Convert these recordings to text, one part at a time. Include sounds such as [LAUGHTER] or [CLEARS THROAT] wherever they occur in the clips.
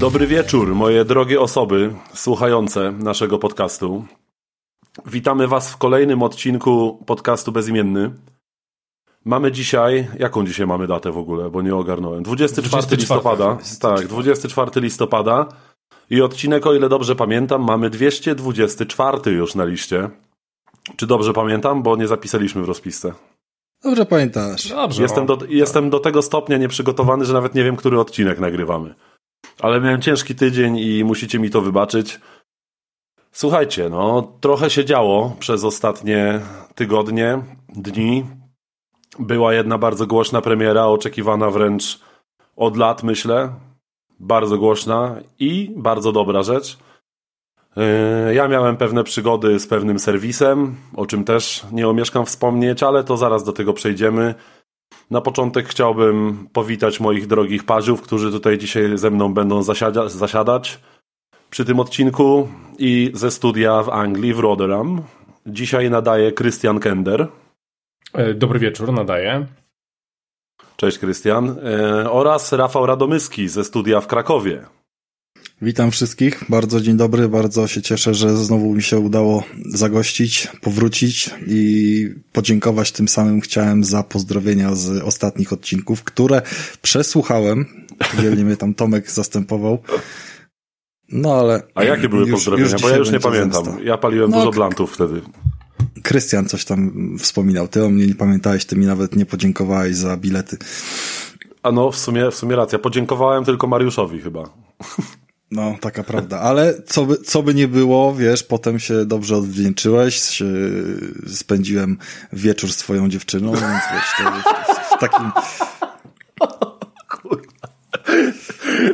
Dobry wieczór, moje drogie osoby słuchające naszego podcastu. Witamy Was w kolejnym odcinku podcastu Bezimienny. Mamy dzisiaj, jaką dzisiaj mamy datę w ogóle, bo nie ogarnąłem. 24, 24 listopada. 24. Tak, 24 listopada. I odcinek, o ile dobrze pamiętam, mamy 224 już na liście. Czy dobrze pamiętam, bo nie zapisaliśmy w rozpisce. Dobrze pamiętasz. Dobrze, jestem, do, jestem do tego stopnia nieprzygotowany, że nawet nie wiem, który odcinek nagrywamy. Ale miałem ciężki tydzień i musicie mi to wybaczyć. Słuchajcie, no trochę się działo przez ostatnie tygodnie, dni. Była jedna bardzo głośna premiera, oczekiwana wręcz od lat, myślę. Bardzo głośna i bardzo dobra rzecz. Yy, ja miałem pewne przygody z pewnym serwisem, o czym też nie omieszkam wspomnieć, ale to zaraz do tego przejdziemy. Na początek chciałbym powitać moich drogich paziów, którzy tutaj dzisiaj ze mną będą zasiada zasiadać przy tym odcinku i ze studia w Anglii, w Rotherham. Dzisiaj nadaje Christian Kender. E, dobry wieczór, nadaje. Cześć Krystian. E, oraz Rafał Radomyski ze studia w Krakowie. Witam wszystkich, bardzo dzień dobry, bardzo się cieszę, że znowu mi się udało zagościć, powrócić i podziękować tym samym chciałem za pozdrowienia z ostatnich odcinków, które przesłuchałem, wielnie mnie tam Tomek zastępował. No ale... A jakie były już, pozdrowienia? Już Bo ja już nie pamiętam. Zemsta. Ja paliłem no, dużo blantów wtedy. Krystian coś tam wspominał. Ty o mnie nie pamiętałeś, ty mi nawet nie podziękowałeś za bilety. A no, w sumie, w sumie racja. Podziękowałem tylko Mariuszowi chyba. No, taka prawda. Ale co by, co by nie było, wiesz, potem się dobrze odwdzięczyłeś, spędziłem wieczór z twoją dziewczyną, więc wiesz, w, w takim... [LAUGHS]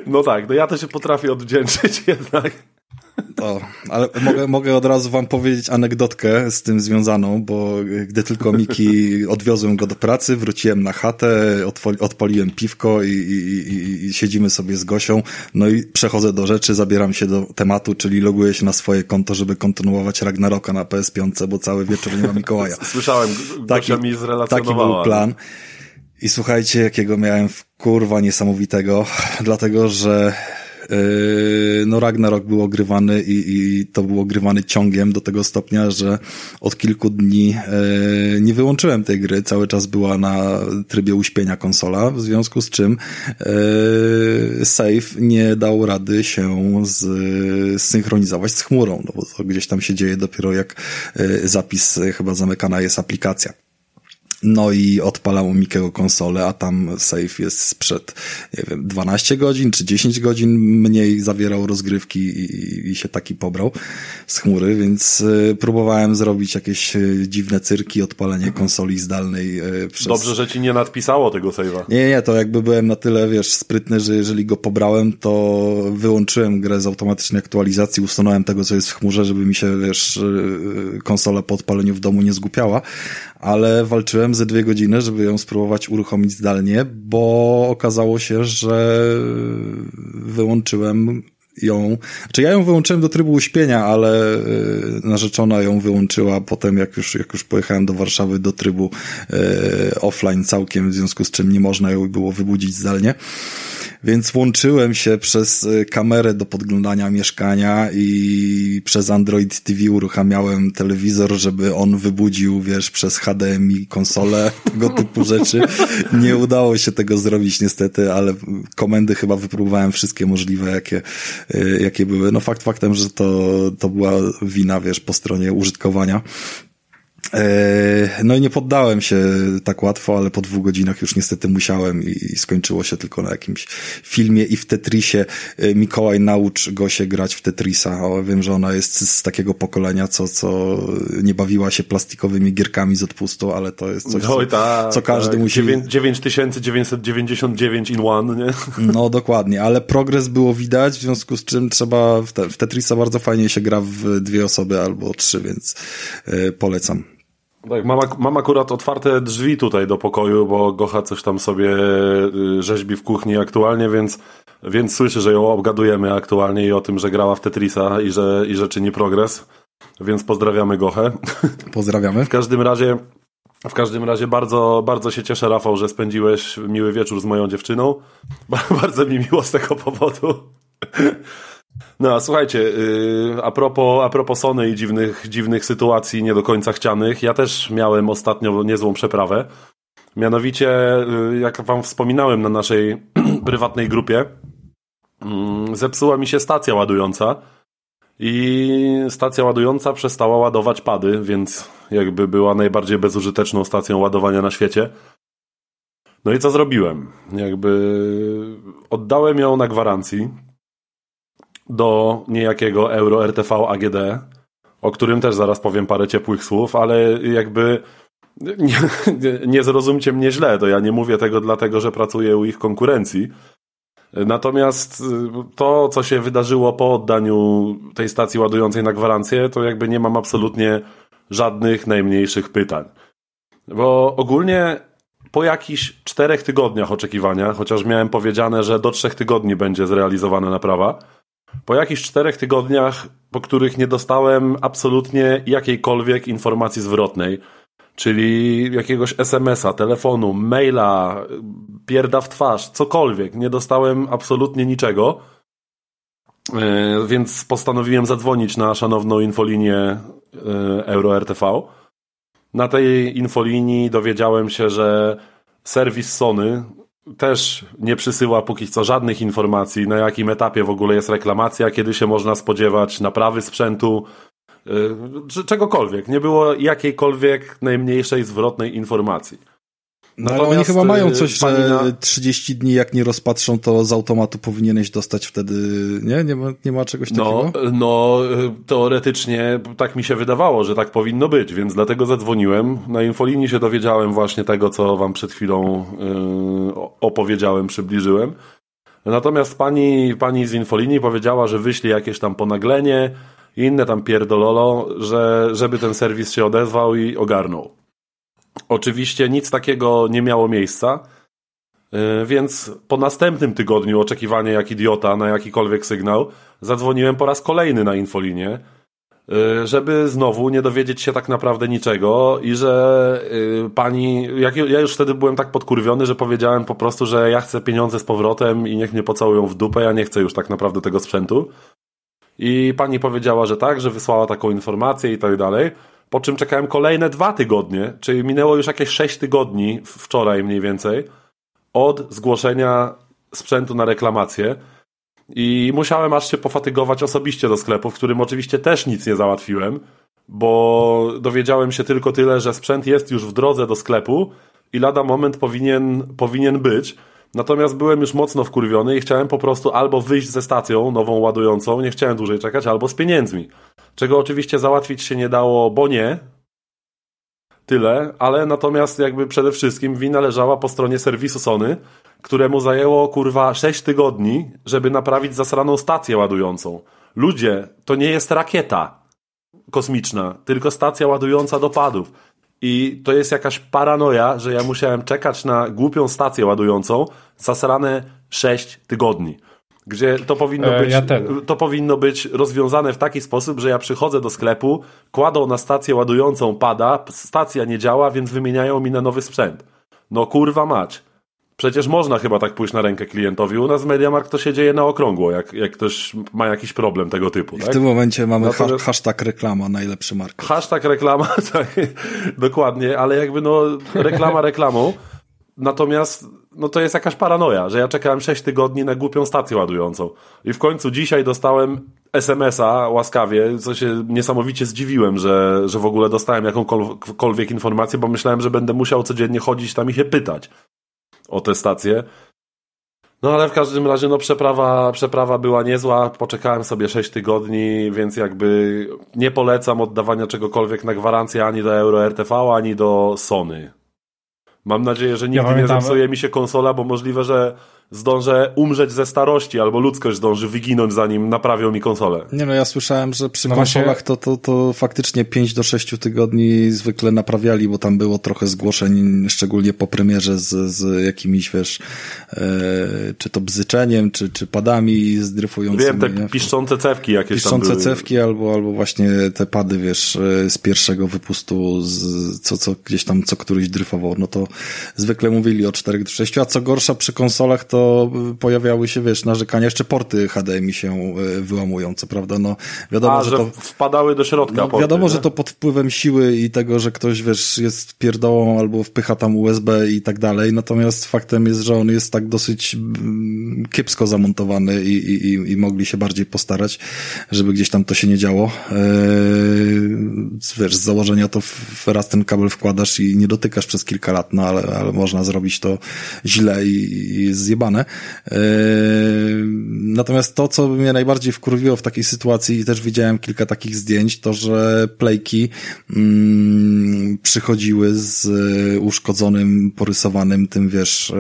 No tak, no ja to się potrafię odwdzięczyć [LAUGHS] jednak. To, ale mogę, mogę od razu wam powiedzieć anegdotkę z tym związaną, bo gdy tylko Miki odwiozłem go do pracy, wróciłem na chatę, odpaliłem piwko i, i, i, siedzimy sobie z Gosią, no i przechodzę do rzeczy, zabieram się do tematu, czyli loguję się na swoje konto, żeby kontynuować Ragnaroka na PS5, bo cały wieczór nie ma Mikołaja. [LAUGHS] Słyszałem, Gosia taki, mi zrelacjonowała. Taki był plan. I słuchajcie, jakiego miałem w kurwa niesamowitego, [LAUGHS] dlatego że no Ragnarok był ogrywany i, i to był ogrywany ciągiem do tego stopnia, że od kilku dni yy, nie wyłączyłem tej gry, cały czas była na trybie uśpienia konsola, w związku z czym yy, save nie dał rady się zsynchronizować z chmurą, no bo to gdzieś tam się dzieje dopiero jak zapis chyba zamykana jest aplikacja. No i odpalał Mikiego konsolę, a tam save jest sprzed, nie wiem, 12 godzin czy 10 godzin mniej zawierał rozgrywki i, i się taki pobrał z chmury, więc y, próbowałem zrobić jakieś y, dziwne cyrki, odpalenie konsoli zdalnej y, przez... Dobrze, że ci nie nadpisało tego save'a. Nie, nie, to jakby byłem na tyle, wiesz, sprytny, że jeżeli go pobrałem, to wyłączyłem grę z automatycznej aktualizacji, usunąłem tego, co jest w chmurze, żeby mi się, wiesz, konsola po odpaleniu w domu nie zgupiała, ale walczyłem ze dwie godziny, żeby ją spróbować uruchomić zdalnie, bo okazało się, że wyłączyłem ją, znaczy ja ją wyłączyłem do trybu uśpienia, ale y, narzeczona ją wyłączyła potem, jak już, jak już pojechałem do Warszawy do trybu e, offline całkiem, w związku z czym nie można ją było wybudzić zdalnie. Więc włączyłem się przez y, kamerę do podglądania mieszkania i przez Android TV uruchamiałem telewizor, żeby on wybudził, wiesz, przez HDMI konsolę, [LAUGHS] tego typu rzeczy. Nie udało się tego zrobić niestety, ale komendy chyba wypróbowałem wszystkie możliwe, jakie, y, jakie były. No fakt faktem, że to, to była wina, wiesz, po stronie użytkowania. E, no i nie poddałem się tak łatwo, ale po dwóch godzinach już niestety musiałem i skończyło się tylko na jakimś filmie i w Tetrisie. E, Mikołaj naucz go się grać w Tetrisa. O, wiem, że ona jest z takiego pokolenia, co, co nie bawiła się plastikowymi gierkami z odpustu, ale to jest coś, co, ta, co każdy ta, musi... 9999 in one, nie? [LAUGHS] No dokładnie, ale progres było widać, w związku z czym trzeba w, te, w Tetrisa bardzo fajnie się gra w dwie osoby albo trzy, więc yy, polecam. Tak, mam, mam akurat otwarte drzwi tutaj do pokoju, bo Gocha coś tam sobie y, rzeźbi w kuchni aktualnie, więc więc słyszę, że ją obgadujemy aktualnie i o tym, że grała w Tetrisa i że, i że czyni progres, więc pozdrawiamy Gochę. [LAUGHS] Pozdrawiamy. W każdym razie w każdym razie bardzo, bardzo się cieszę, Rafał, że spędziłeś miły wieczór z moją dziewczyną. [LAUGHS] Bardzo mi miło z tego powodu. No, a słuchajcie, yy, a, propos, a propos Sony i dziwnych, dziwnych sytuacji nie do końca chcianych, ja też miałem ostatnio niezłą przeprawę. Mianowicie, yy, jak wam wspominałem na naszej [CLEARS THROAT] prywatnej grupie, yy, zepsuła mi się stacja ładująca i stacja ładująca przestała ładować pady, więc jakby była najbardziej bezużyteczną stacją ładowania na świecie. No i co zrobiłem? Jakby oddałem ją na gwarancji do niejakiego Euro RTV AGD, o którym też zaraz powiem parę ciepłych słów, ale jakby nie, nie zrozumcie mnie źle, to ja nie mówię tego dlatego, że pracuję u ich konkurencji. Natomiast to, co się wydarzyło po oddaniu tej stacji ładującej na gwarancję, to jakby nie mam absolutnie żadnych najmniejszych pytań. Bo ogólnie po jakichś czterech tygodniach oczekiwania, chociaż miałem powiedziane, że do trzech tygodni będzie zrealizowana naprawa, po jakichś czterech tygodniach, po których nie dostałem absolutnie jakiejkolwiek informacji zwrotnej, czyli jakiegoś SMS-a, telefonu, maila, pierda w twarz, cokolwiek, nie dostałem absolutnie niczego, e, więc postanowiłem zadzwonić na szanowną infolinię e, EuroRTV. Na tej infolinii dowiedziałem się, że serwis Sony też nie przysyła póki co żadnych informacji, na jakim etapie w ogóle jest reklamacja, kiedy się można spodziewać naprawy sprzętu, yy, czegokolwiek. Nie było jakiejkolwiek najmniejszej zwrotnej informacji. No ale oni chyba mają y, coś, panina... że 30 dni jak nie rozpatrzą, to z automatu powinieneś dostać wtedy, nie? Nie ma, nie ma czegoś no, takiego? No, teoretycznie tak mi się wydawało, że tak powinno być, więc dlatego zadzwoniłem. Na infolinii się dowiedziałem właśnie tego, co wam przed chwilą yy, opowiedziałem, przybliżyłem. Natomiast pani, pani z infolinii powiedziała, że wyśli jakieś tam ponaglenie, inne tam pierdololo, że, żeby ten serwis się odezwał i ogarnął. Oczywiście nic takiego nie miało miejsca, y, więc po następnym tygodniu oczekiwania jak idiota na jakikolwiek sygnał, zadzwoniłem po raz kolejny na infolinię, y, żeby znowu nie dowiedzieć się tak naprawdę niczego i że y, pani, jak ja już wtedy byłem tak podkurwiony, że powiedziałem po prostu, że ja chcę pieniądze z powrotem i niech mnie pocałują w dupę, ja nie chcę już tak naprawdę tego sprzętu. I pani powiedziała, że tak, że wysłała taką informację i tak dalej. Po czym czekałem kolejne dwa tygodnie, czyli minęło już jakieś sześć tygodni, wczoraj mniej więcej, od zgłoszenia sprzętu na reklamację. I musiałem aż się pofatygować osobiście do sklepu, w którym oczywiście też nic nie załatwiłem, bo dowiedziałem się tylko tyle, że sprzęt jest już w drodze do sklepu i lada moment powinien, powinien być. Natomiast byłem już mocno wkurwiony i chciałem po prostu albo wyjść ze stacją nową ładującą, nie chciałem dłużej czekać, albo z pieniędzmi. Czego oczywiście załatwić się nie dało, bo nie. Tyle, ale natomiast jakby przede wszystkim wina leżała po stronie serwisu Sony, któremu zajęło kurwa 6 tygodni, żeby naprawić zasraną stację ładującą. Ludzie, to nie jest rakieta kosmiczna, tylko stacja ładująca do padów. I to jest jakaś paranoja, że ja musiałem czekać na głupią stację ładującą zasrane 6 tygodni. Gdzie to powinno, e, być, ja to powinno być rozwiązane w taki sposób, że ja przychodzę do sklepu, kładą na stację ładującą pada, stacja nie działa, więc wymieniają mi na nowy sprzęt. No kurwa mać. Przecież można chyba tak pójść na rękę klientowi. U nas w Mediamarkt to się dzieje na okrągło, jak, jak ktoś ma jakiś problem tego typu. Tak? W tym momencie mamy to, hashtag reklama, najlepszy market. Hashtag reklama, [LAUGHS] tak, dokładnie, ale jakby no reklama [LAUGHS] reklamą. Natomiast no to jest jakaś paranoja, że ja czekałem 6 tygodni na głupią stację ładującą. I w końcu dzisiaj dostałem SMS-a łaskawie, co się niesamowicie zdziwiłem, że, że w ogóle dostałem jakąkolwiek informację, bo myślałem, że będę musiał codziennie chodzić tam i się pytać o tę stację. No ale w każdym razie no przeprawa, przeprawa była niezła, poczekałem sobie 6 tygodni, więc jakby nie polecam oddawania czegokolwiek na gwarancję ani do Euro RTV, ani do Sony. Mam nadzieję, że nigdy ja nie zepsuje mi się konsola, bo możliwe, że zdążę umrzeć ze starości, albo ludzkość zdąży wyginąć, zanim naprawią mi konsolę. Nie no, ja słyszałem, że przy no konsolach właśnie... to, to, to faktycznie 5 do 6 tygodni zwykle naprawiali, bo tam było trochę zgłoszeń, szczególnie po premierze z, z jakimiś, wiesz, e, czy to bzyczeniem, czy, czy padami zdryfującymi. Wiem, te nie? piszczące cewki jakieś piszczące tam były. cewki albo, albo właśnie te pady, wiesz, e, z pierwszego wypustu, z, co, co gdzieś tam co któryś dryfował, no to zwykle mówili o 4 do 6, a co gorsza przy konsolach to pojawiały się, wiesz, narzekania, jeszcze porty HDMI się e, wyłamują, co prawda, no wiadomo, a, że, że to... wpadały do środka no, porty, Wiadomo, nie? że to pod wpływem siły i tego, że ktoś, wiesz, jest pierdołą albo wpycha tam USB i tak dalej, natomiast faktem jest, że on jest tak dosyć mm, kiepsko zamontowany i, i, i mogli się bardziej postarać, żeby gdzieś tam to się nie działo. Eee, wiesz, z założenia to raz ten kabel wkładasz i nie dotykasz przez kilka lat, no ale, ale można zrobić to źle i, i jest zjebane. Eee, natomiast to, co mnie najbardziej wkurwiło w takiej sytuacji i też widziałem kilka takich zdjęć, to, że playki mm, przychodziły z uszkodzonym, porysowanym tym, wiesz,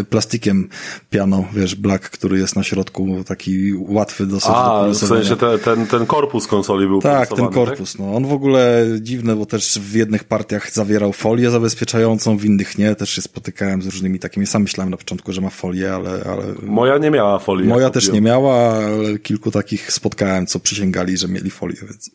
e, plastikiem piano, wiesz, black, który jest na środku, taki łatwy dosyć A, do w sensie te, ten, ten korpus konsoli był Tak, ten tak? korpus, tak? no. On w ogóle dziwny, bo też w jednych partiach zawierał folię zabezpieczającą, w innych nie. Też się spotykałem z różnymi takimi. Sam myślałem na początku, że ma folię, ale... ale... Moja nie miała folii. Moja też nie miała, ale kilku takich spotkałem, co przysięgali, że mieli folię, więc...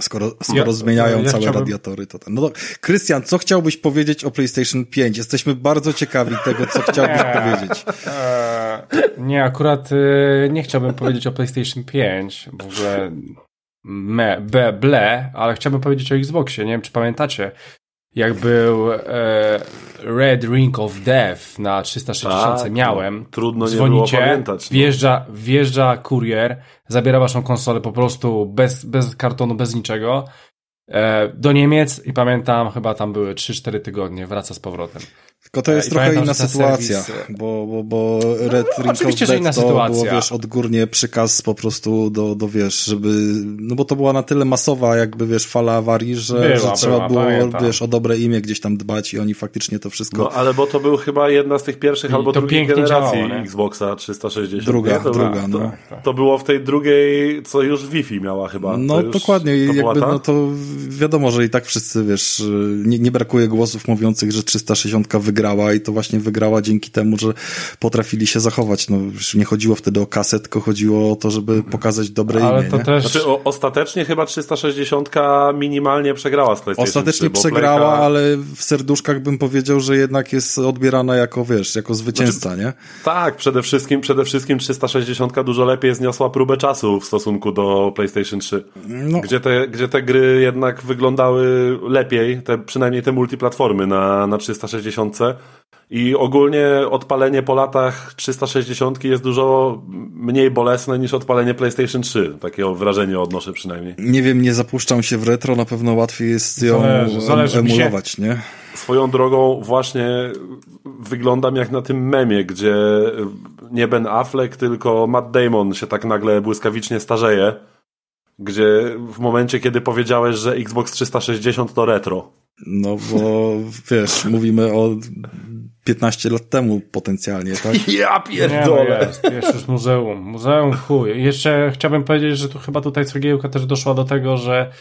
Skoro, skoro ja, zmieniają ja całe chciałbym... radiatory, to ten. No to, Krystian, co chciałbyś powiedzieć o PlayStation 5? Jesteśmy bardzo ciekawi tego, co chciałbyś powiedzieć. Eee, nie, akurat y, nie chciałbym powiedzieć o PlayStation 5, bo że me, be, ble, ale chciałbym powiedzieć o Xboxie. Nie wiem, czy pamiętacie, jak był e, Red Ring of Death na 360 tak, miałem. No, trudno dzwonicie, nie było pamiętać. No. Wjeżdża, wjeżdża kurier, zabiera waszą konsolę po prostu bez, bez kartonu, bez niczego e, do Niemiec i pamiętam, chyba tam były 3-4 tygodnie, wraca z powrotem. Tylko to jest I trochę inna sytuacja, serwis... bo, bo, bo no, Red no, Ring of Death to sytuacja. było, wiesz, odgórnie przykaz po prostu do, do, wiesz, żeby, no bo to była na tyle masowa, jakby, wiesz, fala awarii, że, była, że trzeba była, było, pamiętam. wiesz, o dobre imię gdzieś tam dbać i oni faktycznie to wszystko... No, ale bo to był chyba jedna z tych pierwszych I albo drugiej generacji działało, Xboxa 360. Druga, to, druga, no. To, to, było w tej drugiej, co już Wi-Fi miała chyba. No, dokładnie, i jakby, no to wiadomo, że i tak wszyscy, wiesz, nie, nie brakuje głosów mówiących, że 360 wygrała i to właśnie wygrała dzięki temu, że potrafili się zachować. No, już nie chodziło wtedy o kaset, tylko chodziło o to, żeby pokazać dobre Ale imię. To nie? Też... Znaczy, o, ostatecznie chyba 360 minimalnie przegrała z PlayStation Ostatecznie 3, przegrała, Playka... ale w serduszkach bym powiedział, że jednak jest odbierana jako, wiesz, jako zwycięzca, znaczy, nie? Tak, przede wszystkim, przede wszystkim 360 dużo lepiej zniosła próbę czasu w stosunku do PlayStation 3. No. Gdzie, te, gdzie te gry jednak wyglądały lepiej, te, przynajmniej te multiplatformy na, na 360 i ogólnie odpalenie po latach 360 jest dużo mniej bolesne niż odpalenie PlayStation 3. Takie wrażenie odnoszę przynajmniej. Nie wiem, nie zapuszczam się w retro, na pewno łatwiej jest ją zależy, zależy emulować, się... nie? Swoją drogą właśnie wyglądam jak na tym memie, gdzie nie Ben Affleck, tylko Matt Damon się tak nagle błyskawicznie starzeje. Gdzie w momencie, kiedy powiedziałeś, że Xbox 360 to retro. No bo wiesz, mówimy o 15 lat temu potencjalnie, tak? [LAUGHS] Ja pierdolę. Nie, no jest, jest już muzeum. Muzeum chuj. Jeszcze chciałbym powiedzieć, że tu chyba tutaj cegiełka też doszła do tego, że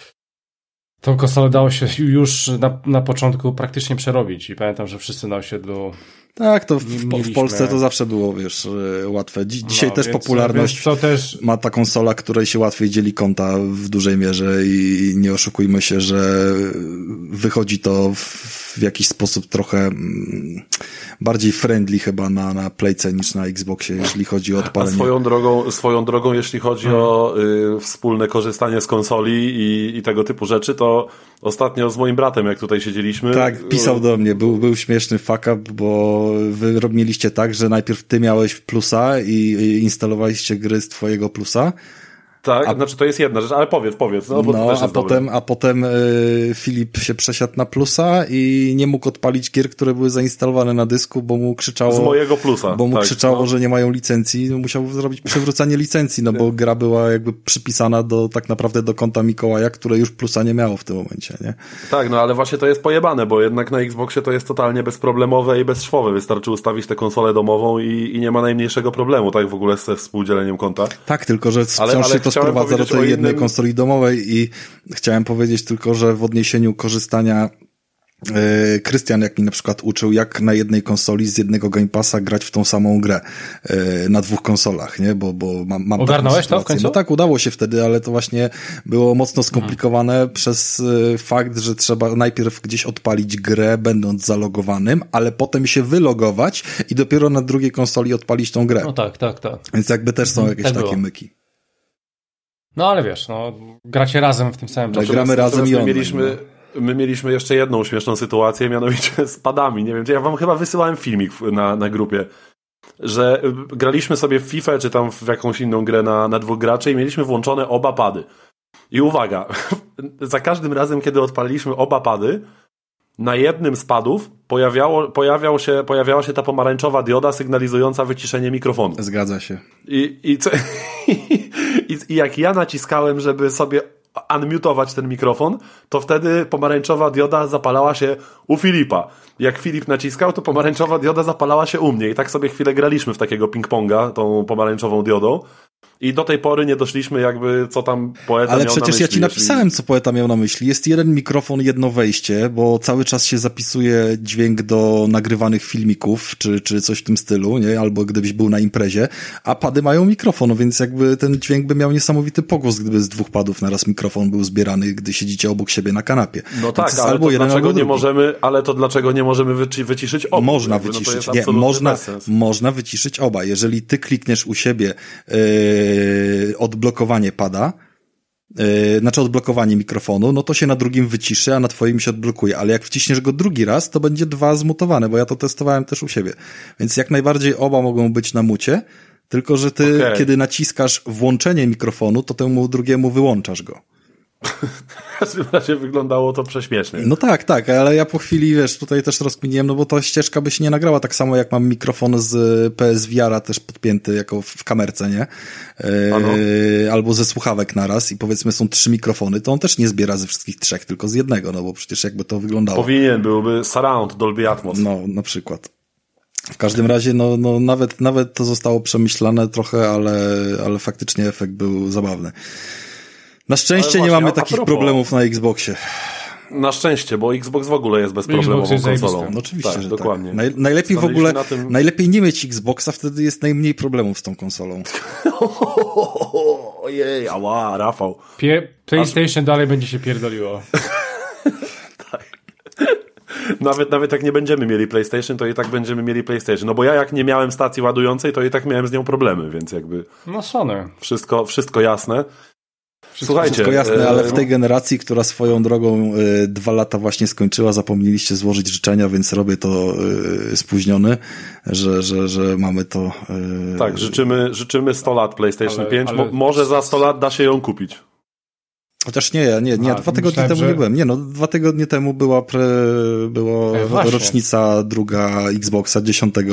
tą konsolę dało się już na, na początku praktycznie przerobić i pamiętam, że wszyscy na osiedlu tak, to w, w, Polsce to zawsze było, wiesz, e, łatwe. Dzi dzisiaj no, też więc, popularność więc też... ma ta konsola, której się łatwiej dzieli konta w dużej mierze i nie oszukujmy się, że wychodzi to w jakiś sposób trochę mm, bardziej friendly chyba na, na Playce niż na Xboxie, jeśli chodzi o odpalenie. A swoją drogą, swoją drogą, jeśli chodzi hmm. o y, wspólne korzystanie z konsoli i, i tego typu rzeczy, to ostatnio z moim bratem, jak tutaj siedzieliśmy. Tak, pisał do mnie, był, był śmieszny fuck up, bo wy mieliście tak, że najpierw ty miałeś plusa i instalowaliście gry z twojego plusa, Tak, a, znaczy to jest jedna rzecz, ale powiedz, powiedz. No, no a, potem, a potem y, Filip się przesiadł na plusa i nie mógł odpalić gier, które były zainstalowane na dysku, bo mu krzyczało... Z mojego plusa. Bo mu tak, krzyczało, no. że nie mają licencji, no musiał zrobić przywrócenie licencji, no bo gra była jakby przypisana do tak naprawdę do konta Mikołaja, które już plusa nie miało w tym momencie, nie? Tak, no ale właśnie to jest pojebane, bo jednak na Xboxie to jest totalnie bezproblemowe i bezszwowe. Wystarczy ustawić tę konsolę domową i, i nie ma najmniejszego problemu, tak, w ogóle ze współdzieleniem konta. Tak, tylko że wciąż ale, ale się to sprowadza do tej jednej innym... konsoli domowej i chciałem powiedzieć tylko, że w odniesieniu korzystania e, Krystian, jak mi na przykład uczył, jak na jednej konsoli z jednego Game Passa grać w tą samą grę e, na dwóch konsolach, nie? Bo, bo mam, mam Ogarnąłeś to w końcu? No tak, udało się wtedy, ale to właśnie było mocno skomplikowane hmm. przez e, fakt, że trzeba najpierw gdzieś odpalić grę, będąc zalogowanym, ale potem się wylogować i dopiero na drugiej konsoli odpalić tą grę. No tak, tak, tak. Więc jakby też są mhm, jakieś tak takie było. myki. No ale wiesz, no, gracie razem w tym samym czasie. gramy razem i my mieliśmy, my mieliśmy jeszcze jedną śmieszną sytuację, mianowicie z padami. Nie wiem, ja wam chyba wysyłałem filmik na, na grupie, że graliśmy sobie w FIFA czy tam w jakąś inną grę na, na dwóch graczy i mieliśmy włączone oba pady. I uwaga, [LAUGHS] za każdym razem, kiedy odpaliliśmy oba pady, na jednym z padów pojawiało, pojawiał się, pojawiała się ta pomarańczowa dioda sygnalizująca wyciszenie mikrofonu. Zgadza się. I, i, co, [LAUGHS] i, i jak ja naciskałem, żeby sobie unmutować ten mikrofon, to wtedy pomarańczowa dioda zapalała się u Filipa. Jak Filip naciskał, to pomarańczowa dioda zapalała się u mnie. I tak sobie chwilę graliśmy w takiego ping-ponga tą pomarańczową diodą. I do tej pory nie doszliśmy jakby, co tam poeta Ale miał przecież na myśli, ja ci napisałem, co poeta miał na myśli. Jest jeden mikrofon, jedno wejście, bo cały czas się zapisuje dźwięk do nagrywanych filmików, czy, czy coś w tym stylu, nie? Albo gdybyś był na imprezie, a pady mają mikrofon, więc jakby ten dźwięk by miał niesamowity pogłos, gdyby z dwóch padów naraz mikrofon był zbierany, gdy siedzicie obok siebie na kanapie. No tak, ale albo jeden, dlaczego albo nie możemy, ale to dlaczego nie możemy wyci wyciszyć oba? Można jakby, wyciszyć, no nie, można, można wyciszyć oba. Jeżeli ty klikniesz u siebie yy, odblokowanie pada, yy, znaczy odblokowanie mikrofonu, no to się na drugim wyciszy, a na twoim się odblokuje, ale jak wciśniesz go drugi raz, to będzie dwa zmutowane, bo ja to testowałem też u siebie. Więc jak najbardziej oba mogą być na mucie, tylko że ty, okay. kiedy naciskasz włączenie mikrofonu, to temu drugiemu wyłączasz go. W każdym razie wyglądało to prześmiesznie. No tak, tak, ale ja po chwili, wiesz, tutaj też rozkminiłem, no bo ta ścieżka by się nie nagrała tak samo jak mam mikrofon z PSVR-a też podpięty jako w kamerce, nie? Yy, albo ze słuchawek naraz i powiedzmy są trzy mikrofony, to on też nie zbiera ze wszystkich trzech, tylko z jednego, no bo przecież jakby to wyglądało. Powinien byłby surround Dolby Atmos. No, na przykład. W każdym razie, no, no nawet, nawet to zostało przemyślane trochę, ale, ale faktycznie efekt był zabawny. Na szczęście właśnie, nie mamy takich propos, problemów na Xboxie. Na szczęście, bo Xbox w ogóle jest bezproblemową jest konsolą. No oczywiście, tak, że tak. dokładnie. Tak. Naj, najlepiej w ogóle, tym... najlepiej nie mieć Xboxa, wtedy jest najmniej problemów z tą konsolą. [LAUGHS] Ojej, ała, Rafał. Pie PlayStation Aż... dalej będzie się pierdoliło. [LAUGHS] tak. Nawet, nawet jak nie będziemy mieli PlayStation, to i tak będziemy mieli PlayStation. No bo ja jak nie miałem stacji ładującej, to i tak miałem z nią problemy, więc jakby... No Sony. Wszystko, wszystko jasne. Wszystko, Słuchajcie, wszystko jasne, ale w tej generacji, która swoją drogą y, dwa lata właśnie skończyła, zapomnieliście złożyć życzenia, więc robię to y, spóźniony, że, że, że mamy to. Y, tak, życzymy, życzymy 100 lat PlayStation ale, 5. Ale... może za 100 lat da się ją kupić. Chociaż nie, nie, nie, A, dwa tygodnie myślałem, temu że... nie byłem. Nie, no, dwa tygodnie temu była, pre, była e, rocznica druga Xboxa 10, e,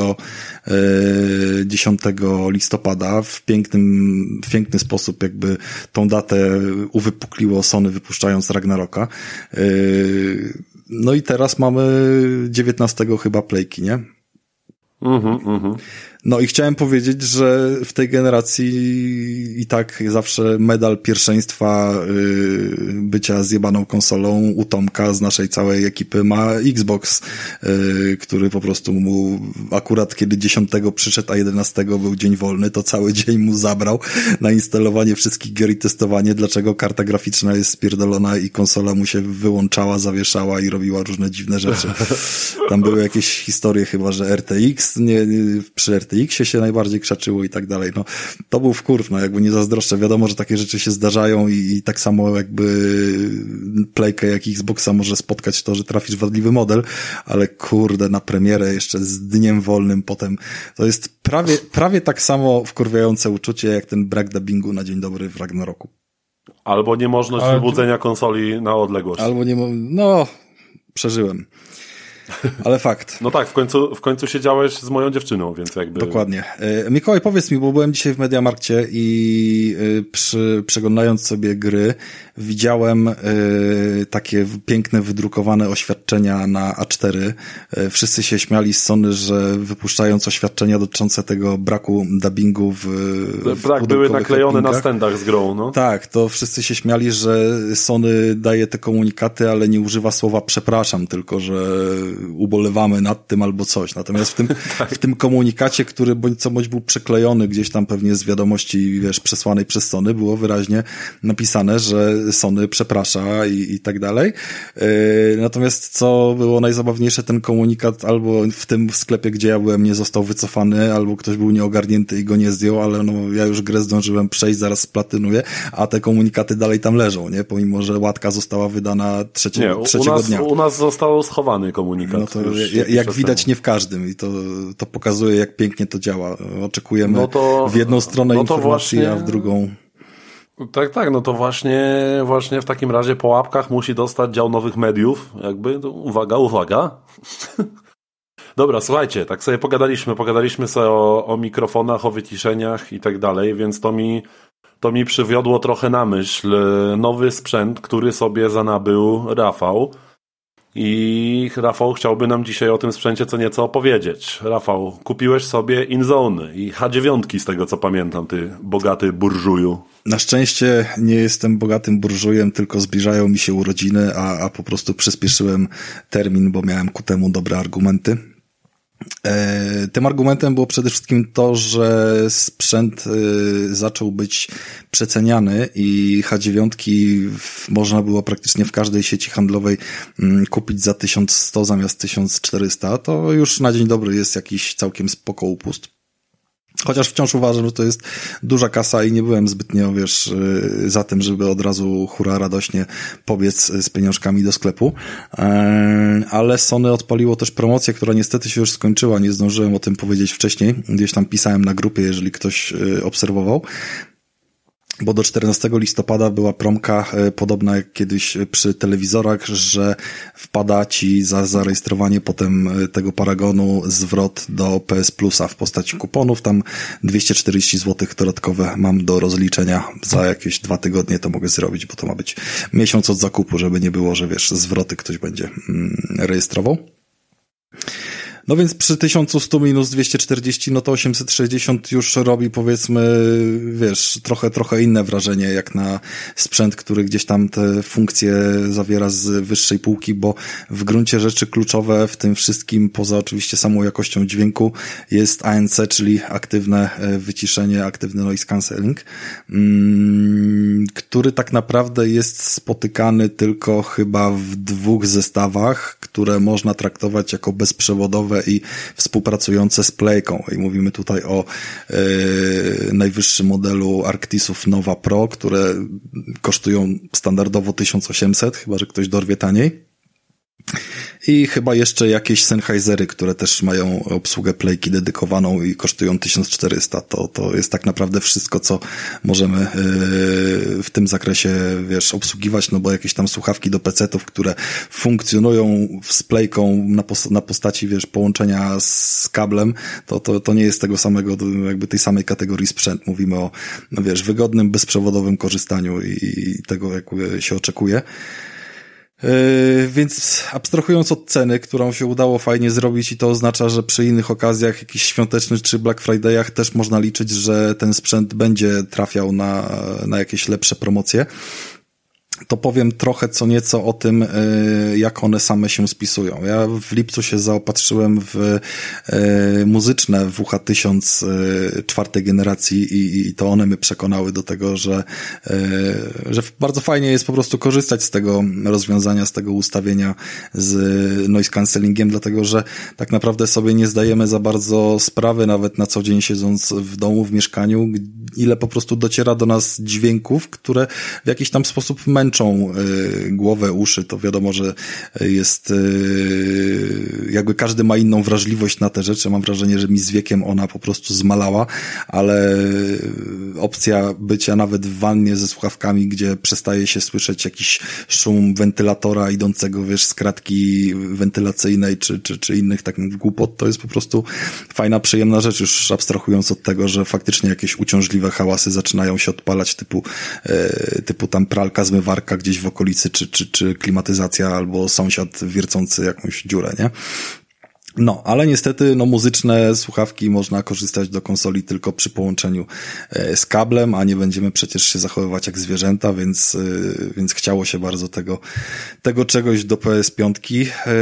10 listopada. W pięknym, w piękny sposób jakby tą datę uwypukliło Sony wypuszczając Ragnaroka. E, no i teraz mamy 19 chyba playki, nie? Mhm, mhm. No i chciałem powiedzieć, że w tej generacji i tak zawsze medal pierwszeństwa yy, bycia zjebaną konsolą u Tomka z naszej całej ekipy ma Xbox, yy, który po prostu mu akurat kiedy 10 przyszedł, a 11 był dzień wolny, to cały dzień mu zabrał na instalowanie wszystkich gier i testowanie, dlaczego karta graficzna jest spierdolona i konsola mu się wyłączała, zawieszała i robiła różne dziwne rzeczy. Tam były jakieś historie chyba, że RTX RTX, nie, nie, przy RTX-ie się najbardziej krzaczyło i tak dalej. No, to był wkurw, no jakby nie zazdroszczę. Wiadomo, że takie rzeczy się zdarzają i, i tak samo jakby playkę jak Xboxa może spotkać to, że trafisz wadliwy model, ale kurde, na premierę jeszcze z dniem wolnym potem, to jest prawie, prawie tak samo wkurwiające uczucie jak ten brak dubbingu na dzień dobry w Ragnaroku. Albo niemożność Ale... wybudzenia konsoli na odległość. Albo nie, no, przeżyłem. Ale fakt. No tak, w końcu, w końcu siedziałeś z moją dziewczyną, więc jakby... Dokładnie. E, Mikołaj, powiedz mi, bo byłem dzisiaj w Mediamarkcie i e, przy, przeglądając sobie gry, widziałem e, takie piękne, wydrukowane oświadczenia na A4. Wszyscy się śmiali z Sony, że wypuszczając oświadczenia dotyczące tego braku dubbingu w, w Brak były naklejone na stendach z grą, no. Tak, to wszyscy się śmiali, że Sony daje te komunikaty, ale nie używa słowa przepraszam, tylko że ubolewamy nad tym albo coś. Natomiast w tym, tak. [LAUGHS] w tym komunikacie, który bądź co bądź był przyklejony gdzieś tam pewnie z wiadomości, wiesz, przesłanej przez Sony, było wyraźnie napisane, że Sony przeprasza i, i tak dalej. Yy, natomiast co było najzabawniejsze, ten komunikat albo w tym sklepie, gdzie ja byłem, nie został wycofany, albo ktoś był nieogarnięty i go nie zdjął, ale no ja już grę zdążyłem przejść, zaraz splatynuję, a te komunikaty dalej tam leżą, nie? Pomimo, że łatka została wydana trzeciego, nie, trzeciego u nas, dnia. U nas został schowany komunikat. No to jak, jak widać nie w każdym i to, to pokazuje jak pięknie to działa. Oczekujemy no to, w jedną stronę no informacji, właśnie... a w drugą tak, tak, no to właśnie, właśnie w takim razie po łapkach musi dostać dział nowych mediów, jakby, uwaga, uwaga. [LAUGHS] Dobra, słuchajcie, tak sobie pogadaliśmy, pogadaliśmy sobie o, o mikrofonach, o wyciszeniach i tak dalej, więc to mi, to mi przywiodło trochę na myśl nowy sprzęt, który sobie zanabył Rafał. I Rafał chciałby nam dzisiaj o tym sprzęcie co nieco opowiedzieć. Rafał, kupiłeś sobie Inzone i H9 z tego co pamiętam, ty bogaty burżuju. Na szczęście nie jestem bogatym burżujem, tylko zbliżają mi się urodziny, a, a po prostu przyspieszyłem termin, bo miałem ku temu dobre argumenty. E, tym argumentem było przede wszystkim to, że sprzęt e, zaczął być przeceniany i H9 można było praktycznie w każdej sieci handlowej mm, kupić za 1100 zamiast 1400. To już na dzień dobry jest jakiś całkiem spoko upust. Chociaż wciąż uważam, że to jest duża kasa i nie byłem zbytnio, wiesz, y, za tym, żeby od razu hura radośnie pobiec z pieniążkami do sklepu. E, ale Sony odpaliło też promocję, która niestety się już skończyła. Nie zdążyłem o tym powiedzieć wcześniej. Gdzieś tam pisałem na grupie, jeżeli ktoś y, obserwował bo do 14 listopada była promka e, podobna jak kiedyś przy telewizorach, że wpada ci za zarejestrowanie potem e, tego paragonu zwrot do PS Plusa w postaci kuponów. Tam 240 zł dodatkowe mam do rozliczenia. Za jakieś dwa tygodnie to mogę zrobić, bo to ma być miesiąc od zakupu, żeby nie było, że wiesz, zwroty ktoś będzie mm, rejestrował. No więc przy 1100 minus 240, no to 860 już robi powiedzmy, wiesz, trochę, trochę inne wrażenie jak na sprzęt, który gdzieś tam te funkcje zawiera z wyższej półki, bo w gruncie rzeczy kluczowe w tym wszystkim, poza oczywiście samą jakością dźwięku, jest ANC, czyli aktywne e, wyciszenie, aktywny noise cancelling, mm, który tak naprawdę jest spotykany tylko chyba w dwóch zestawach, które można traktować jako bezprzewodowe i współpracujące z Playką. I mówimy tutaj o e, najwyższym modelu Arctisów Nova Pro, które kosztują standardowo 1800, chyba że ktoś dorwie taniej. I chyba jeszcze jakieś Sennheisery, które też mają obsługę playki dedykowaną i kosztują 1400. To, to jest tak naprawdę wszystko, co możemy yy, w tym zakresie, wiesz, obsługiwać, no bo jakieś tam słuchawki do PC-ów, które funkcjonują z playką na, pos na postaci, wiesz, połączenia z kablem, to, to, to nie jest tego samego, jakby tej samej kategorii sprzęt. Mówimy o, no wiesz, wygodnym, bezprzewodowym korzystaniu i, i tego, jak się oczekuje. Yy, więc abstrahując od ceny, którą się udało fajnie zrobić i to oznacza, że przy innych okazjach, jakichś świątecznych czy Black Fridayach też można liczyć, że ten sprzęt będzie trafiał na, na jakieś lepsze promocje to powiem trochę co nieco o tym, jak one same się spisują. Ja w lipcu się zaopatrzyłem w muzyczne WH1000 czwartej generacji i, i to one mnie przekonały do tego, że, że bardzo fajnie jest po prostu korzystać z tego rozwiązania, z tego ustawienia z noise cancellingiem, dlatego że tak naprawdę sobie nie zdajemy za bardzo sprawy, nawet na co dzień siedząc w domu, w mieszkaniu, ile po prostu dociera do nas dźwięków, które w jakiś tam sposób męczą y, głowę, uszy. To wiadomo, że jest y, jakby każdy ma inną wrażliwość na te rzeczy. Mam wrażenie, że mi z wiekiem ona po prostu zmalała, ale opcja bycia nawet w wannie ze słuchawkami, gdzie przestaje się słyszeć jakiś szum wentylatora idącego, wiesz, z kratki wentylacyjnej czy, czy, czy innych takich głupot, to jest po prostu fajna, przyjemna rzecz, już abstrahując od tego, że faktycznie jakieś uciążliwe hałasy zaczynają się odpalać typu, e, typu tam pralka, zmywarka gdzieś w okolicy, czy, czy, czy klimatyzacja albo sąsiad wiercący jakąś dziurę, nie? No, ale niestety, no, muzyczne słuchawki można korzystać do konsoli tylko przy połączeniu e, z kablem, a nie będziemy przecież się zachowywać jak zwierzęta, więc, e, więc chciało się bardzo tego, tego czegoś do PS5. E,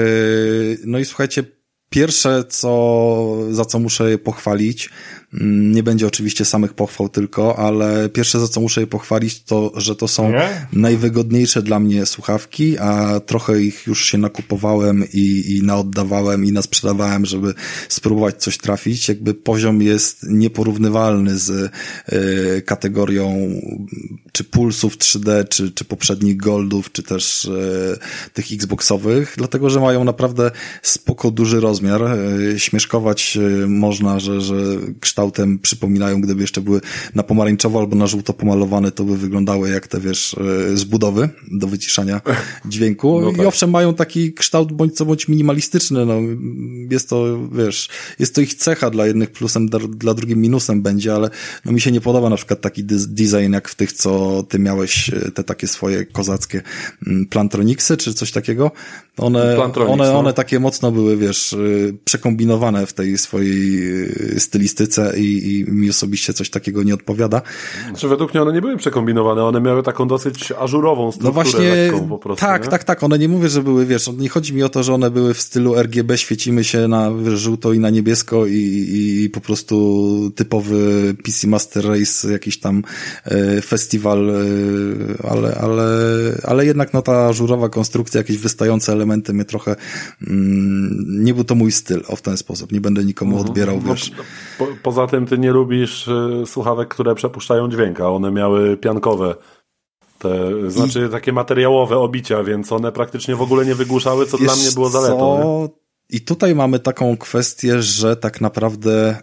no i słuchajcie, pierwsze, co, za co muszę je pochwalić, nie będzie oczywiście samych pochwał tylko, ale pierwsze za co muszę je pochwalić to, że to są Nie? najwygodniejsze dla mnie słuchawki, a trochę ich już się nakupowałem i, i naoddawałem i nasprzedawałem, żeby spróbować coś trafić. Jakby poziom jest nieporównywalny z y, kategorią czy pulsów 3D, czy, czy poprzednich goldów, czy też y, tych Xboxowych, dlatego, że mają naprawdę spoko duży rozmiar. Y, śmieszkować można, że, że kształt kształtem przypominają, gdyby jeszcze były na pomarańczowo albo na żółto pomalowane, to by wyglądały jak te, wiesz, e, z budowy do wyciszania dźwięku. No tak. I owszem, mają taki kształt bądź co bądź minimalistyczny, no, jest to, wiesz, jest to ich cecha dla jednych plusem, dla, dla drugim minusem będzie, ale no mi się nie podoba na przykład taki design jak w tych, co ty miałeś, e, te takie swoje kozackie mm, Plantronicsy, czy coś takiego. One, one, no. one takie mocno były, wiesz, e, przekombinowane w tej swojej stylistyce i, i mi osobiście coś takiego nie odpowiada. Znaczy według mnie one nie były przekombinowane, one miały taką dosyć ażurową strukturę no właśnie, prostu. Tak, nie? tak, tak, one nie mówię, że były, wiesz, nie chodzi mi o to, że one były w stylu RGB, świecimy się na żółto i na niebiesko i, i po prostu typowy PC Master Race, jakiś tam e, festiwal, e, ale, ale, ale jednak no ta żurowa konstrukcja, jakieś wystające elementy mnie trochę mm, nie był to mój styl, o w ten sposób, nie będę nikomu mhm. odbierał, no, wiesz. Po, poza Poza tym ty nie lubisz y, słuchawek, które przepuszczają dźwięk, a one miały piankowe. Te, znaczy takie materiałowe obicia, więc one praktycznie w ogóle nie wygłuszały, co Wiesz dla mnie było zaletą. I tutaj mamy taką kwestię, że tak naprawdę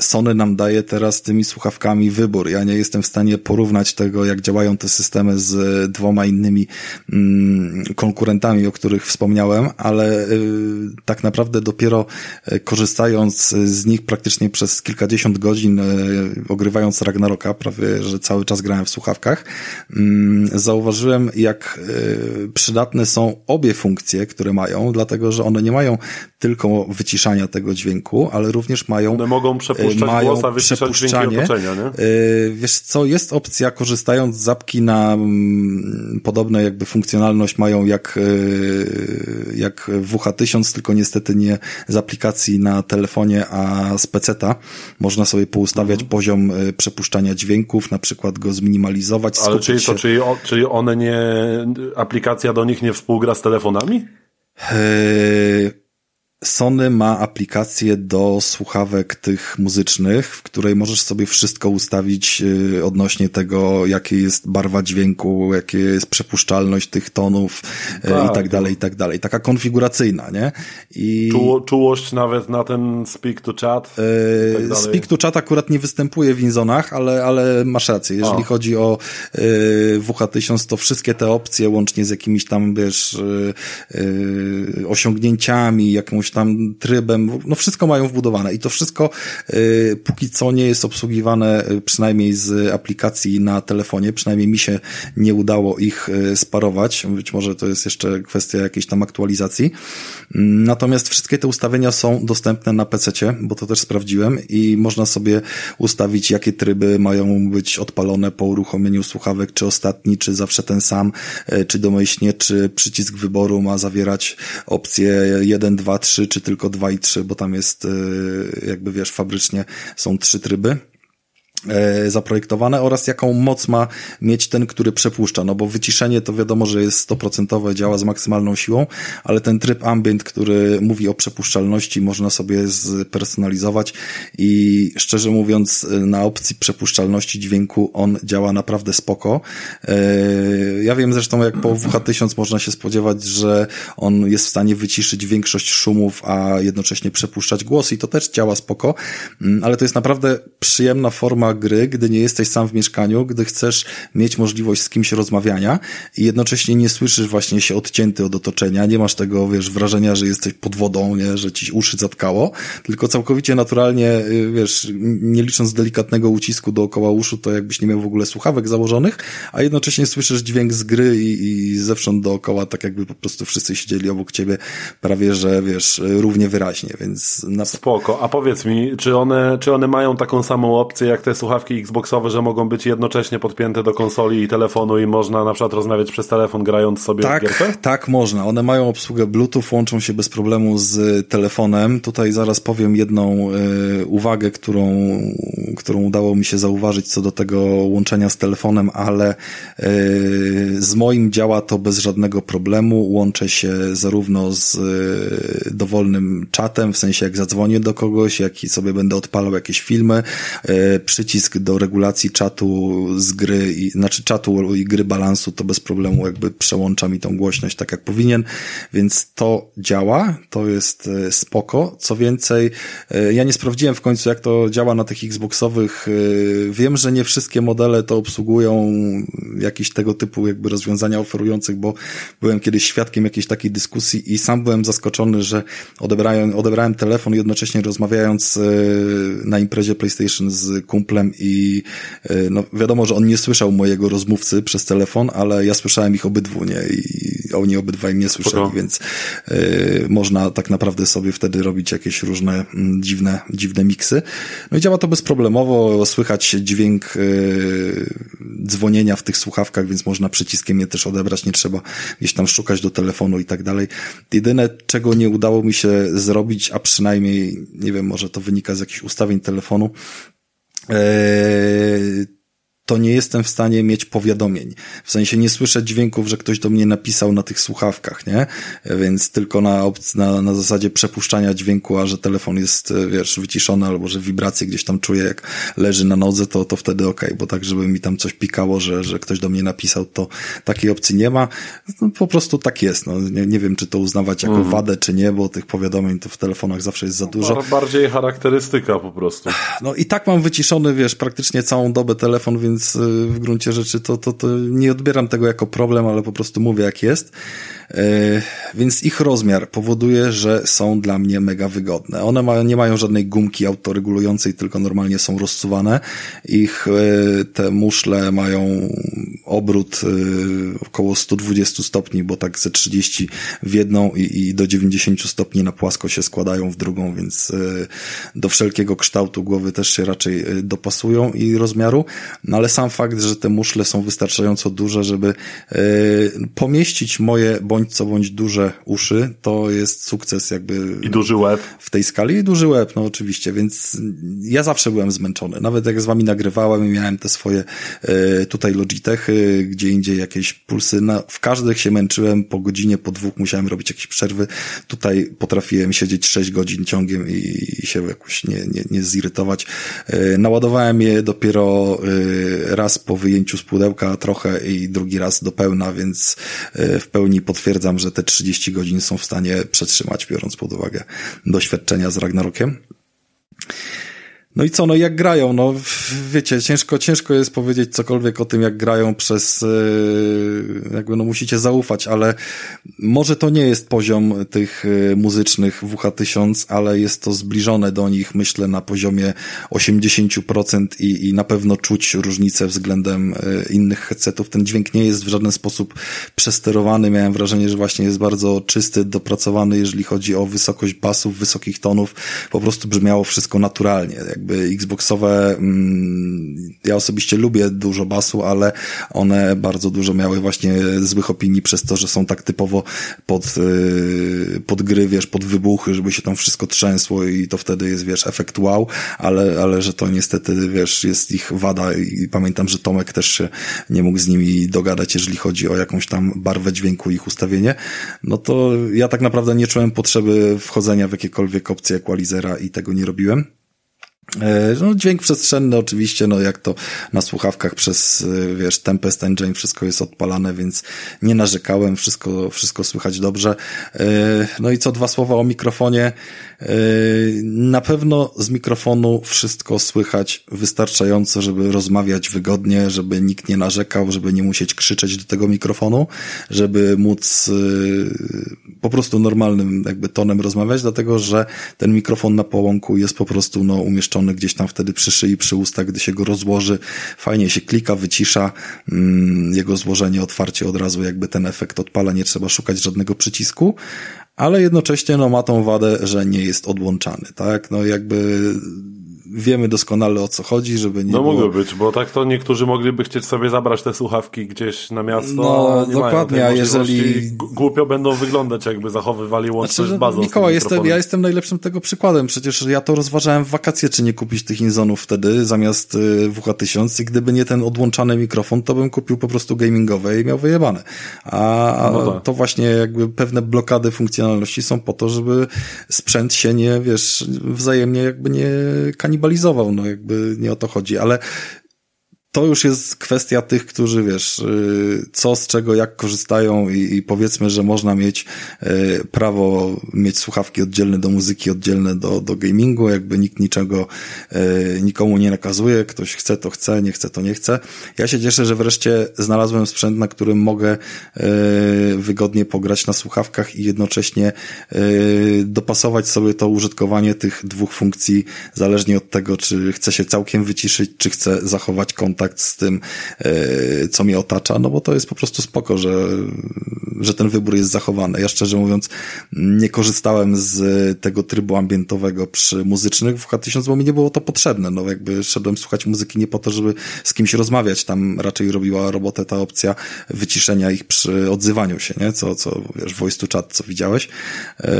Sony nam daje teraz tymi słuchawkami wybór. Ja nie jestem w stanie porównać tego, jak działają te systemy z dwoma innymi mm, konkurentami, o których wspomniałem, ale y, tak naprawdę dopiero y, korzystając z nich praktycznie przez kilkadziesiąt godzin, y, ogrywając Ragnaroka, prawie, że cały czas grałem w słuchawkach, mm, zauważyłem, jak przydatne są obie funkcje, które mają, dlatego, że one nie mają tylko wyciszania tego dźwięku, ale również mają one mogą mają głos, przepuszczanie. Nie? Y, wiesz co, jest opcja, korzystając z zapki na mm, podobne jakby funkcjonalność mają jak, y, jak WH1000, tylko niestety nie z aplikacji na telefonie, a z peceta. Można sobie poustawiać mhm. poziom y, przepuszczania dźwięków, na przykład go zminimalizować. Ale czyli, to, czyli, czyli one nie, aplikacja do nich nie współgra z telefonami? Sony ma aplikację do słuchawek tych muzycznych, w której możesz sobie wszystko ustawić y, odnośnie tego, jakie jest barwa dźwięku, jakie jest przepuszczalność tych tonów y, tak, i tak dalej, i tak dalej. Taka konfiguracyjna, nie? I... Czuło, czułość nawet na ten speak to chat? Yy, tak speak to chat akurat nie występuje w Inzonach, ale, ale masz rację. Jeżeli chodzi o yy, WH1000, to wszystkie te opcje, łącznie z jakimiś tam, wiesz, yy, osiągnięciami, jakąś tam trybem, no wszystko mają wbudowane i to wszystko y, póki co nie jest obsługiwane y, przynajmniej z aplikacji na telefonie, przynajmniej mi się nie udało ich y, sparować, być może to jest jeszcze kwestia jakiejś tam aktualizacji. Natomiast wszystkie te ustawienia są dostępne na PC, bo to też sprawdziłem i można sobie ustawić, jakie tryby mają być odpalone po uruchomieniu słuchawek, czy ostatni, czy zawsze ten sam, e, czy domyślnie, czy przycisk wyboru ma zawierać opcje 1, 2, 3, czy tylko 2 i 3, bo tam jest e, jakby wiesz, fabrycznie są trzy tryby. E, zaprojektowane oraz jaką moc ma mieć ten, który przepuszcza, no bo wyciszenie to wiadomo, że jest stoprocentowe, działa z maksymalną siłą, ale ten tryb ambient, który mówi o przepuszczalności, można sobie spersonalizować i szczerze mówiąc na opcji przepuszczalności dźwięku on działa naprawdę spoko. E, ja wiem zresztą jak po WH1000 można się spodziewać, że on jest w stanie wyciszyć większość szumów, a jednocześnie przepuszczać głos i to też działa spoko, mm, ale to jest naprawdę przyjemna forma gry, gdy nie jesteś sam w mieszkaniu, gdy chcesz mieć możliwość z kimś rozmawiania i jednocześnie nie słyszysz właśnie się odcięty od otoczenia, nie masz tego, wiesz, wrażenia, że jesteś pod wodą, nie, że ci uszy zatkało, tylko całkowicie naturalnie, y, wiesz, nie licząc delikatnego ucisku dookoła uszu, to jakbyś nie miał w ogóle słuchawek założonych, a jednocześnie słyszysz dźwięk z gry i, i zewsząd dookoła, tak jakby po prostu wszyscy siedzieli obok ciebie prawie, że wiesz, równie wyraźnie, więc... Na... Spoko, a powiedz mi, czy one, czy one mają taką samą opcję jak te słuchawki Xboxowe, że mogą być jednocześnie podpięte do konsoli i telefonu i można na przykład rozmawiać przez telefon grając sobie tak, w gierkę? Tak, można. One mają obsługę Bluetooth, łączą się bez problemu z telefonem. Tutaj zaraz powiem jedną y, uwagę, którą, którą udało mi się zauważyć co do tego łączenia z telefonem, ale y, z moim działa to bez żadnego problemu. Łączę się zarówno z y, dowolnym czatem, w sensie jak zadzwonię do kogoś, jak i sobie będę odpalał jakieś filmy, przycisk do regulacji czatu z gry, i, znaczy czatu i gry balansu, to bez problemu jakby przełącza mi tą głośność tak jak powinien, więc to działa, to jest e, spoko. Co więcej, e, ja nie sprawdziłem w końcu jak to działa na tych Xboxowych. E, wiem, że nie wszystkie modele to obsługują jakieś tego typu jakby rozwiązania oferujących, bo byłem kiedyś świadkiem jakiejś takiej dyskusji i sam byłem zaskoczony, że odebrałem, odebrałem telefon jednocześnie rozmawiając na imprezie PlayStation z kumplem i e, no, wiadomo, że on nie słyszał mojego rozmówcy przez telefon, ale ja słyszałem ich obydwu, nie? I oni obydwaj mnie słyszeli, Spoko. więc y, można tak naprawdę sobie wtedy robić jakieś różne m, mm, dziwne, dziwne miksy. No i działa to bezproblemowo, słychać dźwięk y, dzwonienia w tych słuchawkach, więc można przyciskiem je też odebrać, nie trzeba gdzieś tam szukać do telefonu i tak dalej. Jedyne, czego nie udało mi się zrobić, a przynajmniej, nie wiem, może to wynika z jakichś ustawień telefonu, Eee, to nie jestem w stanie mieć powiadomień. W sensie nie słyszę dźwięków, że ktoś do mnie napisał na tych słuchawkach, nie? Więc tylko na, na, na zasadzie przepuszczania dźwięku, a że telefon jest, wiesz, wyciszony albo że wibracje gdzieś tam czuję, jak leży na nodze, to, to wtedy okej, okay, bo tak, żeby mi tam coś pikało, że, że ktoś do mnie napisał, to takiej opcji nie ma. No, po prostu tak jest. No, nie, nie wiem, czy to uznawać jako mm. wadę, czy nie, bo tych powiadomień to w telefonach zawsze jest za dużo. Bardziej charakterystyka po prostu. No i tak mam wyciszony, wiesz, praktycznie całą dobę telefon, więc więc y, w gruncie rzeczy to, to, to nie odbieram tego jako problem, ale po prostu mówię jak jest. E, więc ich rozmiar powoduje, że są dla mnie mega wygodne. One mają, nie mają żadnej gumki autoregulującej, tylko normalnie są rozsuwane. Ich e, te muszle mają obrót około 120 stopni, bo tak ze 30 w jedną i, i do 90 stopni na płasko się składają w drugą, więc do wszelkiego kształtu głowy też się raczej dopasują i rozmiaru. No ale sam fakt, że te muszle są wystarczająco duże, żeby pomieścić moje bądź co bądź duże uszy, to jest sukces jakby. I duży łeb. W tej skali i duży łeb, no oczywiście, więc ja zawsze byłem zmęczony. Nawet jak z wami nagrywałem i miałem te swoje e, tutaj Logitechy, gdzie indziej jakieś pulsy, na, w każdych się męczyłem, po godzinie, po dwóch musiałem robić jakieś przerwy. Tutaj potrafiłem siedzieć sześć godzin ciągiem i, i się jakoś nie, nie, nie zirytować. E, naładowałem je dopiero e, raz po wyjęciu z pudełka trochę i drugi raz do pełna, więc w pełni potwierdzam że te 30 godzin są w stanie przetrzymać, biorąc pod uwagę doświadczenia z Ragnarokiem. No i co, no jak grają, no wiecie, ciężko, ciężko jest powiedzieć cokolwiek o tym, jak grają przez, e, jakby no musicie zaufać, ale może to nie jest poziom tych e, muzycznych WH1000, ale jest to zbliżone do nich, myślę, na poziomie 80% i, i na pewno czuć różnicę względem e, innych headsetów. Ten dźwięk nie jest w żaden sposób przesterowany. Miałem wrażenie, że właśnie jest bardzo czysty, dopracowany, jeżeli chodzi o wysokość basów, wysokich tonów. Po prostu brzmiało wszystko naturalnie jakby Xboxowe, mm, ja osobiście lubię dużo basu, ale one bardzo dużo miały właśnie złych opinii przez to, że są tak typowo pod, y, pod gry, wiesz, pod wybuchy, żeby się tam wszystko trzęsło i to wtedy jest, wiesz, efekt wow, ale, ale że to niestety, wiesz, jest ich wada i pamiętam, że Tomek też się nie mógł z nimi dogadać, jeżeli chodzi o jakąś tam barwę dźwięku, ich ustawienie, no to ja tak naprawdę nie czułem potrzeby wchodzenia w jakiekolwiek opcje equalizera i tego nie robiłem. E, no, dźwięk przestrzenny oczywiście, no jak to na słuchawkach przez, e, wiesz, Tempest Engine wszystko jest odpalane, więc nie narzekałem, wszystko, wszystko słychać dobrze. E, no i co dwa słowa o mikrofonie. Na pewno z mikrofonu wszystko słychać wystarczająco, żeby rozmawiać wygodnie, żeby nikt nie narzekał, żeby nie musieć krzyczeć do tego mikrofonu, żeby móc po prostu normalnym jakby tonem rozmawiać, dlatego że ten mikrofon na połąku jest po prostu no, umieszczony gdzieś tam wtedy przy szyi, przy ustach, gdy się go rozłoży, fajnie się klika, wycisza, mm, jego złożenie, otwarcie od razu jakby ten efekt odpala, nie trzeba szukać żadnego przycisku, ale jednocześnie no, ma tą wadę, że nie jest odłączany, tak? No jakby wiemy doskonale o co chodzi, żeby nie No było... mogło być, bo tak to niektórzy mogliby chcieć sobie zabrać te słuchawki gdzieś na miasto, no, nie dokładnie, a jeżeli... Głupio będą wyglądać, jakby zachowywali łączność znaczy, z bazą. Mikołaj, jestem, ja jestem najlepszym tego przykładem, przecież ja to rozważałem w wakacje, czy nie kupić tych Inzonów wtedy zamiast y, WH1000 i gdyby nie ten odłączany mikrofon, to bym kupił po prostu gamingowe i miał wyjebane. A, a no tak. to właśnie jakby pewne blokady funkcjonalności są po to, żeby sprzęt się nie, wiesz, wzajemnie jakby nie kanibalizował kanibalizował, no jakby nie o to chodzi, ale to już jest kwestia tych, którzy wiesz, y, co z czego, jak korzystają i, i, powiedzmy, że można mieć y, prawo mieć słuchawki oddzielne do muzyki, oddzielne do, do gamingu, jakby nikt niczego y, nikomu nie nakazuje, ktoś chce to chce, nie chce to nie chce. Ja się cieszę, że wreszcie znalazłem sprzęt, na którym mogę wygodnie pograć na słuchawkach i jednocześnie dopasować sobie to użytkowanie tych dwóch funkcji, zależnie od tego, czy chcę się całkiem wyciszyć, czy chcę zachować kontakt kontakt z tym, e, co mnie otacza, no bo to jest po prostu spoko, że, że ten wybór jest zachowany. Ja szczerze mówiąc nie korzystałem z tego trybu ambientowego przy muzycznych w H1000, bo mi nie było to potrzebne. No jakby szedłem słuchać muzyki nie po to, żeby z kimś rozmawiać. Tam raczej robiła robotę ta opcja wyciszenia ich przy odzywaniu się, nie? Co, co wiesz, voice to chat, co widziałeś. E,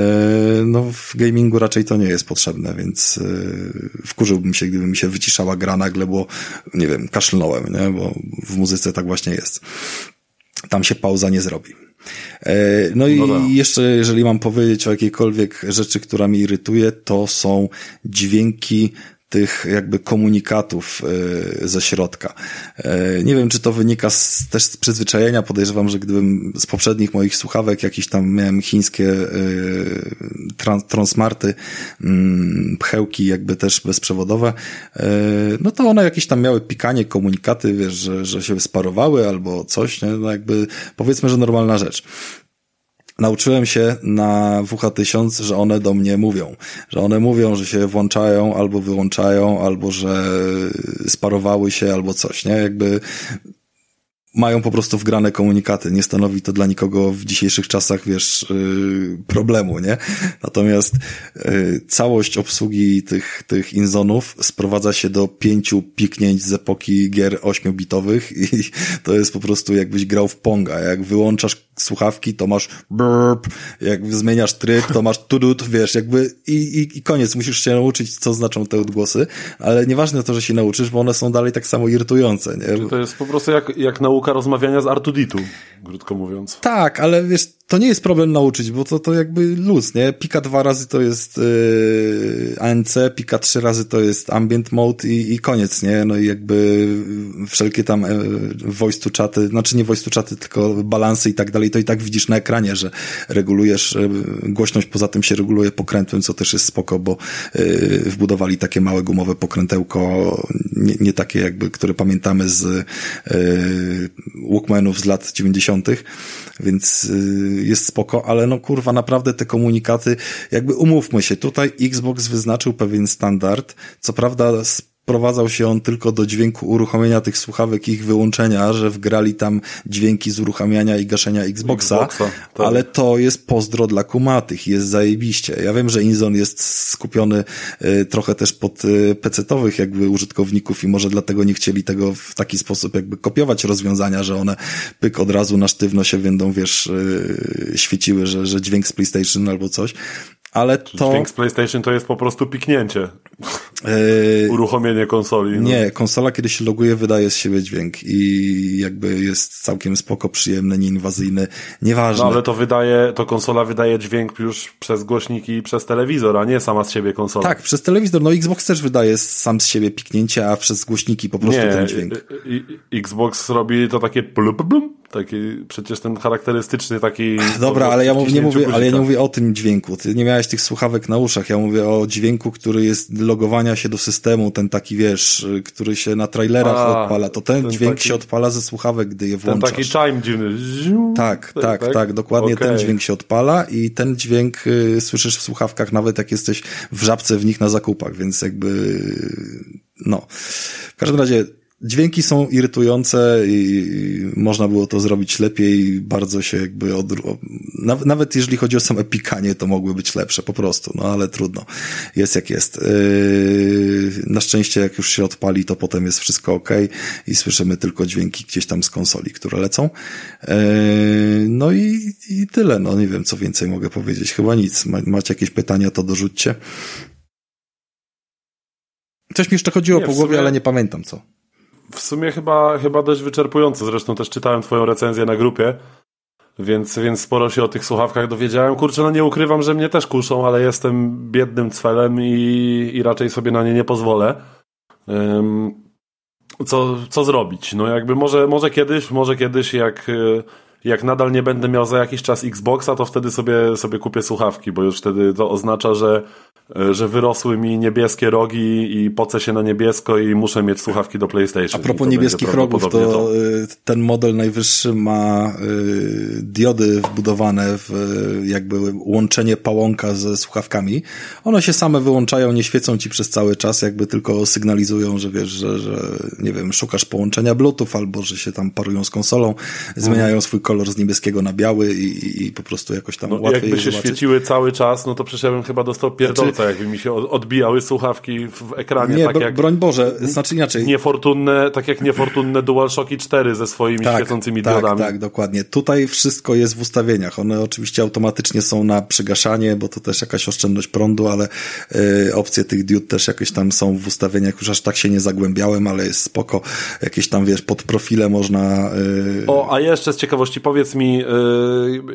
no w gamingu raczej to nie jest potrzebne, więc e, wkurzyłbym się, gdyby mi się wyciszała gra nagle, bo nie wiem, kasz kaszlnąłem, nie? bo w muzyce tak właśnie jest. Tam się pauza nie zrobi. E, no i no tak. jeszcze, jeżeli mam powiedzieć o jakiejkolwiek rzeczy, która mnie irytuje, to są dźwięki tych jakby komunikatów e, ze środka. E, nie wiem, czy to wynika z, też z przyzwyczajenia. Podejrzewam, że gdybym z poprzednich moich słuchawek jakiś tam miałem chińskie e, trans, transmarty, mm, pchełki jakby też bezprzewodowe, no to one jakieś tam miały pikanie, komunikaty, wiesz, że, że się sparowały albo coś, nie? No jakby powiedzmy, że normalna rzecz nauczyłem się na WH1000, że one do mnie mówią. Że one mówią, że się włączają albo wyłączają, albo że sparowały się, albo coś, nie? Jakby mają po prostu wgrane komunikaty. Nie stanowi to dla nikogo w dzisiejszych czasach, wiesz, yy, problemu, nie? Natomiast yy, całość obsługi tych, tych inzonów sprowadza się do pięciu piknięć z epoki gier 8-bitowych i [LAUGHS] to jest po prostu jakbyś grał w Ponga. Jak wyłączasz słuchawki, to masz burp, jak zmieniasz tryb, to masz tudut, wiesz, jakby i, i, i koniec. Musisz się nauczyć, co znaczą te odgłosy, ale nieważne to, że się nauczysz, bo one są dalej tak samo irytujące, nie? To jest po prostu jak, jak nauka rozmawiania z Artuditu, krótko mówiąc. Tak, ale wiesz, to nie jest problem nauczyć, bo to, to jakby luz, nie? Pika dwa razy to jest yy, ANC, pika trzy razy to jest ambient mode i, i koniec, nie? No i jakby wszelkie tam yy, voice to chaty, znaczy nie voice to chaty, tylko balansy i tak dalej, to i tak widzisz na ekranie, że regulujesz yy, głośność, poza tym się reguluje pokrętłem, co też jest spoko, bo yy, wbudowali takie małe gumowe pokrętełko, nie, nie takie jakby, które pamiętamy z yy, Walkmanów z lat 90., więc yy, jest spoko, ale no kurwa, naprawdę te komunikaty, jakby umówmy się, tutaj Xbox wyznaczył pewien standard, co prawda sprowadzał się on tylko do dźwięku uruchomienia tych słuchawek i ich wyłączenia, że wgrali tam dźwięki z uruchamiania i gaszenia Xboxa, Xboxa tak. ale to jest pozdro dla kumatych, jest zajebiście. Ja wiem, że Inzon jest skupiony y, trochę też pod y, pecetowych jakby użytkowników i może dlatego nie chcieli tego w taki sposób jakby kopiować rozwiązania, że one pyk od razu na sztywno się będą, wiesz, y, świeciły, że, że dźwięk z PlayStation albo coś, ale to... Dźwięk z PlayStation to jest po prostu piknięcie. Yy... Uruchomienie konsoli. No. Nie, konsola kiedy się loguje wydaje z siebie dźwięk i jakby jest całkiem spoko, przyjemny, nieinwazyjny, nieważne. No ale to wydaje, to konsola wydaje dźwięk już przez głośniki i przez telewizor, a nie sama z siebie konsola. Tak, przez telewizor. No Xbox też wydaje sam z siebie piknięcie, a przez głośniki po prostu nie, ten dźwięk. Xbox robi to takie plum, plum, taki, przecież ten charakterystyczny taki... Dobra, ale ja nie mówię, ale ja nie mówię o tym dźwięku. Ty nie miałeś tych słuchawek na uszach. Ja mówię o dźwięku, który jest logowania się do systemu, ten taki, wiesz, który się na trailerach A, odpala. To ten, ten dźwięk taki, się odpala ze słuchawek, gdy je włączasz. Ten taki chime dziwny. Tak, tak, tak, tak, dokładnie okay. ten dźwięk się odpala i ten dźwięk y, słyszysz w słuchawkach nawet jak jesteś w żabce w nich na zakupach, więc jakby no. W każdym razie Dźwięki są irytujące i można było to zrobić lepiej, bardzo się jakby od... Nawet jeżeli chodzi o same pikanie, to mogły być lepsze po prostu, no ale trudno. Jest jak jest. Yy, na szczęście jak już się odpali, to potem jest wszystko ok i słyszymy tylko dźwięki gdzieś tam z konsoli, które lecą. Yy, no i, i tyle, no nie wiem co więcej mogę powiedzieć. Chyba nic. Macie jakieś pytania, to dorzućcie. Coś mi jeszcze chodziło nie, po głowie, sumie... ale nie pamiętam co w sumie chyba, chyba dość wyczerpujące. Zresztą też czytałem twoją recenzję na grupie, więc, więc sporo się o tych słuchawkach dowiedziałem. Kurczę, no nie ukrywam, że mnie też kuszą, ale jestem biednym cwelem i, i raczej sobie na nie nie pozwolę. Um, co, co zrobić? No jakby może, może kiedyś, może kiedyś jak, jak nadal nie będę miał za jakiś czas Xboxa, to wtedy sobie, sobie kupię słuchawki, bo już wtedy to oznacza, że że wyrosły mi niebieskie rogi i poce się na niebiesko i muszę mieć słuchawki do PlayStation. A propos niebieskich rogów, to, to, e, ten model najwyższy ma y, diody wbudowane w jakby łączenie pałąka ze słuchawkami. One się same wyłączają, nie świecą ci przez cały czas, jakby tylko sygnalizują, że wiesz, że, że nie wiem, szukasz połączenia Bluetooth albo że się tam parują z konsolą, zmieniają mhm. swój kolor z niebieskiego na biały i, i po prostu jakoś tam no, łatwiej Jakby się zobaczyć. świeciły cały czas, no to przecież ja bym chyba dostał pierdolca. Znaczy, jakby mi się odbijały słuchawki w ekranie. Nie, tak bro, jak broń Boże, znaczy inaczej. Niefortunne, tak jak niefortunne DualShocki 4 ze swoimi tak, świecącymi tak, diodami. Tak, dokładnie. Tutaj wszystko jest w ustawieniach. One oczywiście automatycznie są na przygaszanie, bo to też jakaś oszczędność prądu, ale y, opcje tych diod też jakieś tam są w ustawieniach. Już aż tak się nie zagłębiałem, ale jest spoko. Jakieś tam, wiesz, pod profile można... Y... O, a jeszcze z ciekawości powiedz mi, y,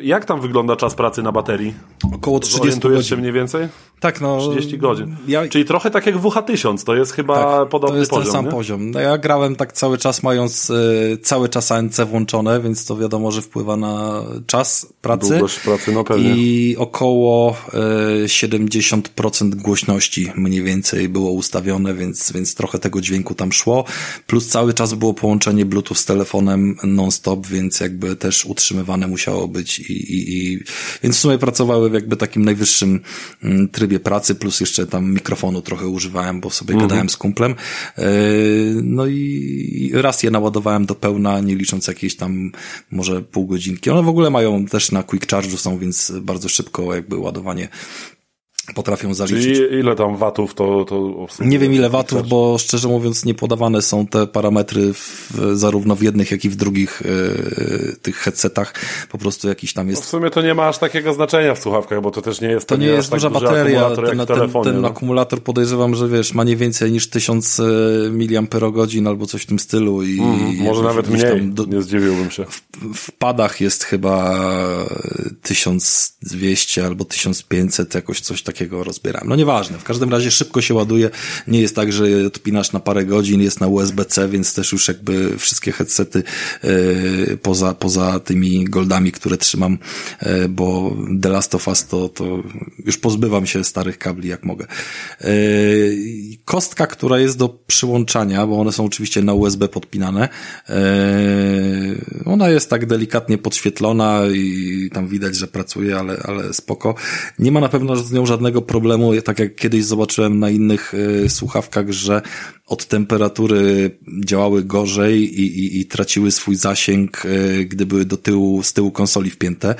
jak tam wygląda czas pracy na baterii? Około 30 godzin. się mniej więcej? Tak, no. 30 godzin. Ja... Czyli trochę tak jak WH1000, to jest chyba tak, podobny to jest poziom. ten sam nie? poziom. No ja grałem tak cały czas mając y, cały czas ANC włączone, więc to wiadomo, że wpływa na czas pracy. Długość pracy, no pewnie. I około y, 70% głośności mniej więcej było ustawione, więc, więc trochę tego dźwięku tam szło. Plus cały czas było połączenie Bluetooth z telefonem non-stop, więc jakby też utrzymywane musiało być i, i, i więc w sumie pracowały w jakby takim najwyższym mm, trybie pracy, plus jeszcze tam mikrofonu trochę używałem, bo sobie mhm. gadałem z kumplem. E, no i raz je naładowałem do pełna, nie licząc jakieś tam może pół godzinki. One w ogóle mają też na quick charge'u są, więc bardzo szybko jakby ładowanie potrafią zaliczyć. Czyli ile tam watów to, to? Nie wiem ile watów, bo szczerze mówiąc nie podawane są te parametry w, zarówno w jednych, jak i w drugich e, tych headsetach. Po prostu jakiś tam jest... No w sumie to nie ma aż takiego znaczenia w słuchawkach, bo to też nie jest... To nie jest tak duża bateria. Ten, ten, telefonie, ten no. akumulator podejrzewam, że wiesz, ma nie więcej niż 1000 mAh albo coś w tym stylu. i mm, Może nawet mniej, do, nie zdziwiłbym się. W, w padach jest chyba 1200 albo 1500, jakoś coś takiego rozbierałem. No nieważne, w każdym razie szybko się ładuje. Nie jest tak, że odpinasz na parę godzin, jest na USB-C, więc też już jakby wszystkie headsety yy, poza, poza tymi goldami, które trzymam, yy, bo The Last of Us to, to już pozbywam się starych kabli jak mogę. Yy, kostka, która jest do przyłączania, bo one są oczywiście na USB podpinane, ona jest tak delikatnie podświetlona i tam widać, że pracuje, ale, ale spoko. Nie ma na pewno z nią żadnego problemu, tak jak kiedyś zobaczyłem na innych y, słuchawkach, że od temperatury działały gorzej i, i, i traciły swój zasięg, y, gdy były do tyłu, z tyłu konsoli wpięte.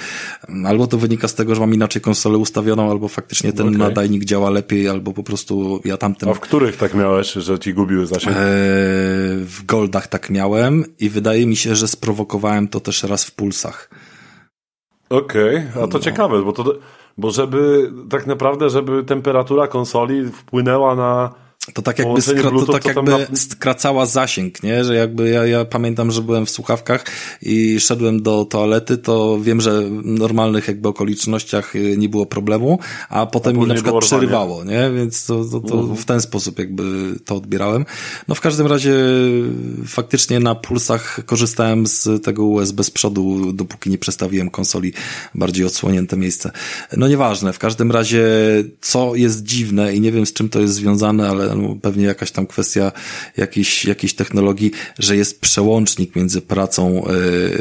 Albo to wynika z tego, że mam inaczej konsolę ustawioną, albo faktycznie ten okay. nadajnik działa lepiej, albo po prostu ja tamten... A w których tak miałeś, że ci gubiły zasięg? E, w Goldach tak miałem i wydaje mi się, że sprowokowałem to też raz w pulsach. Okej, okay. a to no. ciekawe, bo to bo żeby tak naprawdę, żeby temperatura konsoli wpłynęła na to tak jakby, skra to tak jakby na... skracała zasięg, nie? Że jakby ja, ja pamiętam, że byłem w słuchawkach i szedłem do toalety, to wiem, że w normalnych jakby okolicznościach y, nie było problemu, a potem a mi na przykład przerywało, nie? Więc to, to, to mhm. w ten sposób jakby to odbierałem. No w każdym razie faktycznie na pulsach korzystałem z tego USB z przodu, dopóki nie przestawiłem konsoli bardziej odsłonięte miejsce. No nieważne, w każdym razie co jest dziwne i nie wiem z czym to jest związane, ale no, pewnie jakaś tam kwestia jakiejś, jakiejś technologii, że jest przełącznik między pracą,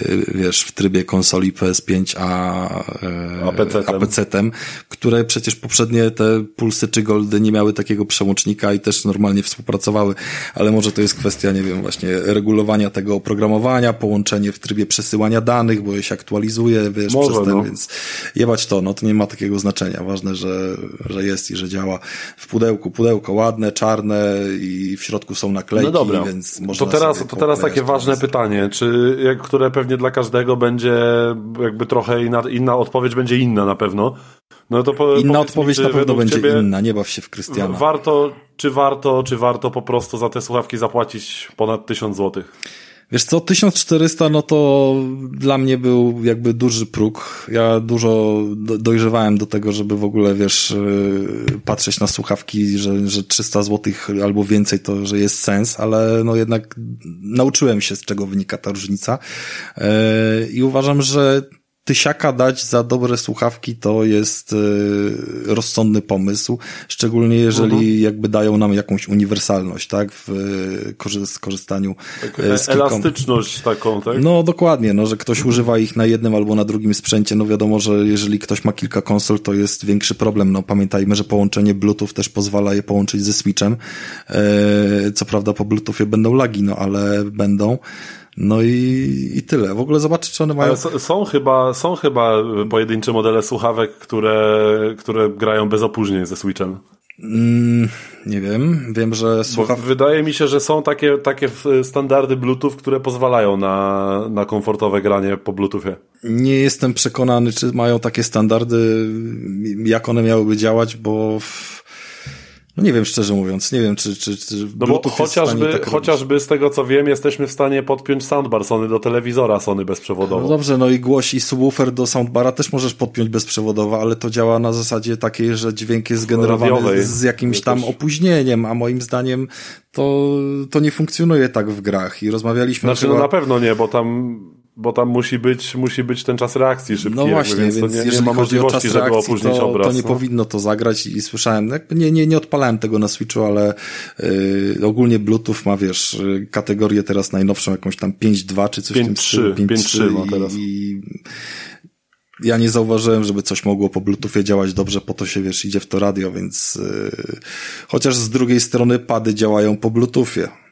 yy, wiesz, w trybie konsoli PS5 a, yy, a PC-tem, które przecież poprzednie te pulsy czy goldy nie miały takiego przełącznika i też normalnie współpracowały, ale może to jest kwestia, nie wiem, właśnie regulowania tego oprogramowania, połączenie w trybie przesyłania danych, bo je się aktualizuje, wiesz, może, przez ten, no. więc jebać to, no to nie ma takiego znaczenia. Ważne, że, że jest i że działa w pudełku. Pudełko ładne, czarne i w środku są naklejki, no dobra. więc można To teraz, to teraz takie ważne pytanie, czy, jak, które pewnie dla każdego będzie jakby trochę inna, inna odpowiedź będzie inna na pewno. No to po, inna odpowiedź mi, na pewno będzie inna, nie baw się w Krystiana. Warto, czy warto, czy warto po prostu za te słuchawki zapłacić ponad 1000 złotych? Wiesz co, 1400 no to dla mnie był jakby duży próg. Ja dużo dojrzewałem do tego, żeby w ogóle, wiesz, y, patrzeć na słuchawki, że, że 300 zł albo więcej to, że jest sens, ale no jednak nauczyłem się z czego wynika ta różnica. Y, I uważam, że tysiaka dać za dobre słuchawki to jest y, rozsądny pomysł, szczególnie jeżeli mhm. jakby dają nam jakąś uniwersalność, tak, w y, skorzystaniu tak, y, z kilką... Elastyczność taką, tak? No dokładnie, no, że ktoś używa ich na jednym albo na drugim sprzęcie, no wiadomo, że jeżeli ktoś ma kilka konsol, to jest większy problem, no pamiętajmy, że połączenie Bluetooth też pozwala je połączyć ze Switchem, e, co prawda po Bluetoothie będą lagi, no ale będą, no i, i tyle. W ogóle zobaczyć, czy one mają. Ale są chyba, są chyba pojedyncze modele słuchawek, które, które grają bez opóźnień ze Switchem. Mm, nie wiem. Wiem, że słuchaw... Wydaje mi się, że są takie, takie standardy Bluetooth, które pozwalają na, na komfortowe granie po Bluetoothie. Nie jestem przekonany, czy mają takie standardy, jak one miałyby działać, bo. W no nie wiem, szczerze mówiąc, nie wiem, czy, czy, czy No bo chociażby, tak chociażby z tego co wiem, jesteśmy w stanie podpiąć soundbar Sony do telewizora Sony bezprzewodowo. No dobrze, no i głoś i subwoofer do soundbara też możesz podpiąć bezprzewodowo, ale to działa na zasadzie takiej, że dźwięk jest generowany Radiowej. z jakimś tam opóźnieniem, a moim zdaniem to, to nie funkcjonuje tak w grach i rozmawialiśmy Znaczy, chyba... no na pewno nie, bo tam bo tam musi być, musi być ten czas reakcji szybki. No właśnie, jakby, więc, więc nie, nie ma możliwości, żeby reakcji, opóźnić to, obraz. To nie no. powinno to zagrać i słyszałem, nie, nie, nie odpalałem tego na Switchu, ale yy, ogólnie Bluetooth ma, wiesz, kategorię teraz najnowszą, jakąś tam 5.2 czy coś 5, w tym stylu. 5.3 ma teraz. I, ja nie zauważyłem, żeby coś mogło po Bluetoothie działać dobrze, po to się, wiesz, idzie w to radio, więc yy, chociaż z drugiej strony pady działają po Bluetoothie.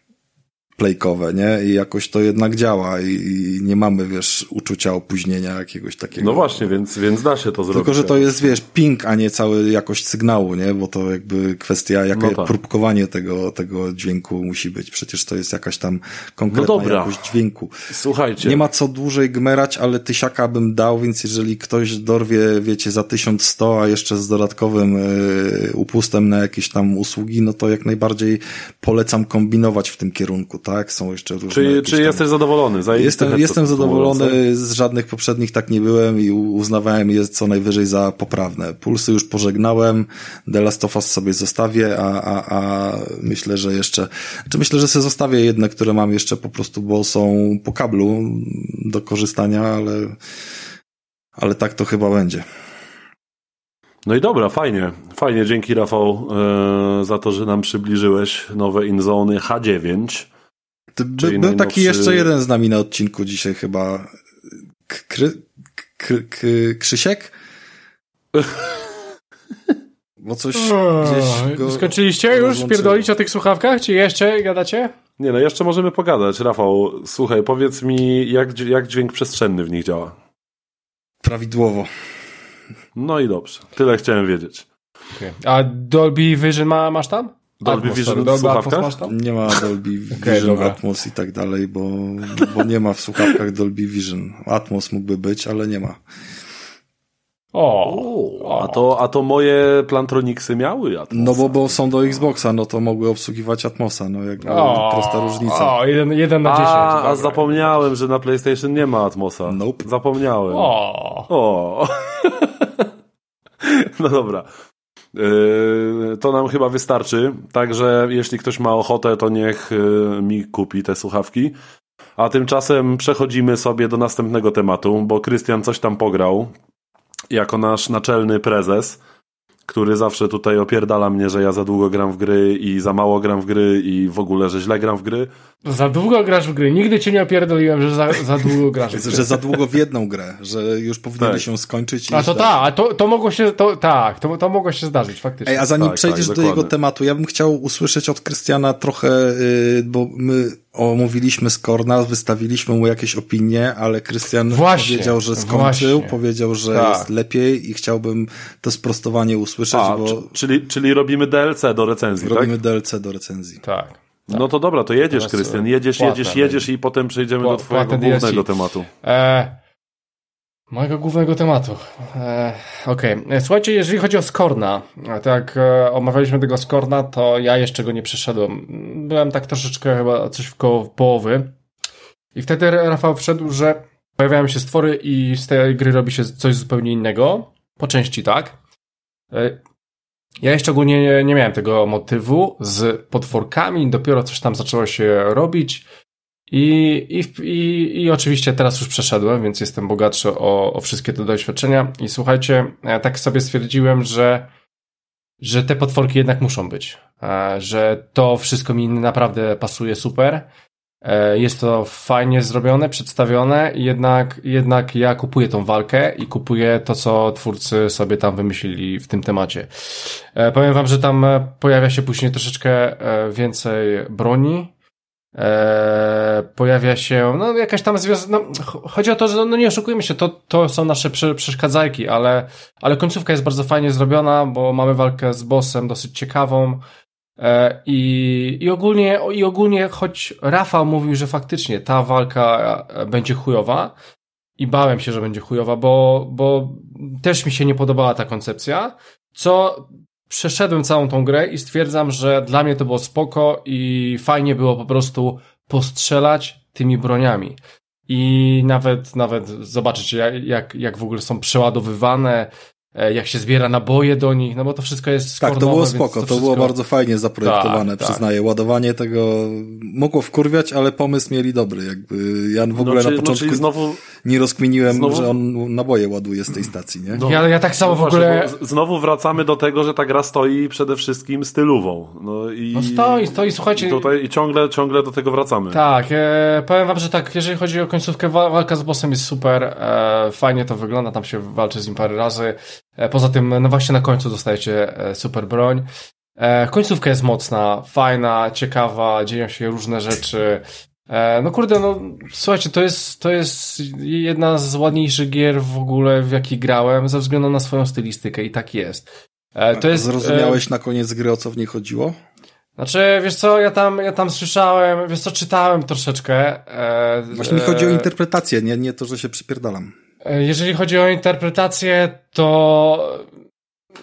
Playkowe, nie? I jakoś to jednak działa i, i, nie mamy, wiesz, uczucia opóźnienia jakiegoś takiego. No właśnie, więc, więc da się to zrobić. Tylko, że to jest, wiesz, ping, a nie cały jakość sygnału, nie? Bo to jakby kwestia, jakie no tak. próbkowanie tego, tego dźwięku musi być. Przecież to jest jakaś tam konkretna no jakość dźwięku. Słuchajcie. Nie ma co dłużej gmerać, ale tysiaka bym dał, więc jeżeli ktoś dorwie, wiecie, za 1100, a jeszcze z dodatkowym y, upustem na jakieś tam usługi, no to jak najbardziej polecam kombinować w tym kierunku tak? Są jeszcze różne... Czy, czy tam... jesteś zadowolony? jestem jestem zadowolony, z żadnych poprzednich tak nie byłem i uznawałem je co najwyżej za poprawne. Pulsy już pożegnałem, The Last of Us sobie zostawię, a, a, a myślę, że jeszcze... Czy myślę, że sobie zostawię jedne, które mam jeszcze po prostu, bo są po kablu do korzystania, ale, ale tak to chyba będzie. No i dobra, fajnie. Fajnie, dzięki Rafał yy, za to, że nam przybliżyłeś nowe Inzony H9. By, był taki jeszcze jeden z nami na odcinku dzisiaj chyba. Kry, kry, kry, Krzysiek? Bo [LAUGHS] coś gdzieś go Skończyliście już pierdolić o tych słuchawkach, czy jeszcze gadacie? Nie no, jeszcze możemy pogadać. Rafał, słuchaj, powiedz mi, jak, jak dźwięk przestrzenny w nich działa? Prawidłowo. No i dobrze. Tyle chciałem wiedzieć. Okay. A Dolby Vision ma, masz tam? Dolby Vision w słuchawkach? Nie ma Dolby [LAUGHS] Vision, okay, Atmos i tak dalej, bo, bo nie ma w słuchawkach Dolby Vision. Atmos mógłby być, ale nie ma. O, a to, a to moje Plantronicsy miały Atmosa. No bo, bo są do Xboxa, no to mogły obsługiwać Atmosa, no jakby o, prosta różnica. O, jeden, jeden na dziesięć. A, a zapomniałem, że na PlayStation nie ma Atmosa. Nope. Zapomniałem. O. o. [LAUGHS] no dobra. Yy, to nam chyba wystarczy. Także jeśli ktoś ma ochotę, to niech yy, mi kupi te słuchawki. A tymczasem przechodzimy sobie do następnego tematu, bo Krystian coś tam pograł jako nasz naczelny prezes który zawsze tutaj opierdala mnie, że ja za długo gram w gry i za mało gram w gry i w ogóle, że źle gram w gry. Za długo grasz w gry. Nigdy cię nie opierdoliłem, że za, za długo grasz w gry. że za długo w jedną grę, że już powinny tak. się skończyć. A to tak, to, to mogło się, to, tak, to, to mogło się zdarzyć faktycznie. Ej, a zanim tak, przejdziesz tak, do jego tematu, ja bym chciał usłyszeć od Krystiana trochę, yy, bo my omówiliśmy Skorna, wystawiliśmy mu jakieś opinie, ale Krystian powiedział, że skończył, właśnie. powiedział, że tak. jest lepiej i chciałbym to sprostowanie usłyszeć, A, bo... Czyli, czyli robimy DLC do recenzji, Robimy tak? DLC do recenzji. Tak. tak. No to dobra, to jedziesz, Krystian, jedziesz, jedziesz, jedziesz i potem przejdziemy do twojego głównego tematu. E, mojego głównego tematu. E, Okej, okay. E, słuchajcie, jeżeli chodzi o Skorna, tak e, omawialiśmy tego Skorna, to ja jeszcze go nie przeszedłem. Byłem tak troszeczkę chyba coś w koło połowy i wtedy Rafał wszedł, że pojawiają się stwory i z tej gry robi się coś zupełnie innego. Po części tak. E, ja jeszcze ogólnie nie, nie miałem tego motywu z potworkami, dopiero coś tam zaczęło się robić. I, i, i, I oczywiście teraz już przeszedłem, więc jestem bogatszy o, o wszystkie te doświadczenia. I słuchajcie, tak sobie stwierdziłem, że, że te potworki jednak muszą być. E, że to wszystko mi naprawdę pasuje super. E, jest to fajnie zrobione, przedstawione, jednak, jednak ja kupuję tą walkę i kupuję to, co twórcy sobie tam wymyślili w tym temacie. E, powiem wam, że tam pojawia się później troszeczkę więcej broni, pojawia się, no jakaś tam związek, no, chodzi o to, że no nie oszukujmy się, to, to są nasze przeszkadzajki, ale, ale końcówka jest bardzo fajnie zrobiona, bo mamy walkę z bossem dosyć ciekawą i, i ogólnie, i ogólnie, choć Rafał mówił, że faktycznie ta walka e, będzie chujowa i bałem się, że będzie chujowa, bo, bo też mi się nie podobała ta koncepcja, co przeszedłem całą tą grę i stwierdzam, że dla mnie to było spoko i fajnie było po prostu postrzelać tymi broniami. I nawet, nawet zobaczyć, jak, jak, jak w ogóle są przeładowywane, E, jak się zbiera naboje do nich, no bo to wszystko jest Tak, to było spoko, to, to wszystko... było bardzo fajnie zaprojektowane, tak, przyznaję. Tak. Ładowanie tego mogło wkurwiać, ale pomysł mieli dobry, jakby ja w ogóle no, czyli, na początku no, znowu, nie rozkminiłem, znowu... że on naboje ładuje z tej stacji, nie? No, ja, ja tak samo no w ogóle... Znowu wracamy do tego, że ta gra stoi przede wszystkim stylową. No, i... no stoi, stoi, słuchajcie... I, tutaj, i ciągle, ciągle do tego wracamy. Tak, e, powiem wam, że tak, jeżeli chodzi o końcówkę, walka z bossem jest super, e, fajnie to wygląda, tam się walczy z nim parę razy, E, poza tym, no właśnie na końcu dostajecie e, super broń. E, końcówka jest mocna, fajna, ciekawa, dzieją się różne rzeczy. E, no kurde, no słuchajcie, to jest, to jest jedna z ładniejszych gier w ogóle, w jaki grałem, ze względu na swoją stylistykę i tak jest. E, to jest Zrozumiałeś e, na koniec gry, o co w niej chodziło? Znaczy, wiesz co, ja tam, ja tam słyszałem, wiesz co, czytałem troszeczkę. E, Właśnie mi chodzi o interpretację, nie, nie to, że się przypierdalam. E, jeżeli chodzi o interpretację, to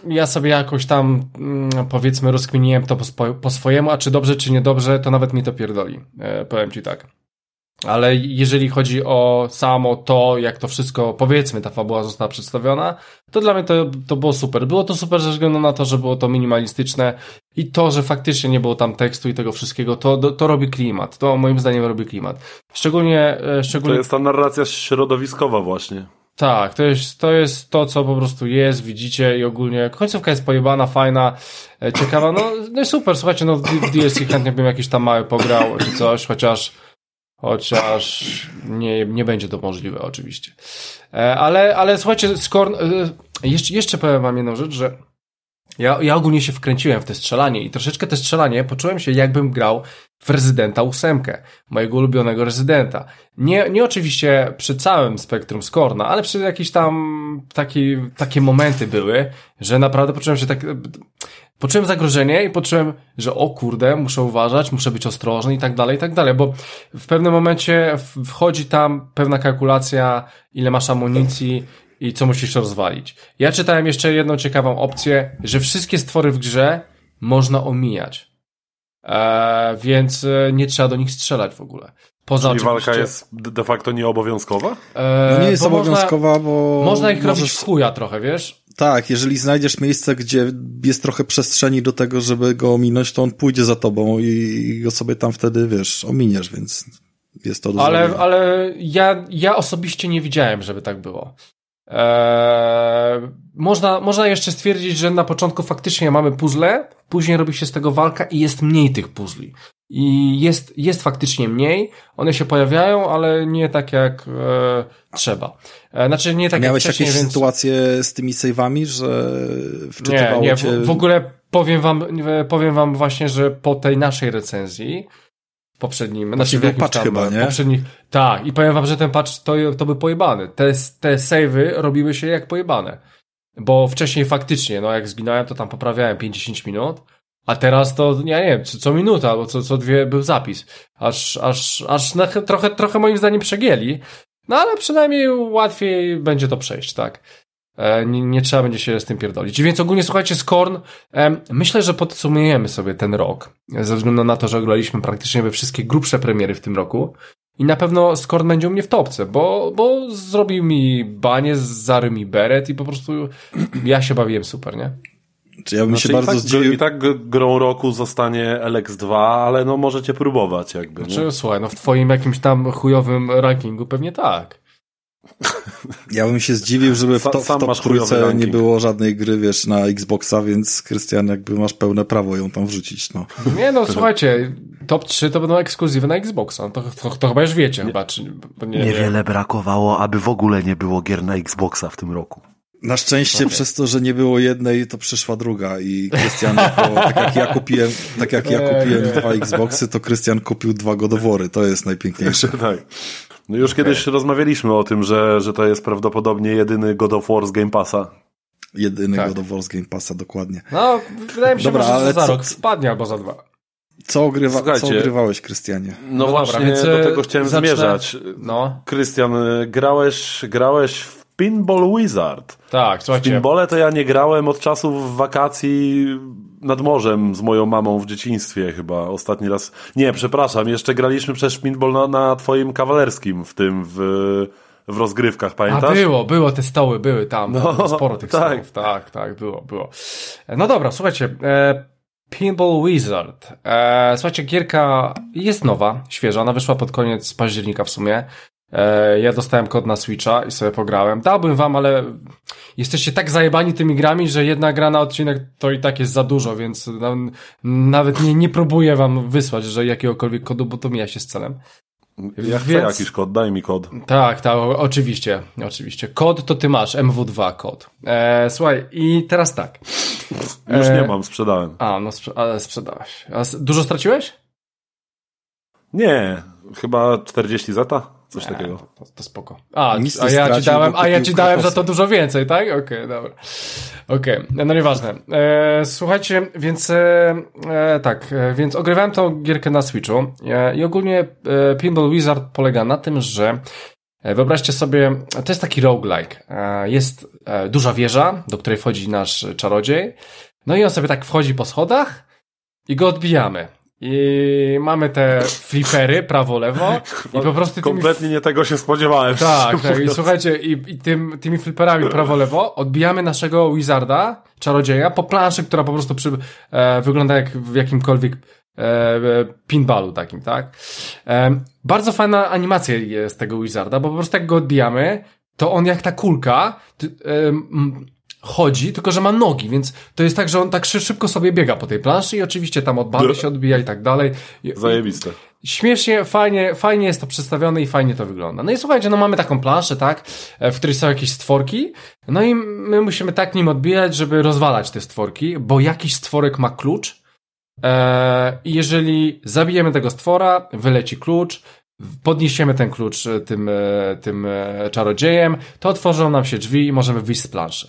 ja sobie jakoś tam mm, powiedzmy rozkminiłem to po, po swojemu, a czy dobrze, czy niedobrze, to nawet mi to pierdoli. E, powiem ci tak. Ale jeżeli chodzi o samo to, jak to wszystko, powiedzmy, ta fabuła została przedstawiona, to dla mnie to, to było super. Było to super ze względu na to, że było to minimalistyczne i to, że faktycznie nie było tam tekstu i tego wszystkiego, to, to, to robi klimat. To moim zdaniem robi klimat. Szczególnie, e, szczególnie... To jest ta narracja środowiskowa właśnie. Tak, to jest, to jest to, co po prostu jest, widzicie i ogólnie końcówka jest pojebana, fajna, e, ciekawa, no, no super, słuchajcie, no w DLC chętnie bym jakiś tam mały pograł czy coś, chociaż chociaż nie, nie będzie to możliwe oczywiście. E, ale, ale słuchajcie, Skorn, e, jeszcze, jeszcze powiem wam jedną rzecz, że ja, ja ogólnie się wkręciłem w te strzelanie i troszeczkę te strzelanie poczułem się jakbym grał w Rezydenta ósemkę, mojego ulubionego Rezydenta. Nie, nie oczywiście przy całym spektrum Skorna, ale przy jakieś tam taki, takie momenty były, że naprawdę poczułem się tak, poczułem zagrożenie i poczułem, że o kurde, muszę uważać, muszę być ostrożny i tak dalej, i tak dalej, bo w pewnym momencie wchodzi tam pewna kalkulacja, ile masz amunicji, i co musisz rozwalić. Ja czytałem jeszcze jedną ciekawą opcję, że wszystkie stwory w grze można omijać. Eee, więc e, nie trzeba do nich strzelać w ogóle. Poza Czyli oczywiście... walka jest de facto nieobowiązkowa? Eee, no nie jest obowiązkowa, można, bo... Można ich możesz... robić w chuja trochę, wiesz? Tak, jeżeli znajdziesz miejsce, gdzie jest trochę przestrzeni do tego, żeby go ominąć, to on pójdzie za tobą i go sobie tam wtedy, wiesz, ominiesz, więc jest to do Ale, ale ja, ja osobiście nie widziałem, żeby tak było. Eee, można, można jeszcze stwierdzić, że na początku faktycznie mamy puzzle, później robi się z tego walka i jest mniej tych puzli. I jest, jest faktycznie mniej, one się pojawiają, ale nie tak jak e, trzeba. E, znaczy nie tak Miałeś jak jakieś więc... sytuacje z tymi save'ami, że wczytywało nie, nie, cię... W, w ogóle powiem wam, powiem wam właśnie, że po tej naszej recenzji poprzednim, znaczy w patch tam, chyba, nie? Tak, i powiem wam, że ten patch to, to by pojebany. Te, te savey robiły się jak pojebane. Bo wcześniej faktycznie, no jak zginąłem, to tam poprawiałem 5-10 minut, a teraz to, ja nie wiem, co, co minuta albo co, co dwie był zapis. Aż, aż, aż na, trochę, trochę moim zdaniem przegięli. No ale przynajmniej łatwiej będzie to przejść, tak. E, nie, nie, trzeba będzie się z tym pierdolić. Więc ogólnie słuchajcie, Skorn, myślę, że podsumujemy sobie ten rok, ze względu na to, że oglądaliśmy praktycznie we wszystkie grubsze premiery w tym roku. I na pewno Skorn będzie u mnie w topce, bo, bo zrobił mi banie, zary mi beret i po prostu ja się bawiłem super, nie? Czy ja bym znaczy, się bardzo tak, zdziwił. I tak grą roku zostanie LX2, ale no możecie próbować jakby. Znaczy, nie? słuchaj, no w twoim jakimś tam chujowym rankingu pewnie tak. Ja bym się zdziwił, żeby w, to, w top trójce nie było żadnej gry, wiesz, na Xboxa, więc Krystian, jakby masz pełne prawo ją tam wrzucić, no. Nie no, słuchajcie, top 3 to będą ekskluzywy na Xboxa, to, to, to chyba już wiecie, nie, chyba, czy, nie, Niewiele nie. brakowało, aby w ogóle nie było gier na Xboxa w tym roku. Na szczęście okay. przez to, że nie było jednej, to przyszła druga i Krystian, tak jak ja kupiłem, tak jak ja kupiłem dwa Xboxy, to Krystian kupił dwa godowory, to jest najpiękniejsze. [LAUGHS] tak. No już okay. kiedyś rozmawialiśmy o tym, że, że to jest prawdopodobnie jedyny God of War z Game Passa. Jedyny tak. God of War z Game Passa, dokładnie. No, wydaje mi się, Dobra, może, że za co, rok spadnie albo za dwa. Co, ogrywa, co ogrywałeś, Krystianie? No, no właśnie, dobra, do tego chciałem zacznę... zmierzać. No. Krystian, grałeś, grałeś w Pinball Wizard. Tak, słuchajcie. W pinbole to ja nie grałem od czasów wakacji nad morzem z moją mamą w dzieciństwie chyba ostatni raz. Nie, przepraszam, jeszcze graliśmy przez pinball na, na twoim kawalerskim w tym, w, w rozgrywkach, pamiętasz? A było, było, te stoły były tam, no, sporo tych tak. stołów, tak, tak, było, było. No dobra, słuchajcie, e, Pinball Wizard. E, słuchajcie, gierka jest nowa, świeża, ona wyszła pod koniec października w sumie. E, ja dostałem kod na Switcha i sobie pograłem. Dałbym wam, ale jesteście tak zajebani tymi grami, że jedna gra na odcinek to i tak jest za dużo, więc nawet nie, nie próbuję wam wysłać, że jakiegokolwiek kodu, bo to mija się z celem. Ja chcę Więc... jakiś kod, daj mi kod. Tak, tak, oczywiście, oczywiście. Kod to ty masz, MW2 kod. E, słuchaj, i teraz tak. Już e... nie mam, sprzedałem. A, no sprze ale sprzedałeś. A dużo straciłeś? Nie, chyba 40 zeta. Coś nie, takiego. To, to, spoko. A, a ja ci dałem, a ja ci dałem za to dużo więcej, tak? Okej, okay, dobra. Okej, okay, no nieważne. E, słuchajcie, więc e, e, tak, e, więc ogrywałem tą gierkę na Switchu e, i ogólnie e, Pinball Wizard polega na tym, że Wyobraźcie sobie, to jest taki roguelike. Jest duża wieża, do której wchodzi nasz czarodziej. No i on sobie tak wchodzi po schodach i go odbijamy. I mamy te flipery prawo-lewo i po prostu... Tymi... Kompletnie nie tego się spodziewałem. Tak, tak. I słuchajcie, i, i tym, tymi fliperami prawo-lewo odbijamy naszego wizarda, czarodzieja, po planszy, która po prostu przy, e, wygląda jak w jakimkolwiek e, pinballu takim, tak? E, bardzo fajna animacja jest tego wizarda, bo po prostu jak go odbijamy, to on jak ta kulka... Ty, e, chodzi, tylko że ma nogi, więc to jest tak, że on tak szybko sobie biega po tej planszy i oczywiście tam od bandy się odbija i tak dalej. Zajebiste. Śmiesznie, fajnie, fajnie jest to przedstawione i fajnie to wygląda. No i słuchajcie, no mamy taką planszę, tak, e, w której są jakieś stworki, no i my musimy tak nim odbijać, żeby rozwalać te stworki, bo jakiś stworek ma klucz, e, i jeżeli zabijemy tego stwora, wyleci klucz, podniesiemy ten klucz e, tym, e, tym e, czarodziejem, to otworzą nam się drzwi i możemy wyjść z planszy.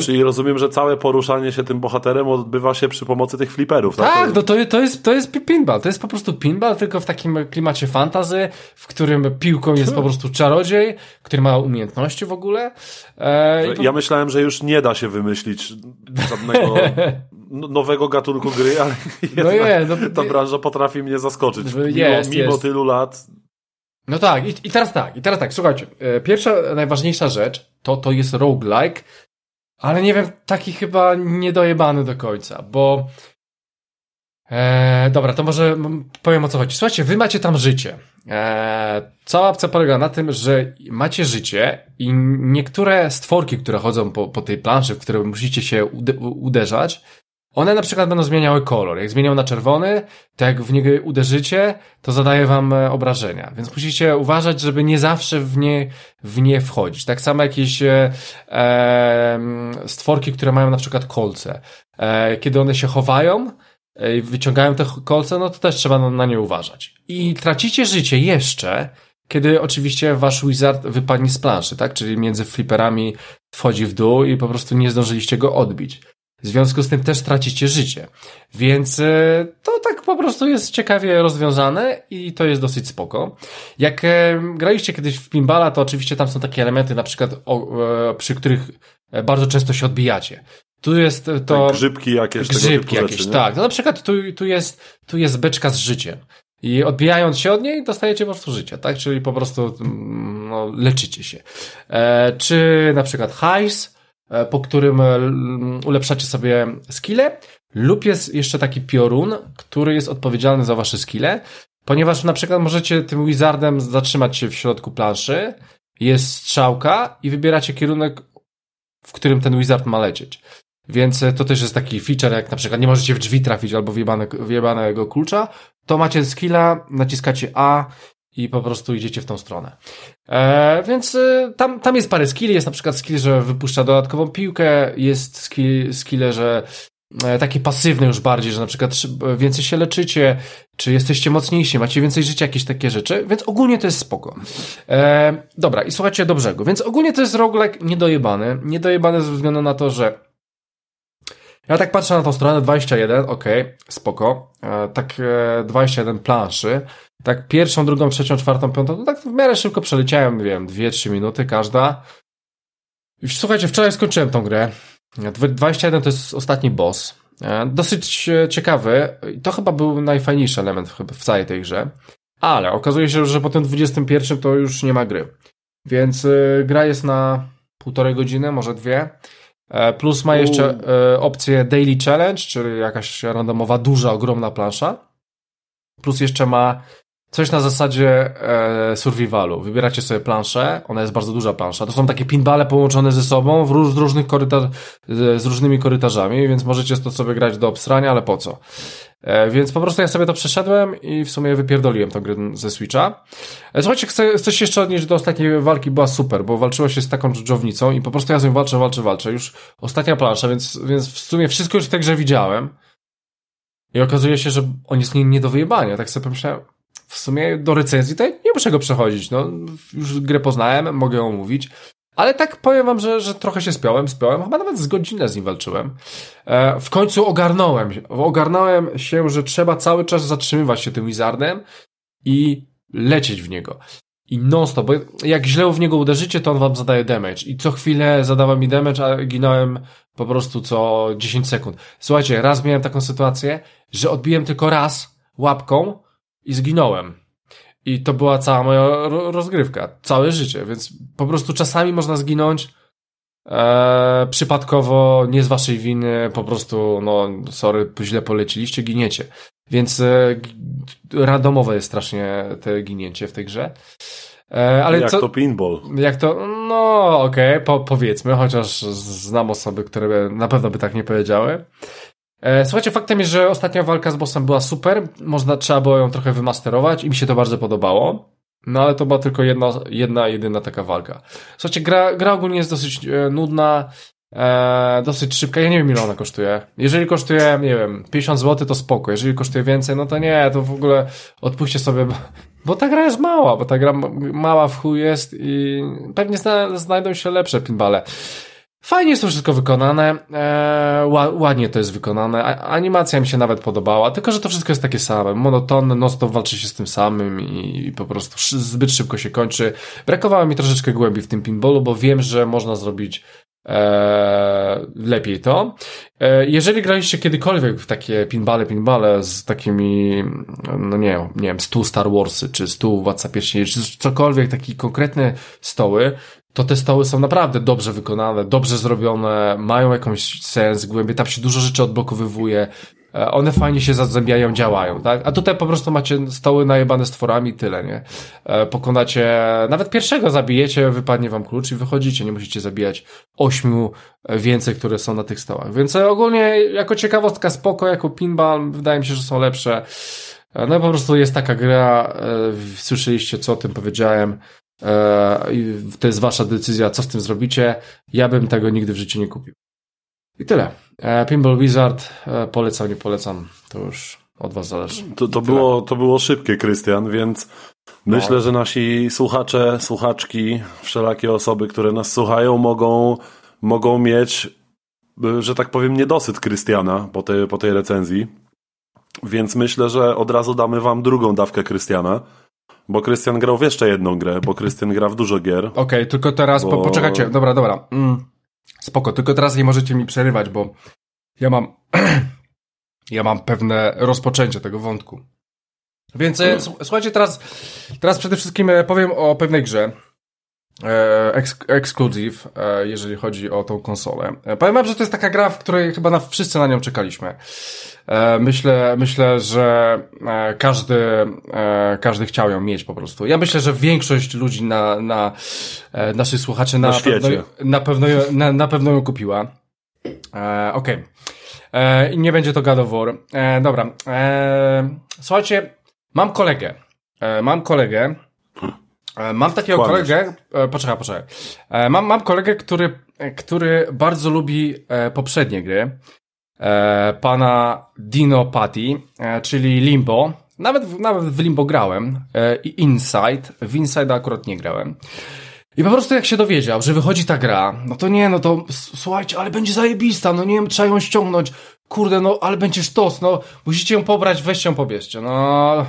Czyli rozumiem, że całe poruszanie się tym bohaterem odbywa się przy pomocy tych fliperów, tak? Tak, no to, to, jest, to jest pinball. To jest po prostu pinball, tylko w takim klimacie fantazy, w którym piłką jest po prostu czarodziej, który ma umiejętności w ogóle. E, ja myślałem, że już nie da się wymyślić żadnego [LAUGHS] nowego gatunku gry, ale [LAUGHS] no je, no, ta branża potrafi mnie zaskoczyć. Jest, mimo, mimo tylu lat. No tak, i, i teraz tak, i teraz tak, słuchajcie, e, pierwsza, najważniejsza rzecz to, to jest roguelike, ale nie wiem, taki chyba niedojebany do końca, bo e, dobra, to może powiem o co chodzi. Słuchajcie, wy macie tam życie. E, cała opcja polega na tym, że macie życie i niektóre stworki, które chodzą po, po tej planszy, w które musicie się uderzać, one na przykład będą zmieniały kolor. Jak zmienią na czerwony, to jak w niego uderzycie, to zadaje wam e, obrażenia. Więc musicie uważać, żeby nie zawsze w nie, w nie wchodzić. Tak samo jakieś e, e, stworki, które mają na przykład kolce. E, kiedy one się chowają, e, i wyciągają te kolce, no to też trzeba na, na nie uważać. I tracicie życie jeszcze, kiedy oczywiście wasz wizard wypadnie z planszy, tak? Czyli między fliperami wchodzi w dół i po prostu nie zdążyliście go odbić. W związku z tym też tracicie życie. Więc e, to tak po prostu jest ciekawie rozwiązane i to jest dosyć spoko. Jak e, graliście kiedyś w pinballa, to oczywiście tam są takie elementy, na przykład e, przy których bardzo często się odbijacie. Tu jest to... Tak, grzybki jakieś. Grzybki jakieś, rzeczy, tak. No na przykład tu, tu, jest, tu jest beczka z życiem. I odbijając się od niej, dostajecie po prostu życie, tak? Czyli po prostu mm, no, leczycie się. E, czy na przykład hajs, po którym e, ulepszacie sobie skille, lub jest jeszcze taki piorun, który jest odpowiedzialny za wasze skille, ponieważ na przykład możecie tym wizardem zatrzymać się w środku planszy, jest strzałka i wybieracie kierunek, w którym ten wizard ma lecieć. Więc e, to też jest taki feature, jak na przykład nie możecie w drzwi trafić albo wjebane, wjebanego klucza, to macie skilla, naciskacie A i po prostu idziecie w tą stronę. E, więc e, tam, tam jest parę skilli, jest na przykład skill, że wypuszcza dodatkową piłkę, jest skill, skille, że e, takie pasywne już bardziej, że na przykład więcej się leczycie, czy jesteście mocniejsi, macie więcej życia, jakieś takie rzeczy, więc ogólnie to jest spoko. E, dobra, i słuchajcie do brzegu. Więc ogólnie to jest roguelike niedojebany. Niedojebany ze względu na to, że ja tak patrzę na tą stronę 21, ok, spoko. E, tak e, 21 planszy. Tak pierwszą, drugą, trzecią, czwartą, piątą, to tak w miarę szybko przeleciałem, nie wiem, 2-3 minuty każda. Słuchajcie, wczoraj skończyłem tą grę. 21 to jest ostatni boss. E, dosyć e, ciekawy. To chyba był najfajniejszy element w całej tej grze. Ale okazuje się, że po tym 21 to już nie ma gry. Więc e, gra jest na półtorej godziny, może dwie. Plus ma jeszcze opcję Daily Challenge, czyli jakaś randomowa, duża, ogromna plansza. Plus jeszcze ma Coś na zasadzie e, survivalu. Wybieracie sobie planszę, ona jest bardzo duża plansza. To są takie pinbale połączone ze sobą w róż, z, różnych korytarz, z różnymi korytarzami, więc możecie to sobie grać do obstrania, ale po co? E, więc po prostu ja sobie to przeszedłem i w sumie wypierdoliłem tą grę ze Switcha. E, słuchajcie, chcę, chcę się jeszcze odnieść do ostatniej walki, była super, bo walczyło się z taką dżdżownicą i po prostu ja z nią walczę, walczę, walczę. Już ostatnia plansza, więc, więc w sumie wszystko już w tej grze widziałem. I okazuje się, że on jest nie, nie do wyjebania. Tak sobie pomyślałem, w sumie do recenzji to nie muszę go przechodzić. No, już grę poznałem, mogę ją mówić. Ale tak powiem wam, że, że trochę się spiąłem, spiąłem, chyba nawet z godzinę z nim walczyłem. E, w końcu ogarnąłem, ogarnąłem się, że trzeba cały czas zatrzymywać się tym wizardem i lecieć w niego. I non stop, bo jak źle w niego uderzycie, to on wam zadaje damage. I co chwilę zadawał mi damage, a ginąłem po prostu co 10 sekund. Słuchajcie, raz miałem taką sytuację, że odbiłem tylko raz łapką i zginąłem. I to była cała moja rozgrywka, całe życie, więc po prostu czasami można zginąć e, przypadkowo, nie z waszej winy, po prostu, no, sorry, źle poleciliście, giniecie. Więc e, randomowe jest strasznie te ginięcie w tej grze. E, ale jak co, to pinball? Jak to, no okej, okay, po, powiedzmy, chociaż znam osoby, które na pewno by tak nie powiedziały. E, słuchajcie, faktem jest, że ostatnia walka z bossem była super. Można, trzeba było ją trochę wymasterować i mi się to bardzo podobało. No ale to była tylko jedna, jedna jedyna taka walka. Słuchajcie, gra, gra ogólnie jest dosyć e, nudna, e, dosyć szybka. Ja nie wiem, ile ona kosztuje. Jeżeli kosztuje, nie wiem, 50 zł, to spoko. Jeżeli kosztuje więcej, no to nie, to w ogóle odpuśćcie sobie, bo, ta gra jest mała, bo ta gra mała w chuj jest i pewnie zna, znajdą się lepsze pinbale. Fajnie jest to wszystko wykonane, e, ładnie to jest wykonane, A, animacja mi się nawet podobała, tylko że to wszystko jest takie same, monotonne, no to walczy się z tym samym i, i po prostu zbyt szybko się kończy. Brakowało mi troszeczkę głębi w tym pinballu, bo wiem, że można zrobić e, lepiej to. E, jeżeli graliście kiedykolwiek w takie pinbale, pinbale z takimi, no nie, nie wiem, stu Star Warsy, czy stu Władca Pierścieni, czy cokolwiek, takie konkretne stoły, to te stoły są naprawdę dobrze wykonane, dobrze zrobione, mają jakąś sens, głębię, tam się dużo rzeczy odblokowywuje, e, one fajnie się zazębiają, działają, tak? A tutaj po prostu macie stoły najebane stworami tyle, nie? E, pokonacie, nawet pierwszego zabijecie, wypadnie wam klucz i wychodzicie, nie musicie zabijać ośmiu e, więcej, które są na tych stołach. Więc ogólnie jako ciekawostka spoko, jako pinball, wydaje mi się, że są lepsze. No po prostu jest taka gra, słyszeliście co o tym powiedziałem, to jest wasza decyzja, co z tym zrobicie. Ja bym tego nigdy w życiu nie kupił. I tyle. E, Pinball Wizard, e, polecam, nie polecam, to już od was zależy. To, to, było, to było szybkie, Krystian, więc myślę, no. że nasi słuchacze, słuchaczki, wszelakie osoby, które nas słuchają, mogą, mogą mieć, że tak powiem, niedosyt Krystiana po tej, po tej recenzji. Więc myślę, że od razu damy wam drugą dawkę Krystiana. Bo Krystian grał w jeszcze jedną grę, bo Krystian gra w dużo gier. Okej, okay, tylko teraz, bo... po, poczekajcie, dobra, dobra. Mm, spoko, tylko teraz nie możecie mi przerywać, bo ja mam [CLEARS THROAT] ja mam pewne rozpoczęcie tego wątku. Więc e, słuchajcie, teraz, teraz przede wszystkim e, powiem o pewnej grze. E, exclusive, e, jeżeli chodzi o tą konsolę. E, powiem wam, że to jest taka gra, w której chyba na, wszyscy na nią czekaliśmy. Myślę, myślę, że każdy, każdy chciał ją mieć po prostu. Ja myślę, że większość ludzi na, na naszych słuchaczy na, na, pewno, na, pewno, na, na pewno ją kupiła. Okej. Okay. I nie będzie to God of War. Dobra. Słuchajcie, mam kolegę. Mam kolegę. Mam takiego Kłamiesz. kolegę, poczekaj, poczekaj. Mam, mam kolegę, który, który bardzo lubi poprzednie gry e, pana Dino Patti, e, czyli Limbo. Nawet, nawet w Limbo grałem e, i Inside. W Inside akurat nie grałem. I po prostu jak się dowiedział, że wychodzi ta gra, no to nie, no to słuchajcie, ale będzie zajebista, no nie wiem, trzeba ją ściągnąć, kurde, no ale będzie sztos, no musicie ją pobrać, weźcie ją pobierzcie, no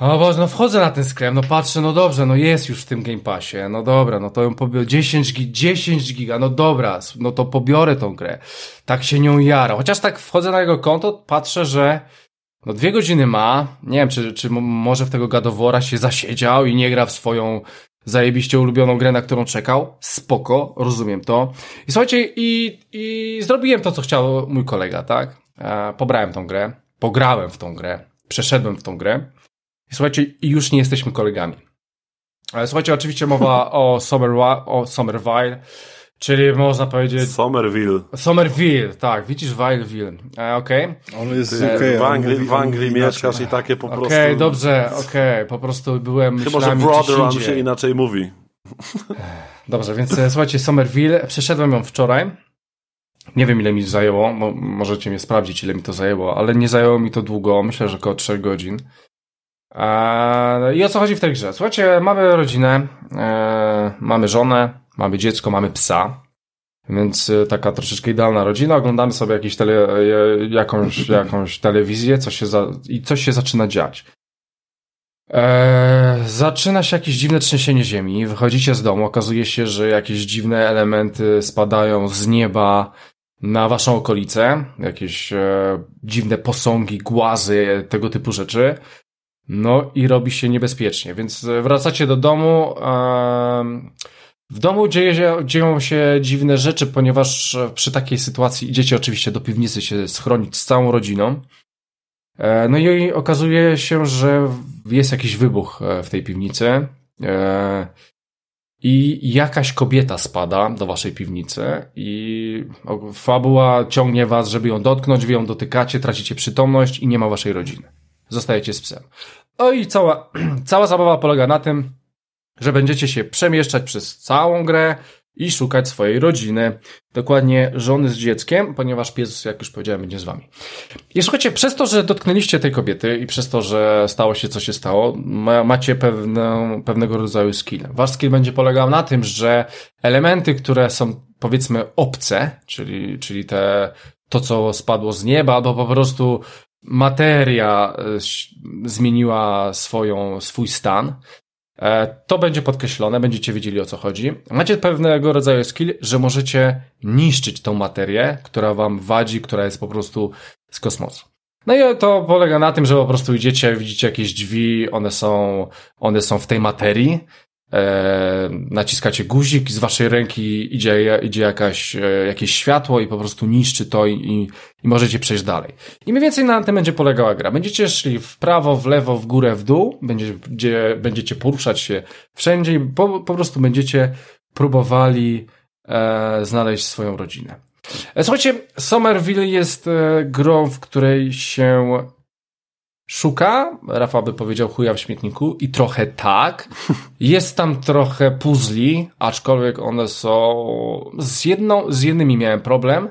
o Boże, no wchodzę na ten sklep, no patrzę, no dobrze, no jest już w tym Game Passie, no dobra, no to ją pobiorę, 10, giga, 10 giga, no dobra, no to pobiorę tą grę. Tak się nią jara. Chociaż tak wchodzę na jego konto, patrzę, że no dwie godziny ma, nie wiem, czy, czy może w tego gadowora się zasiedział i nie gra w swoją zajebiście ulubioną grę, na którą czekał. Spoko, rozumiem to. I słuchajcie, i, i zrobiłem to, co chciał mój kolega, tak? E, pobrałem tą grę, pograłem w tą grę, przeszedłem w tą grę. Słuchajcie, już nie jesteśmy kolegami. Słuchajcie, oczywiście mowa [LAUGHS] o, Summer, o Summerville, Czyli można powiedzieć... Somerville. Somerville, tak, widzisz Wileville. E, okej. Okay. On jest z Ty, UK. w Anglii, mówi- w Anglii mieszkasz i takie po prostu... Okej, dobrze, okej, po prostu byłem Chyba, że indziej. się inaczej mówi. [LAUGHS] Dobrze, więc e, słuchajcie, Somerville, przeszedłem ją wczoraj. Nie wiem, ile mi zajęło, mo możecie mnie sprawdzić, ile mi to zajęło, ale nie zajęło mi to długo, myślę, że około 3 godzin. Eee, I o co chodzi w tej grze? Słuchajcie, mamy rodzinę, e, mamy żonę, mamy dziecko, mamy psa, więc e, taka troszeczkę idealna rodzina. Oglądamy sobie jakieś tele, e, jakąś, [LAUGHS] jakąś telewizję coś się za, i coś się zaczyna dziać. Eee, zaczyna się jakieś dziwne trzęsienie ziemi. Wychodzicie z domu, okazuje się, że jakieś dziwne elementy spadają z nieba na waszą okolicę. Jakieś e, dziwne posągi, głazy, tego typu rzeczy. No i robi się niebezpiecznie, więc e, wracacie do domu. w domu dzieje się, dzieją się dziwne rzeczy, ponieważ e, przy takiej sytuacji idziecie oczywiście do piwnicy się schronić z całą rodziną. E, No i okazuje się, że jest jakiś wybuch w tej piwnicy i jakaś kobieta spada do waszej piwnicy i fabuła ciągnie was, żeby ją dotknąć, wy ją dotykacie, tracicie przytomność i nie ma waszej rodziny. Zostajecie z psem. No i cała, [CLEARS THROAT] cała zabawa polega na tym, że będziecie się przemieszczać przez całą grę i szukać swojej rodziny. Dokładnie żony z dzieckiem, ponieważ pies, jak już powiedziałem, będzie z wami. I słuchajcie, przez to, że dotknęliście tej kobiety i przez to, że stało się co się stało, ma, macie pewną, pewnego rodzaju skill. Wasz skill będzie polegał na tym, że elementy, które są powiedzmy obce, czyli, czyli te, to co spadło z nieba, albo po prostu materia e, zmieniła swoją, swój stan, E, To będzie podkreślone, będziecie wiedzieli o co chodzi. Macie pewnego rodzaju skill, że możecie niszczyć tą materię, która wam wadzi, która jest po prostu z kosmosu. No i to polega na tym, że po prostu idziecie, widzicie jakieś drzwi, one są, one są w tej materii. E, naciskacie guzik, z waszej ręki idzie, idzie jakaś, e, jakieś światło i po prostu niszczy to i, i, i możecie przejść dalej. I mniej więcej na tym będzie polegała gra. Będziecie szli w prawo, w lewo, w górę, w dół, będziecie, będziecie poruszać się wszędzie i po, po prostu będziecie próbowali e, znaleźć swoją rodzinę. E, Słuchajcie, Somerville jest grą, w której się szuka, Rafał by powiedział chuja w śmietniku i trochę tak. [LAUGHS] Jest tam trochę puzli, aczkolwiek one są z jedną, z jednymi miałem problem,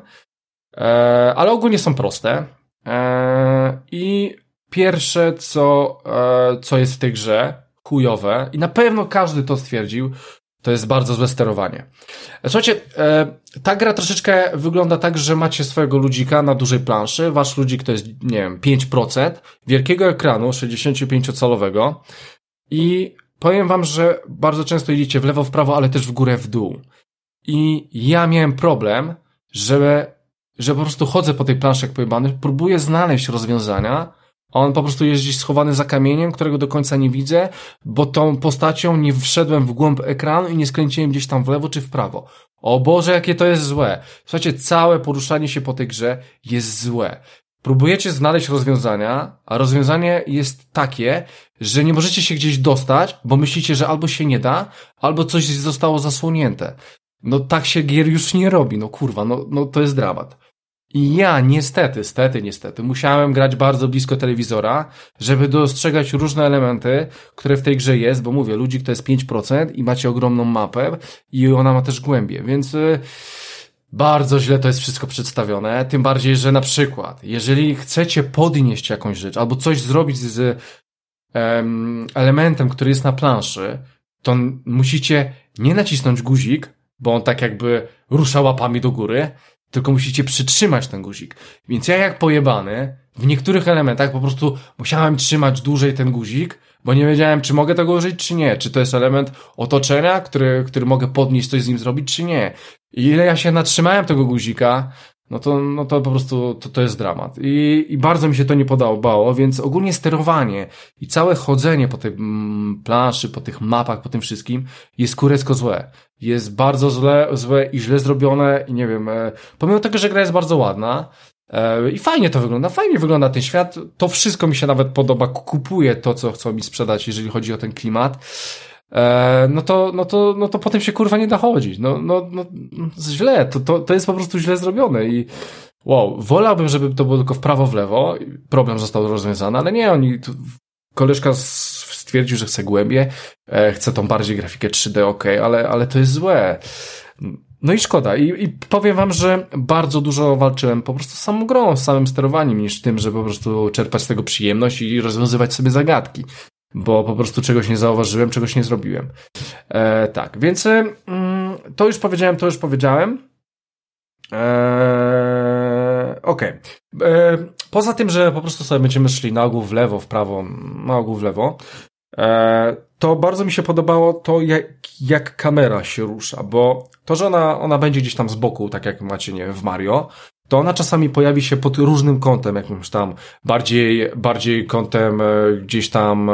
e, ale ogólnie są proste. E, I pierwsze, co, e, co jest w tej grze, chujowe, i na pewno każdy to stwierdził, to jest bardzo złe sterowanie. Słuchajcie, e, ta gra troszeczkę wygląda tak, że macie swojego ludzika na dużej planszy. Wasz ludzik to jest, nie wiem, 5% wielkiego ekranu 65-calowego i powiem wam, że bardzo często idziecie w lewo, w prawo, ale też w górę, w dół. I ja miałem problem, że, że po prostu chodzę po tej planszy jak pojebany, próbuję znaleźć rozwiązania, on po prostu jest gdzieś schowany za kamieniem, którego do końca nie widzę, bo tą postacią nie wszedłem w głąb ekranu i nie skręciłem gdzieś tam w lewo czy w prawo. O Boże, jakie to jest złe. Słuchajcie, całe poruszanie się po tej grze jest złe. Próbujecie znaleźć rozwiązania, a rozwiązanie jest takie, że nie możecie się gdzieś dostać, bo myślicie, że albo się nie da, albo coś zostało zasłonięte. No tak się gier już nie robi, no kurwa, no, no to jest dramat. I ja niestety, stety, niestety, musiałem grać bardzo blisko telewizora, żeby dostrzegać różne elementy, które w tej grze jest, bo mówię, ludzik to jest 5% i macie ogromną mapę i ona ma też głębie, więc y, bardzo źle to jest wszystko przedstawione, tym bardziej, że na przykład, jeżeli chcecie podnieść jakąś rzecz albo coś zrobić z em, elementem, który jest na planszy, to musicie nie nacisnąć guzik, bo on tak jakby rusza łapami do góry, tylko musicie przytrzymać ten guzik. Więc ja jak pojebany, w niektórych elementach po prostu musiałem trzymać dłużej ten guzik, bo nie wiedziałem, czy mogę tego użyć, czy nie. Czy to jest element otoczenia, który, który mogę podnieść, coś z nim zrobić, czy nie. I ile ja się natrzymałem tego guzika, no to, no to po prostu to, to jest dramat. I, I bardzo mi się to nie podobało, więc ogólnie sterowanie i całe chodzenie po tej mm, planszy, po tych mapach, po tym wszystkim jest kurecko złe. Jest bardzo złe, złe i źle zrobione i nie wiem, e, pomimo tego, że gra jest bardzo ładna, e, i fajnie to wygląda, fajnie wygląda ten świat. To wszystko mi się nawet podoba. Kupuję to, co chcą mi sprzedać, jeżeli chodzi o ten klimat. E, no to, no to, no to potem się kurwa nie da chodzić. No, no, no źle, to, to, to jest po prostu źle zrobione i wow, wolałbym, żeby to było tylko w prawo, w lewo, problem został rozwiązany, ale nie, oni, tu, koleżka stwierdził, że chce głębie, e, chce tą bardziej grafikę 3D, ok, ale, ale to jest złe. No i szkoda. I, I powiem wam, że bardzo dużo walczyłem po prostu z samą grą, z samym sterowaniem, niż tym, żeby po prostu czerpać z tego przyjemność i rozwiązywać sobie zagadki. Bo po prostu czegoś nie zauważyłem, czegoś nie zrobiłem. E, tak, więc mm, to już powiedziałem, to już powiedziałem. Eee, Okej. Okay. E, poza tym, że po prostu sobie będziemy szli na ogół w lewo, w prawo, na ogół w lewo, e, to bardzo mi się podobało to, jak, jak kamera się rusza, bo to, że ona, ona będzie gdzieś tam z boku, tak jak macie, nie wiem, w Mario, to ona czasami pojawi się pod różnym kątem, jakimś tam bardziej, bardziej kątem e, gdzieś tam,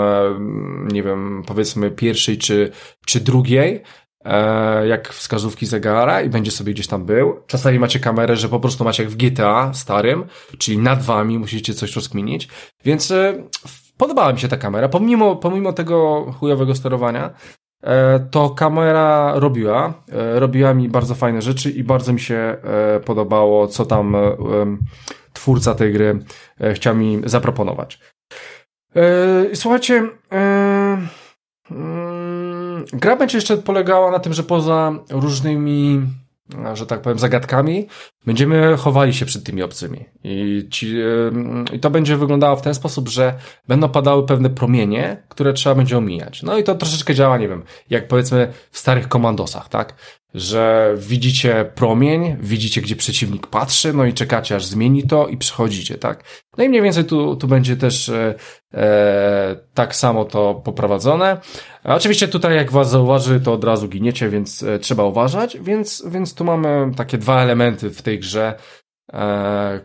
nie wiem, powiedzmy pierwszej czy, czy drugiej, E, jak wskazówki zegara i będzie sobie gdzieś tam był. Czasami macie kamerę, że po prostu macie jak w GTA starym, czyli nad wami musicie coś rozkminić. Więc e, podobała mi się ta kamera, pomimo, pomimo tego chujowego sterowania. E, to kamera robiła, robiła mi bardzo fajne rzeczy i bardzo mi się podobało, co tam twórca tej gry chciał mi zaproponować. Słuchajcie, gra będzie jeszcze polegała na tym, że poza różnymi, że tak powiem, zagadkami, będziemy chowali się przed tymi obcymi. I, ci, I to będzie wyglądało w ten sposób, że będą padały pewne promienie, które trzeba będzie omijać. No i to troszeczkę działa, nie wiem, jak powiedzmy w starych komandosach, tak? Że widzicie promień, widzicie, gdzie przeciwnik patrzy, no i czekacie, aż zmieni to i przechodzicie, tak? No i mniej więcej tu, tu będzie też e, e, tak samo to poprowadzone. Oczywiście tutaj, jak was zauważy, to od razu giniecie, więc e, trzeba uważać, więc, więc tu mamy takie dwa elementy w tej grze, e,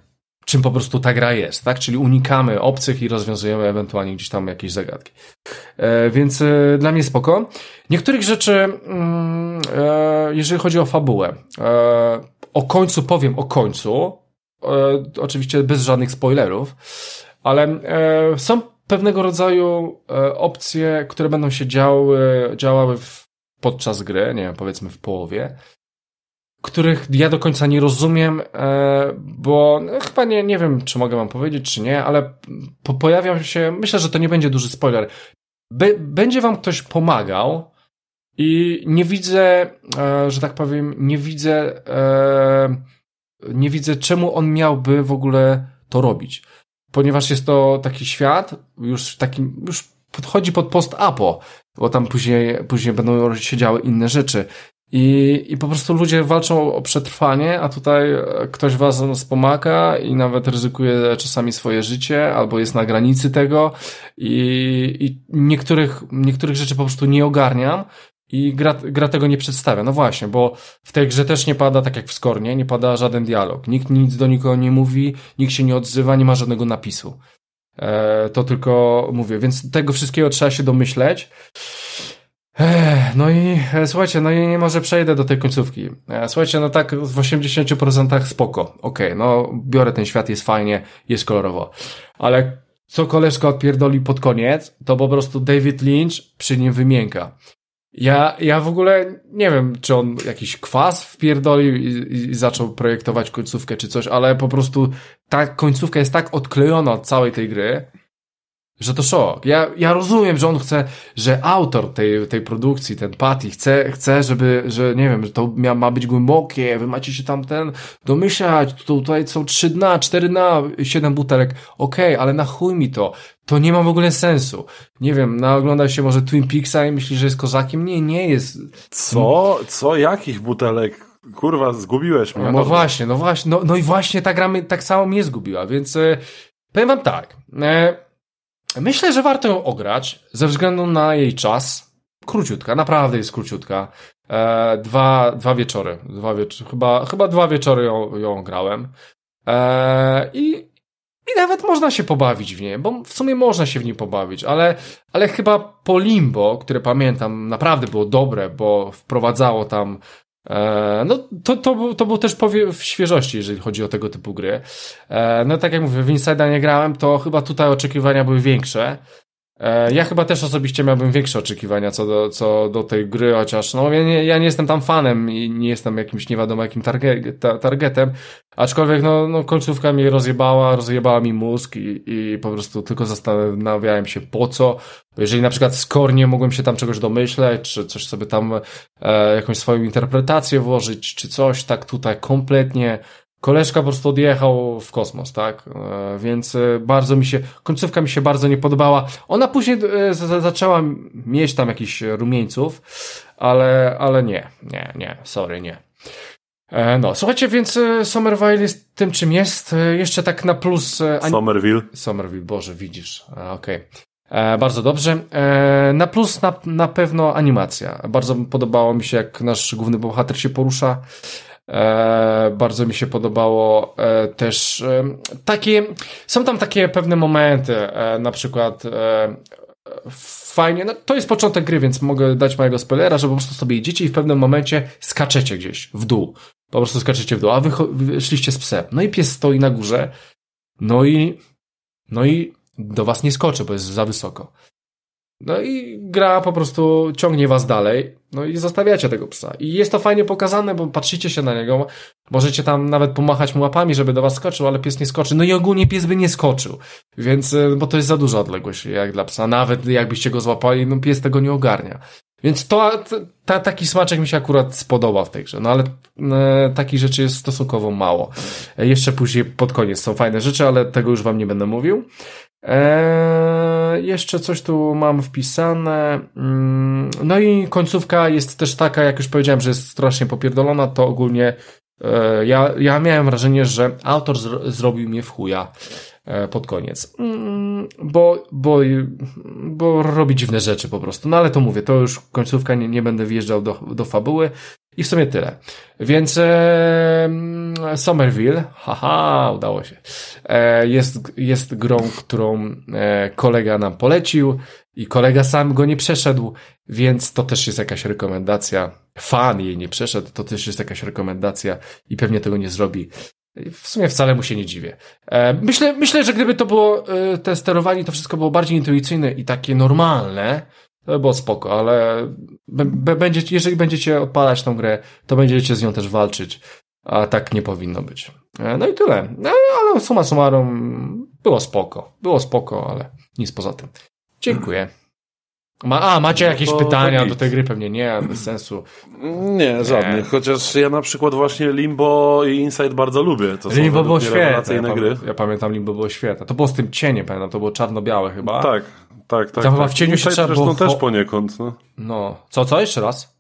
czym po prostu ta gra jest, tak? Czyli unikamy obcych i rozwiązujemy ewentualnie gdzieś tam jakieś zagadki. E, więc e, dla mnie spoko. Niektórych rzeczy, mm, e, jeżeli chodzi o fabułę, e, o końcu powiem o końcu, e, oczywiście bez żadnych spoilerów, ale e, są pewnego rodzaju opcje, które będą się działy, działały w, podczas gry, nie wiem, powiedzmy w połowie, których ja do końca nie rozumiem, e, bo no, chyba nie, nie wiem, czy mogę wam powiedzieć, czy nie, ale po, pojawią się, myślę, że to nie będzie duży spoiler. Będzie wam ktoś pomagał i nie widzę, e, że tak powiem, nie widzę, e, nie widzę, czemu on miałby w ogóle to robić. Ponieważ jest to taki świat, już taki, już podchodzi pod post-apo, bo tam później, później będą się działy inne rzeczy. I, I po prostu ludzie walczą o przetrwanie, a tutaj ktoś was wspomaga i nawet ryzykuje czasami swoje życie, albo jest na granicy tego i, i niektórych, niektórych rzeczy po prostu nie ogarniam i gra, gra tego nie przedstawia. No właśnie, bo w tej grze też nie pada, tak jak w Skornie, nie pada żaden dialog. Nikt nic do nikogo nie mówi, nikt się nie odzywa, nie ma żadnego napisu. E, to tylko mówię, więc tego wszystkiego trzeba się domyśleć. No i e, słuchajcie, no i może przejdę do tej końcówki. E, słuchajcie, no tak w 80% spoko. Okej, okay, no biorę ten świat, jest fajnie, jest kolorowo. Ale co koleżka odpierdoli pod koniec, to po prostu David Lynch przy nim wymięka. Ja, ja w ogóle nie wiem, czy on jakiś kwas wpierdolił i, i zaczął projektować końcówkę czy coś, ale po prostu ta końcówka jest tak odklejona od całej tej gry, że to szok. Ja, ja rozumiem, że on chce, że autor tej, tej produkcji, ten Patty, chce, chce, żeby, że nie wiem, że to mia, ma być głębokie, wy macie się tam ten domyślać, tutaj są trzy dna, cztery dna, siedem butelek. Okej, okay, ale na chuj mi to. To nie ma w ogóle sensu. Nie wiem, na ogląda się może Twin Peaksa i myśli, że jest kozakiem. Nie, nie jest. Co? Co? Jakich butelek? Kurwa, zgubiłeś mnie. No, no właśnie, no właśnie, no, no i właśnie ta gra mnie, tak samo mnie zgubiła, więc e, powiem wam tak. E, Myślę, że warto ją ograć ze względu na jej czas. Króciutka, naprawdę jest króciutka. E, dwa, dwa wieczory. Dwa wieczory chyba, chyba dwa wieczory ją, ją grałem. E, i, I nawet można się pobawić w niej, bo w sumie można się w niej pobawić, ale, ale chyba po Limbo, które pamiętam, naprawdę było dobre, bo wprowadzało tam no, to, to, był, to był też powiew świeżości, jeżeli chodzi o tego typu gry. E, no, tak jak mówię, w Inside'a nie grałem, to chyba tutaj oczekiwania były większe. E, ja chyba też osobiście miałbym większe oczekiwania co do, co do tej gry, chociaż no, ja, nie, ja nie jestem tam fanem i nie jestem jakimś nie wiadomo jakim target, ta, targetem, aczkolwiek no, no końcówka mi rozjebała, rozjebała mi mózg i, i po prostu tylko zastanawiałem się po co. Jeżeli na przykład skornie mogłem się tam czegoś domyśleć, czy coś sobie tam e, jakąś swoją interpretację włożyć, czy coś, tak tutaj kompletnie koleżka po prostu odjechał w kosmos, tak? E, więc e, bardzo mi się, końcówka mi się bardzo nie podobała. Ona później e, zaczęła mieć tam jakiś rumieńców, ale, ale nie, nie, nie, sorry, nie. No, słuchajcie, więc Somerville jest tym, czym jest. Jeszcze tak na plus... Somerville. Somerville, Boże, widzisz. Okej. Okay. Bardzo dobrze. Na plus na, na pewno animacja. Bardzo podobało mi się, jak nasz główny bohater się porusza. E, bardzo mi się podobało e, też e, takie, są tam takie pewne momenty, na przykład fajnie, no to jest początek gry, więc mogę dać mojego spoilera, że po prostu sobie idziecie i w pewnym momencie skaczecie gdzieś w dół. Po prostu skaczecie w dół, a wy wyszliście z psem. No i pies stoi na górze, no i no i do was nie skoczy, bo jest za wysoko. No i gra po prostu ciągnie was dalej, no i zostawiacie tego psa. I jest to fajnie pokazane, bo patrzycie się na niego, możecie tam nawet pomachać mu łapami, żeby do was skoczył, ale pies nie skoczy. No i ogólnie pies by nie skoczył, więc, y, bo to jest za duża odległość jak dla psa. Nawet jakbyście go złapali, no pies tego nie ogarnia. Więc to, ta, taki smaczek mi się akurat spodoba w tej grze, no ale e, takich rzeczy jest stosunkowo mało. E, jeszcze później pod koniec są fajne rzeczy, ale tego już wam nie będę mówił. Eee, jeszcze coś tu mam wpisane. Mm, no i końcówka jest też taka, jak już powiedziałem, że jest strasznie popierdolona, to ogólnie e, ja, ja miałem wrażenie, że autor zro, zrobił mnie w chuja e, pod koniec. Mm, bo, bo, bo robi dziwne rzeczy po prostu. No ale to mówię, to już końcówka, nie, nie będę wjeżdżał do, do fabuły. I w sumie tyle. Więc e, Somerville, haha, udało się, e, jest, jest grą, którą e, kolega nam polecił i kolega sam go nie przeszedł, więc to też jest jakaś rekomendacja. Fan jej nie przeszedł, to też jest jakaś rekomendacja i pewnie tego nie zrobi. W sumie wcale mu się nie dziwię. E, myślę, myślę, że gdyby to było, e, te sterowanie, to wszystko było bardziej intuicyjne i takie normalne, to było spoko, ale będziecie, jeżeli będziecie odpalać tą grę, to będziecie z nią też walczyć, a tak nie powinno być. E, no i tyle. No, ale suma summarum było spoko. Było spoko, ale nic poza tym. Dziękuję. Ma, a, macie jakieś no pytania do tej gry? Pewnie nie, bez sensu. Nie, żadnych. Chociaż ja na przykład właśnie Limbo i Inside bardzo lubię. To Limbo było świetne. Ja, gry. ja pamiętam, Limbo było świetne. To było z tym cieniem, pamiętam, to było czarno-białe chyba. Tak, tak, tak. Tam tak. chyba w cieniu się trzeba było... też poniekąd. No. no. Co, co? Jeszcze raz?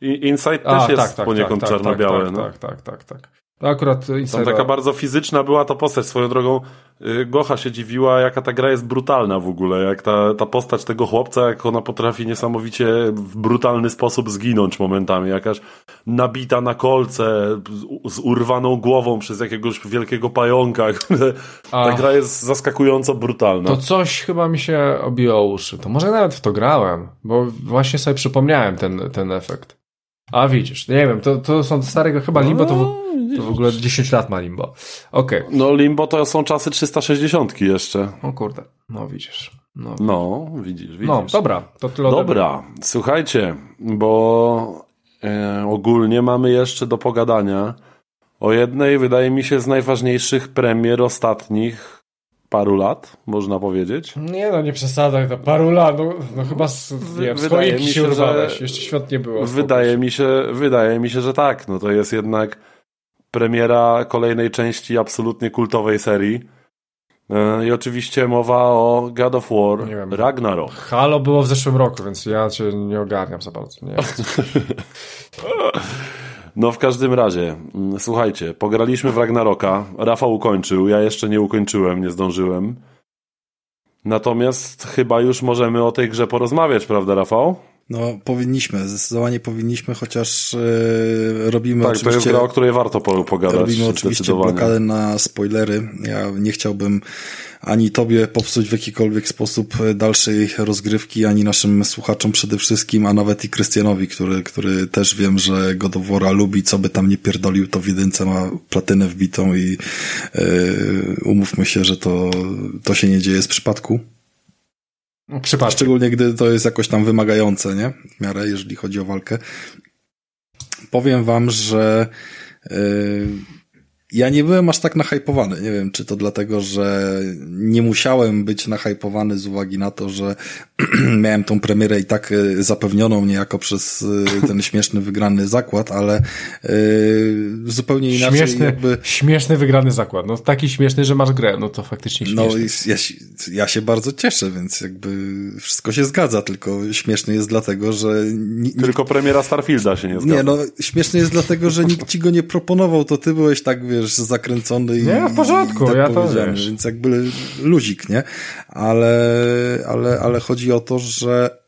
I Inside też A, jest tak, tak, poniekąd tak, tak czarno-białe. Tak, no. tak, tak, tak, tak. To akurat Inside... Tam taka bardzo fizyczna była ta postać. Swoją drogą y, Gocha się dziwiła, jaka ta gra jest brutalna w ogóle. Jak ta, ta postać tego chłopca, jak ona potrafi niesamowicie w brutalny sposób zginąć momentami. Jakaś nabita na kolce, z urwaną głową przez jakiegoś wielkiego pająka. [LAUGHS] ta gra jest zaskakująco brutalna. To coś chyba mi się obiło uszy. To może nawet w to grałem, bo właśnie sobie przypomniałem ten, ten efekt. A widzisz, nie wiem, to, to są starego chyba Limbo, to, w, no, to w ogóle 10 lat ma Limbo. Okej. Okay. No Limbo to są czasy 360 jeszcze. O kurde, no widzisz. No, no widzisz, widzisz. No, dobra, to tyle Dobra, słuchajcie, bo e, ogólnie mamy jeszcze do pogadania o jednej, wydaje mi się, z najważniejszych premier ostatnich paru lat, można powiedzieć. Nie no, nie przesadzaj, to paru lat, no, no chyba z, nie, wydaje mi się, że jeszcze świat nie było. Wydaje mi, się, wydaje mi się, że tak, no to jest jednak premiera kolejnej części absolutnie kultowej serii. E, I oczywiście mowa o God of War Ragnarok. Halo było w zeszłym roku, więc ja cię nie ogarniam za bardzo. Nie. [LAUGHS] No w każdym razie, mm, słuchajcie, pograliśmy w Ragnaroka, Rafał ukończył, ja jeszcze nie ukończyłem, nie zdążyłem. Natomiast chyba już możemy o tej grze porozmawiać, prawda Rafał? No, powinniśmy, zdecydowanie powinniśmy, chociaż yy, robimy tak, oczywiście... Tak, to jest gra, o której warto pogadać. Robimy oczywiście blokadę na spoilery. Ja nie chciałbym ani tobie popsuć w jakikolwiek sposób dalszej rozgrywki, ani naszym słuchaczom przede wszystkim, a nawet i Krystianowi, który, który też wiem, że God of War lubi, co by tam nie pierdolił, to w jedynce ma platynę wbitą i yy, umówmy się, że to, to się nie dzieje z przypadku. Przypadek. Szczególnie gdy to jest jakoś tam wymagające, nie? W miarę, jeżeli chodzi o walkę. Powiem wam, że yy, ja nie byłem aż tak nahypowany. Nie wiem, czy to dlatego, że nie musiałem być nahypowany z uwagi na to, że [CLEARS THROAT] miałem tą premierę i tak e, zapewnioną niejako przez e, ten śmieszny wygrany zakład, ale yy, zupełnie inaczej śmieszny, jakby... Śmieszny wygrany zakład. No taki śmieszny, że masz grę. No to faktycznie no śmieszny. No ja, ja się bardzo cieszę, więc jakby wszystko się zgadza, tylko śmieszny jest dlatego, że... Tylko premiera Starfielda się nie zgadza. Nie, no śmieszny jest dlatego, że nikt ci go nie proponował, to ty byłeś tak, wiesz, wiesz, zakręcony i, nie, w porządku, i tak ja to wiesz. więc jakby luzik, nie? Ale, ale, ale chodzi o to, że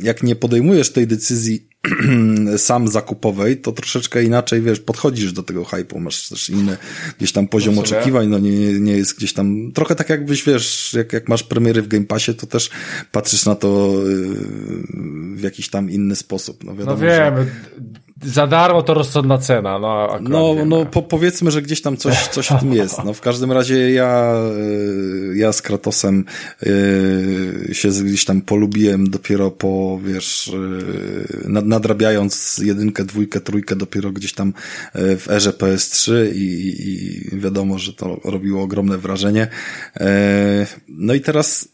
jak nie podejmujesz tej decyzji [CLEARS THROAT] sam zakupowej, to troszeczkę inaczej, wiesz, podchodzisz do tego hype'u, masz też inny gdzieś tam poziom oczekiwań, no nie, nie jest gdzieś tam, trochę tak jakbyś, wiesz, jak, jak masz premiery w Game Passie, to też patrzysz na to yy, w jakiś tam inny sposób. No, wiadomo, no wiem, że za darmo to rozsądna cena. No, no, no po, powiedzmy, że gdzieś tam coś, coś w tym jest. No, w każdym razie ja, e, ja z Kratosem e, się gdzieś tam polubiłem dopiero po, wiesz, e, nadrabiając jedynkę, dwójkę, trójkę dopiero gdzieś tam w erze PS3 i, i wiadomo, że to robiło ogromne wrażenie. No i teraz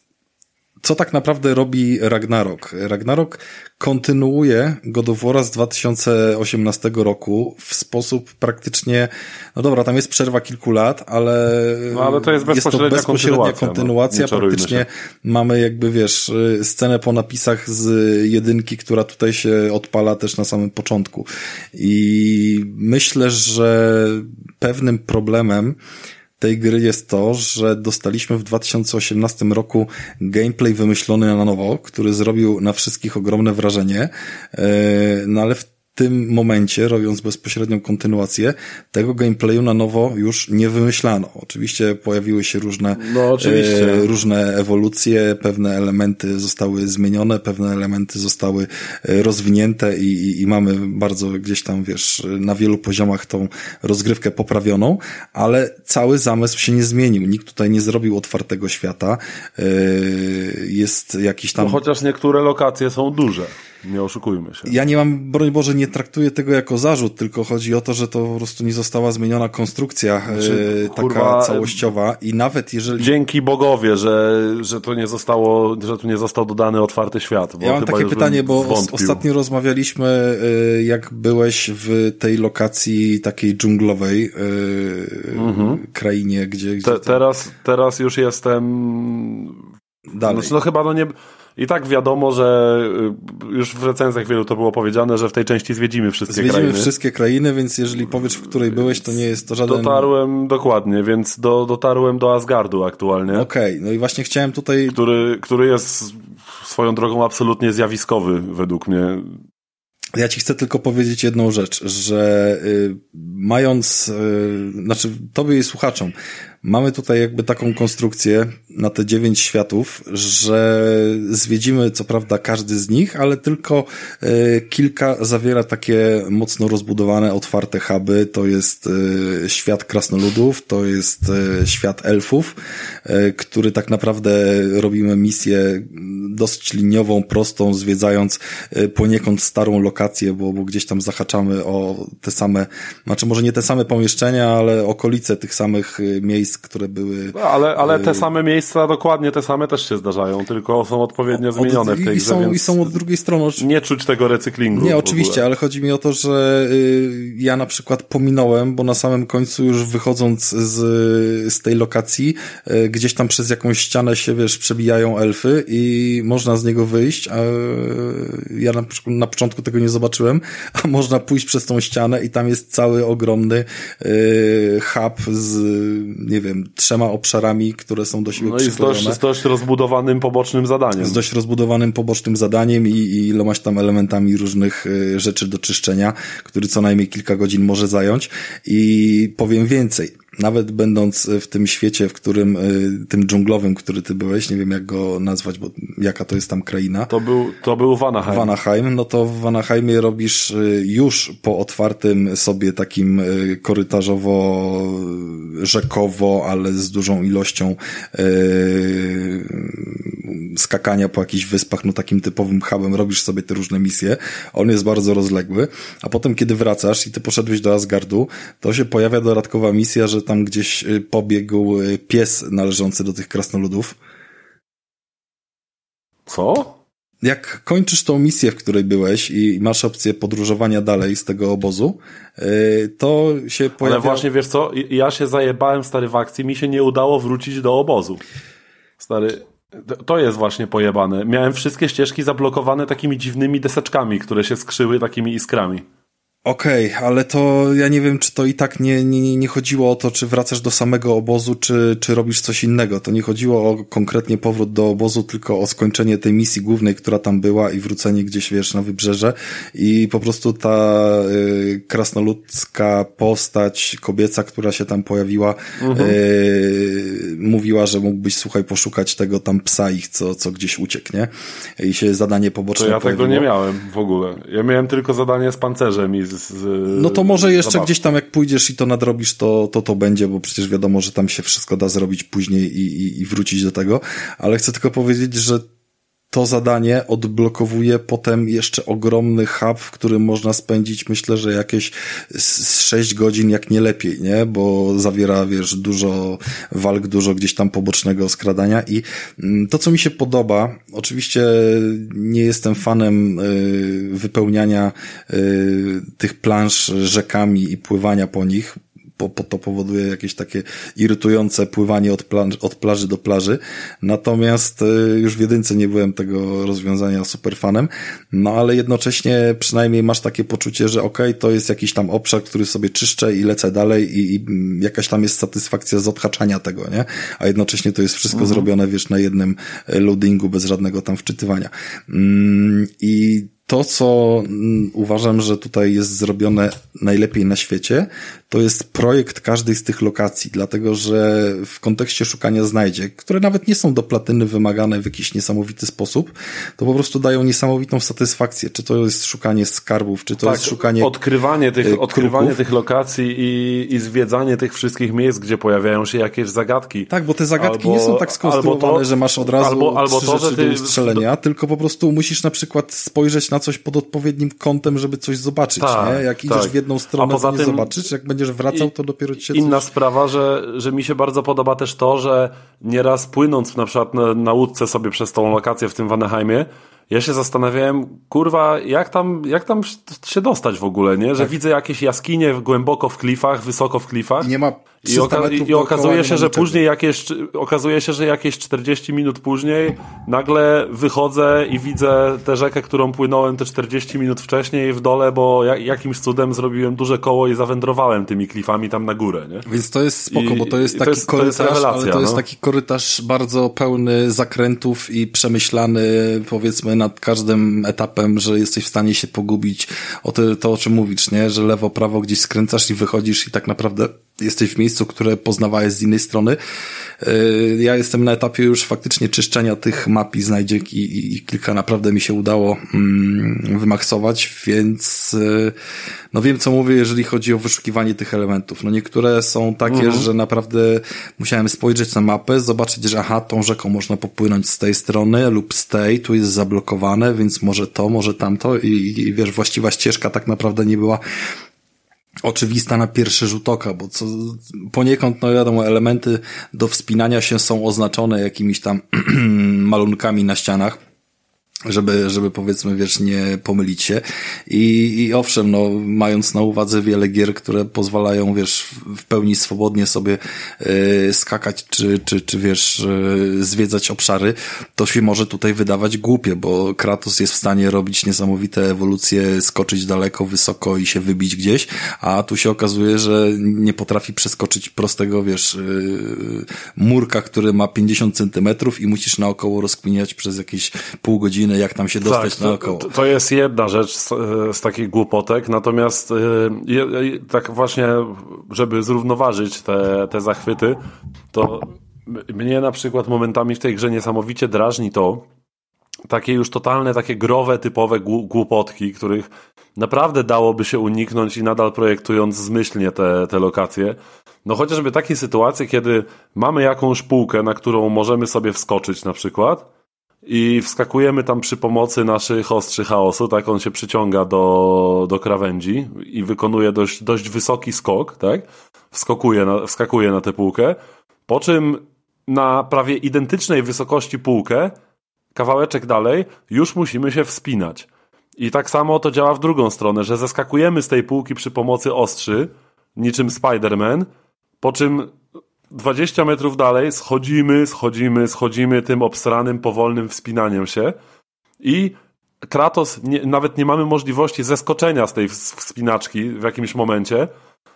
co tak naprawdę robi Ragnarok? Ragnarok kontynuuje God of War z 2018 roku w sposób praktycznie, no dobra, tam jest przerwa kilku lat, ale, no, ale to jest bezpośrednia, jest to bezpośrednia kontynuacja. No, praktycznie mamy jakby, wiesz, scenę po napisach z jedynki, która tutaj się odpala też na samym początku. I myślę, że pewnym problemem tej gry jest to, że dostaliśmy w 2018 roku gameplay wymyślony na nowo, który zrobił na wszystkich ogromne wrażenie, e, no ale w tym momencie, robiąc bezpośrednią kontynuację, tego gameplayu na nowo już nie wymyślano. Oczywiście pojawiły się różne, no, oczywiście. E, różne ewolucje, pewne elementy zostały zmienione, pewne elementy zostały e, rozwinięte i, i, i mamy bardzo gdzieś tam, wiesz, na wielu poziomach tą rozgrywkę poprawioną, ale cały zamysł się nie zmienił. Nikt tutaj nie zrobił otwartego świata. E, jest jakiś tam... No, chociaż niektóre lokacje są duże. Nie oszukujmy się. Ja nie mam, broń Boże, nie traktuję tego jako zarzut, tylko chodzi o to, że to po prostu nie została zmieniona konstrukcja znaczy, e, taka kurwa, całościowa i nawet jeżeli... Dzięki bogowie, że, że to nie zostało, że tu nie został dodany otwarty świat. ja mam takie pytanie, bo wątpił. ostatnio rozmawialiśmy, e, jak byłeś w tej lokacji takiej dżunglowej e, mhm. krainie, gdzie... gdzie Te, teraz, teraz już jestem... Dalej. Znaczy, no chyba no nie i tak wiadomo, że y, już w recenzjach wielu to było powiedziane, że w tej części zwiedzimy wszystkie zwiedzimy krainy. Zwiedzimy wszystkie krainy, więc jeżeli powiesz, w której byłeś, to nie jest to żaden... Dotarłem, dokładnie, więc do, dotarłem do Asgardu aktualnie. Okej, okay, no i właśnie chciałem tutaj... Który, który jest swoją drogą absolutnie zjawiskowy według mnie. Ja ci chcę tylko powiedzieć jedną rzecz, że y, mając, y, znaczy tobie i słuchaczom, Mamy tutaj jakby taką konstrukcję na te dziewięć światów, że zwiedzimy co prawda każdy z nich, ale tylko e, kilka zawiera takie mocno rozbudowane, otwarte huby. To jest e, świat krasnoludów, to jest e, świat elfów, który tak naprawdę robimy misję dosyć liniową, prostą, zwiedzając poniekąd starą lokację, bo, bo gdzieś tam zahaczamy o te same, znaczy może nie te same pomieszczenia, ale okolice tych samych miejsc, miejsc, które były... No, ale, ale te same miejsca, dokładnie te same też się zdarzają, tylko są odpowiednio zmienione w tej i są, grze, I są od drugiej strony... Nie czuć tego recyklingu. Nie, oczywiście, ale chodzi mi o to, że y, ja na przykład pominąłem, bo na samym końcu już wychodząc z, z tej lokacji, y, gdzieś tam przez jakąś ścianę się, wiesz, przebijają elfy i można z niego wyjść, a ja na, na początku tego nie zobaczyłem, a [LAUGHS] można pójść przez tą ścianę i tam jest cały ogromny hub z, nie wiem, trzema obszarami, które są do siebie no i z dość, z dość rozbudowanym pobocznym zadaniem. Z dość rozbudowanym pobocznym zadaniem i, i ilomaś tam elementami różnych y, rzeczy do czyszczenia, który co najmniej kilka godzin może zająć. I powiem więcej nawet będąc w tym świecie, w którym, y, tym dżunglowym, który ty byłeś, nie wiem jak go nazwać, bo jaka to jest tam kraina. To był, to był Vanaheim. Vanaheim, no to w Vanaheimie robisz y, już po otwartym sobie takim korytarzowo, rzekowo, ale z dużą ilością skakania po jakichś wyspach, no takim typowym hubem, robisz sobie te różne misje. On jest bardzo rozległy, a potem kiedy wracasz i ty poszedłeś do Asgardu, to się pojawia dodatkowa misja, że tam gdzieś y, pobiegł y, pies należący do tych krasnoludów. Co? jak kończysz tą misję, w której byłeś i masz opcję podróżowania dalej z tego obozu, y, to się pojawia... Ale właśnie, wiesz co, ja się zajebałem, stary, w akcji, mi się nie udało wrócić do obozu. Stary, to jest właśnie pojebane. Miałem wszystkie ścieżki zablokowane takimi dziwnymi deseczkami, które się skrzyły takimi iskrami. Okej, okay, ale to ja nie wiem, czy to i tak nie, nie, nie chodziło o to, czy wracasz do samego obozu, czy, czy robisz coś innego. To nie chodziło o konkretnie powrót do obozu, tylko o skończenie tej misji głównej, która tam była i wrócenie gdzieś, wiesz, na wybrzeże. I po prostu ta y, krasnoludzka postać kobieca, która się tam pojawiła, mhm. y, mówiła, że mógłbyś, słuchaj, poszukać tego tam psa ich, co, co gdzieś uciekł, nie? I się zadanie poboczne To ja pojawiło. tego nie miałem w ogóle. Ja miałem tylko zadanie z pancerzem i z No to może jeszcze zabaw. gdzieś tam jak pójdziesz i to nadrobisz, to, to to będzie, bo przecież wiadomo, że tam się wszystko da zrobić później i, i, i wrócić do tego, ale chcę tylko powiedzieć, że to zadanie odblokowuje potem jeszcze ogromny hub, w którym można spędzić, myślę, że jakieś z 6 godzin, jak nie lepiej, nie? Bo zawiera, wiesz, dużo walk, dużo gdzieś tam pobocznego skradania i mm, to, co mi się podoba, oczywiście nie jestem fanem y, wypełniania y, tych plansz rzekami i pływania po nich, bo, bo to powoduje jakieś takie irytujące pływanie od, plan, od plaży do plaży. Natomiast e, już w jedynce nie byłem tego rozwiązania super fanem, no ale jednocześnie przynajmniej masz takie poczucie, że okej, okay, to jest jakiś tam obszar, który sobie czyszczę i lecę dalej i, i jakaś tam jest satysfakcja z odhaczania tego, nie? A jednocześnie to jest wszystko mhm. zrobione, wiesz, na jednym e, loadingu bez żadnego tam wczytywania. Mm, I to, co mm, uważam, że tutaj jest zrobione najlepiej na świecie, to jest projekt każdej z tych lokacji, dlatego że w kontekście szukania znajdzie, które nawet nie są do platyny wymagane w jakiś niesamowity sposób, to po prostu dają niesamowitą satysfakcję. Czy to jest szukanie skarbów, czy to tak, jest szukanie. Odkrywanie tych, y, odkrywanie tych lokacji i, i zwiedzanie tych wszystkich miejsc, gdzie pojawiają się jakieś zagadki. Tak, bo te zagadki albo, nie są tak skonstruowane, to, że masz od razu albo, albo to, że ty... do ustrzelenia, tylko po prostu musisz na przykład spojrzeć na coś pod odpowiednim kątem, żeby coś zobaczyć. Tak, nie? Jak idziesz tak. w jedną stronę, to nie zobaczysz, jak będziesz wracał, to dopiero ci się Inna coś... sprawa, że, że mi się bardzo podoba też to, że nieraz płynąc na przykład na, na łódce sobie przez tą lokację w tym Vanaheimie, ja się zastanawiałem, kurwa, jak tam, jak tam się dostać w ogóle, nie? Że tak. widzę jakieś jaskinie głęboko w klifach, wysoko w klifach. I nie ma i, oka i okazuje się, że później jakieś, okazuje się, że jakieś 40 minut później nagle wychodzę i widzę tę rzekę, którą płynąłem te 40 minut wcześniej w dole, bo jakimś cudem zrobiłem duże koło i zawędrowałem tymi klifami tam na górę, nie? Więc to jest spoko, I, bo to jest taki to jest, korytarz, to jest ale to jest no? taki korytarz bardzo pełny zakrętów i przemyślany, powiedzmy, nad każdym etapem, że jesteś w stanie się pogubić o to, to o czym mówisz, nie? Że lewo, prawo gdzieś skręcasz i wychodzisz i tak naprawdę jesteś w miejscu, które poznawałeś z innej strony. Y, ja jestem na etapie już faktycznie czyszczenia tych map i znajdziek i, i kilka naprawdę mi się udało mm, wymaksować, więc y, no wiem co mówię, jeżeli chodzi o wyszukiwanie tych elementów. No niektóre są takie, mhm. że naprawdę musiałem spojrzeć na mapę, zobaczyć, że aha, tą rzeką można popłynąć z tej strony lub z tej, tu jest zablokowane, więc może to, może tamto i, i wiesz, właściwa ścieżka tak naprawdę nie była oczywista na pierwszy rzut oka, bo co, poniekąd, no wiadomo, elementy do wspinania się są oznaczone jakimiś tam [CLEARS THROAT] malunkami na ścianach żeby, żeby powiedzmy, wiesz, nie pomylić się. I, I owszem, no, mając na uwadze wiele gier, które pozwalają, wiesz, w pełni swobodnie sobie y, skakać, czy, czy, czy wiesz, y, zwiedzać obszary, to się może tutaj wydawać głupie, bo Kratos jest w stanie robić niesamowite ewolucje, skoczyć daleko, wysoko i się wybić gdzieś, a tu się okazuje, że nie potrafi przeskoczyć prostego, wiesz, y, murka, który ma 50 centymetrów i musisz naokoło rozkminiać przez jakieś pół godziny jak tam się dostać tak, naokoło. To, to jest jedna rzecz z, z takich głupotek, natomiast yy, tak właśnie, żeby zrównoważyć te, te zachwyty, to mnie na przykład momentami w tej grze niesamowicie drażni to, takie już totalne, takie growe, typowe głupotki, których naprawdę dałoby się uniknąć i nadal projektując zmyślnie te, te lokacje. No chociażby takie sytuacje, kiedy mamy jakąś półkę, na którą możemy sobie wskoczyć na przykład i wskakujemy tam przy pomocy naszych ostrzy chaosu, tak, on się przyciąga do, do krawędzi i wykonuje dość, dość wysoki skok, tak, wskakuje na, wskakuje na tę półkę, po czym na prawie identycznej wysokości półkę, kawałeczek dalej, już musimy się wspinać. I tak samo to działa w drugą stronę, że zeskakujemy z tej półki przy pomocy ostrzy, niczym Spider-Man, po czym 20 metrów dalej schodzimy, schodzimy, schodzimy tym obsranym, powolnym wspinaniem się i Kratos, nie, nawet nie mamy możliwości zeskoczenia z tej wspinaczki w jakimś momencie,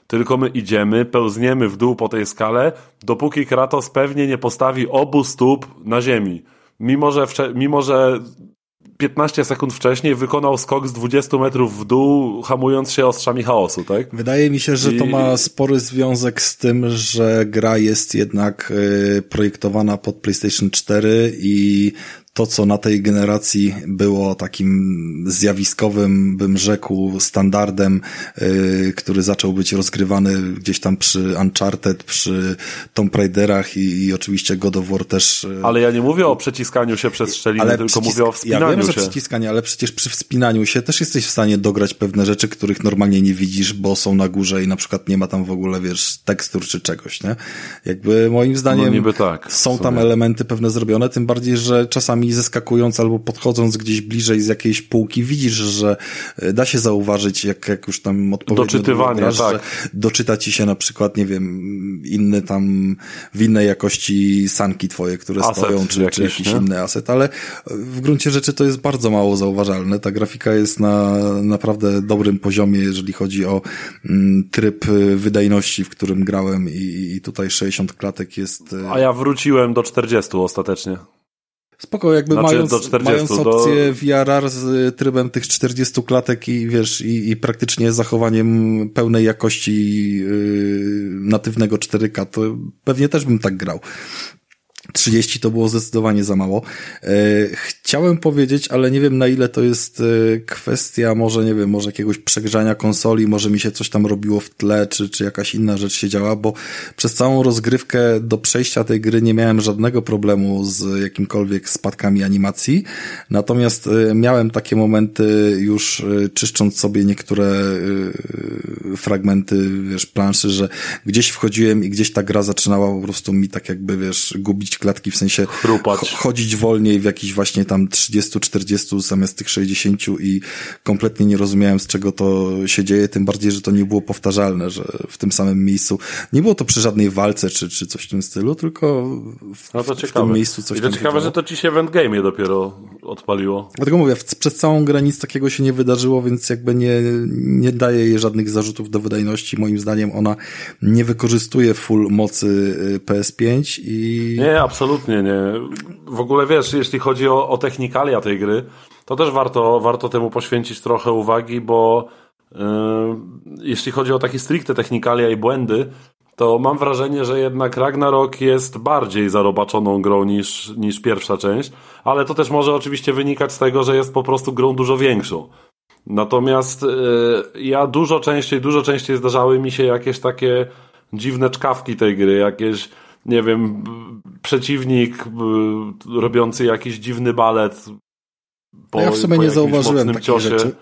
tylko my idziemy, pełzniemy w dół po tej skale, dopóki Kratos pewnie nie postawi obu stóp na ziemi. Mimo, że, mimo, że 15 sekund wcześniej wykonał skok z 20 metrów w dół, hamując się ostrzami chaosu, tak? Wydaje mi się, że I... to ma spory związek z tym, że gra jest jednak y, projektowana pod PlayStation 4 i to, co na tej generacji było takim zjawiskowym, bym rzekł, standardem, yy, który zaczął być rozgrywany gdzieś tam przy Uncharted, przy Tomb Raiderach i, i oczywiście God of War też. Yy. Ale ja nie mówię o przeciskaniu się przez szczeliny, ale tylko mówię o wspinaniu ja wiem, się. że przyciskanie, ale przecież przy wspinaniu się też jesteś w stanie dograć pewne rzeczy, których normalnie nie widzisz, bo są na górze i na przykład nie ma tam w ogóle, wiesz, tekstur czy czegoś, nie? Jakby moim zdaniem no tak, są tam elementy pewne zrobione, tym bardziej, że czasami zeskakując albo podchodząc gdzieś bliżej z jakiejś półki, widzisz, że e, da się zauważyć, jak, jak już tam odpowiednio Doczytywanie, grasz, tak. doczyta ci się na przykład, nie wiem, inny tam, w innej jakości sanki twoje, które aset stoją, czy, jakiś, czy jakiś nie? inny aset, ale w gruncie rzeczy to jest bardzo mało zauważalne. Ta grafika jest na naprawdę dobrym poziomie, jeżeli chodzi o mm, tryb wydajności, w którym grałem i, i tutaj 60 klatek jest... E, A ja wróciłem do 40 ostatecznie. Spoko, jakby znaczy, mając, 40, mając opcję do... VRR z trybem tych 40 klatek i wiesz, i, i praktycznie zachowaniem pełnej jakości yy, natywnego 4K, to pewnie też bym tak grał. 30 to było zdecydowanie za mało. E, chciałem powiedzieć, ale nie wiem na ile to jest e, kwestia może, nie wiem, może jakiegoś przegrzania konsoli, może mi się coś tam robiło w tle, czy, czy jakaś inna rzecz się działa, bo przez całą rozgrywkę do przejścia tej gry nie miałem żadnego problemu z jakimkolwiek spadkami animacji, natomiast e, miałem takie momenty już czyszcząc sobie niektóre fragmenty, wiesz, planszy, że gdzieś wchodziłem i gdzieś ta gra zaczynała po prostu mi tak jakby, wiesz, gubić klatki, w sensie Chrupać. chodzić wolniej w jakichś właśnie tam 30-40 zamiast tych 60 i kompletnie nie rozumiałem z czego to się dzieje, tym bardziej, że to nie było powtarzalne, że w tym samym miejscu, nie było to przy żadnej walce czy, czy coś w tym stylu, tylko w, no w tym miejscu coś I to ciekawe, chodziło. że to ci się w endgame'ie dopiero odpaliło. Dlatego mówię, przez całą grę nic takiego się nie wydarzyło, więc jakby nie, nie daje jej żadnych zarzutów do wydajności. Moim zdaniem ona nie wykorzystuje full mocy y, PS5 i... Nie, absolutnie nie. W ogóle wiesz, jeśli chodzi o, o technikalia tej gry, to też warto, warto temu poświęcić trochę uwagi, bo yy, jeśli chodzi o takie stricte technikalia i błędy, to mam wrażenie, że jednak Ragnarok jest bardziej zarobaczoną grą niż, niż pierwsza część, ale to też może oczywiście wynikać z tego, że jest po prostu grą dużo większą. Natomiast yy, ja dużo częściej, dużo częściej zdarzały mi się jakieś takie dziwne czkawki tej gry, jakieś nie wiem, przeciwnik robiący jakiś dziwny balet. Po, ja w sumie nie zauważyłem takich ciosie. rzeczy.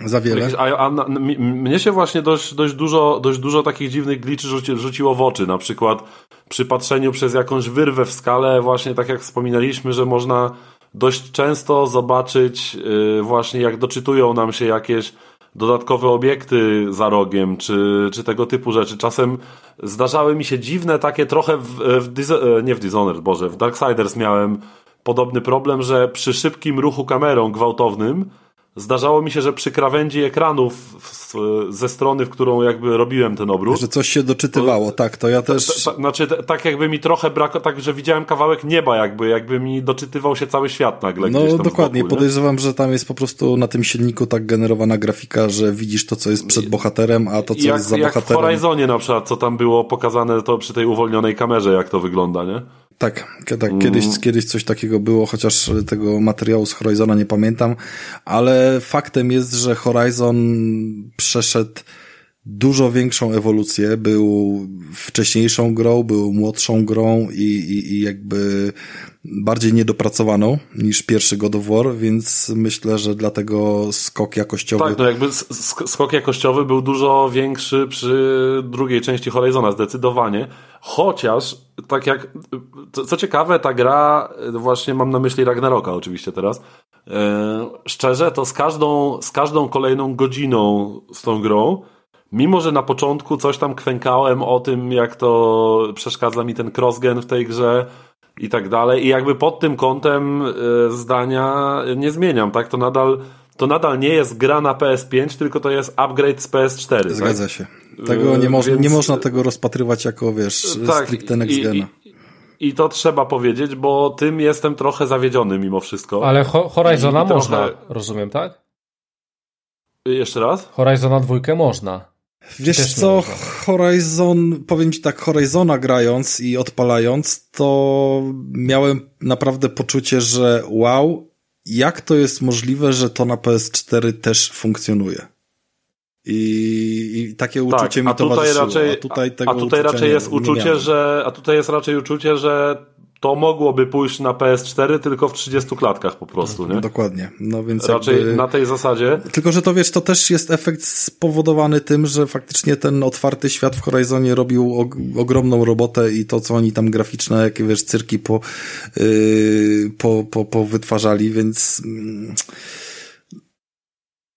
Za wiele. A, a, a, mnie się właśnie dość, dość, dużo, dość dużo takich dziwnych gliczy rzuci, rzuciło w oczy. Na przykład przy patrzeniu przez jakąś wyrwę w skale, właśnie tak jak wspominaliśmy, że można dość często zobaczyć yy, właśnie jak doczytują nam się jakieś dodatkowe obiekty za rogiem, czy, czy tego typu rzeczy. Czasem zdarzały mi się dziwne takie trochę w, w e, nie w Dishonored, Boże, w Darksiders miałem podobny problem, że przy szybkim ruchu kamerą gwałtownym Zdarzało mi się, że przy krawędzi ekranów ze strony, w którą jakby robiłem ten obrót. Że coś się doczytywało, tak, to ja też. Ta, ta, znaczy, tak jakby mi trochę brak, tak, że widziałem kawałek nieba, jakby, jakby mi doczytywał się cały świat nagle. No dokładnie, podejrzewam, że tam jest po prostu na tym silniku tak generowana grafika, że widzisz to, co jest przed bohaterem, a to, co jak, jest za jak bohaterem. w Horizonie na przykład, co tam było pokazane to przy tej uwolnionej kamerze, jak to wygląda, nie? Tak, tak kiedyś, mm. kiedyś coś takiego było, chociaż tego materiału z Horizona nie pamiętam, ale faktem jest, że Horizon przeszedł dużo większą ewolucję, był wcześniejszą grą, był młodszą grą i, i, i jakby bardziej niedopracowaną niż pierwszy God of War, więc myślę, że dlatego skok jakościowy... Tak, no jakby skok jakościowy był dużo większy przy drugiej części Horizona, zdecydowanie. Chociaż, tak jak, co ciekawe, ta gra, właśnie mam na myśli Ragnaroka oczywiście teraz, e, szczerze, to z każdą, z każdą kolejną godziną z tą grą, mimo że na początku coś tam kwękałem o tym, jak to przeszkadza mi ten crossgen w tej grze, i tak dalej. I jakby pod tym kątem e, zdania nie zmieniam, tak? To nadal, to nadal nie jest gra na PS5, tylko to jest upgrade z PS4. Tak? Zgadza tak? się. Tego nie, moż, Więc... nie można tego rozpatrywać jako, wiesz, tak, stricte next i, i, I to trzeba powiedzieć, bo tym jestem trochę zawiedziony mimo wszystko. Ale ho Horizona I można, trochę... rozumiem, tak? Jeszcze raz? Horizona dwójkę można. Wiesz co, Horizon, powiem ci tak, Horizona grając i odpalając, to miałem naprawdę poczucie, że wow, jak to jest możliwe, że to na PS4 też funkcjonuje. I, i takie tak, uczucie tak, mi towarzyszyło. Raczej, a tutaj, tego a tutaj raczej jest uczucie, że, a tutaj jest raczej uczucie, że to mogłoby pójść na PS4 tylko w 30 klatkach po prostu, nie? Dokładnie. No więc Raczej jakby... na tej zasadzie. Tylko, że to wiesz, to też jest efekt spowodowany tym, że faktycznie ten otwarty świat w Horizonie robił og ogromną robotę i to, co oni tam graficzne, jakie wiesz, cyrki po, yy, po, po, po wytwarzali, więc... Yy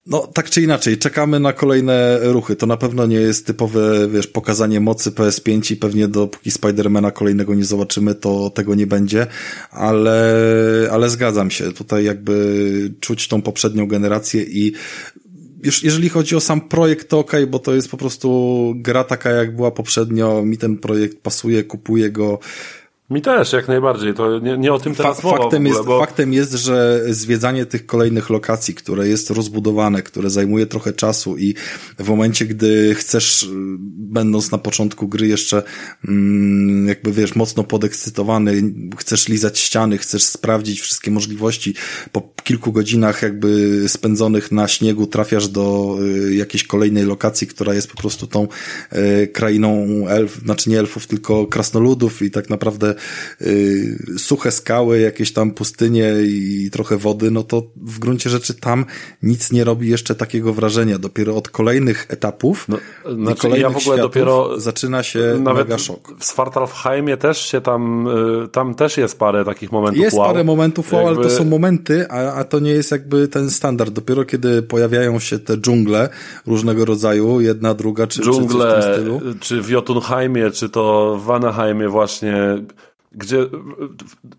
no, tak czy inaczej, czekamy na kolejne ruchy. To na pewno nie jest typowe, wiesz, pokazanie mocy PS5 i pewnie dopóki Spidermana kolejnego nie zobaczymy, to tego nie będzie, ale, ale zgadzam się. Tutaj jakby czuć tą poprzednią generację i już jeżeli chodzi o sam projekt, to ok, bo to jest po prostu gra taka, jak była poprzednio. Mi ten projekt pasuje, kupuję go mi też, jak najbardziej. To nie, nie o tym teraz Fa faktem, ogóle, jest, bo... faktem jest, że zwiedzanie tych kolejnych lokacji, które jest rozbudowane, które zajmuje trochę czasu i w momencie, gdy chcesz, będąc na początku gry jeszcze mm, jakby wiesz, mocno podekscytowany, chcesz lizać ściany, chcesz sprawdzić wszystkie możliwości, po kilku godzinach jakby spędzonych na śniegu trafiasz do y, jakiejś kolejnej lokacji, która jest po prostu tą y, krainą elf, znaczy nie elfów, tylko krasnoludów i tak naprawdę y, suche skały, jakieś tam pustynie i trochę wody, no to w gruncie rzeczy tam nic nie robi jeszcze takiego wrażenia. Dopiero od kolejnych etapów no, znaczy kolejnych ja w ogóle dopiero zaczyna się nawet mega szok. W Svartalfheimie też się tam, tam też jest parę takich momentów Jest wow. parę momentów wow, Jakby... ale to są momenty, a, a to nie jest jakby ten standard. Dopiero kiedy pojawiają się te dżungle różnego rodzaju, jedna, druga, czy, dżungle, czy coś w tym stylu. Czy w Jotunheimie, czy to w Vanaheimie właśnie gdzie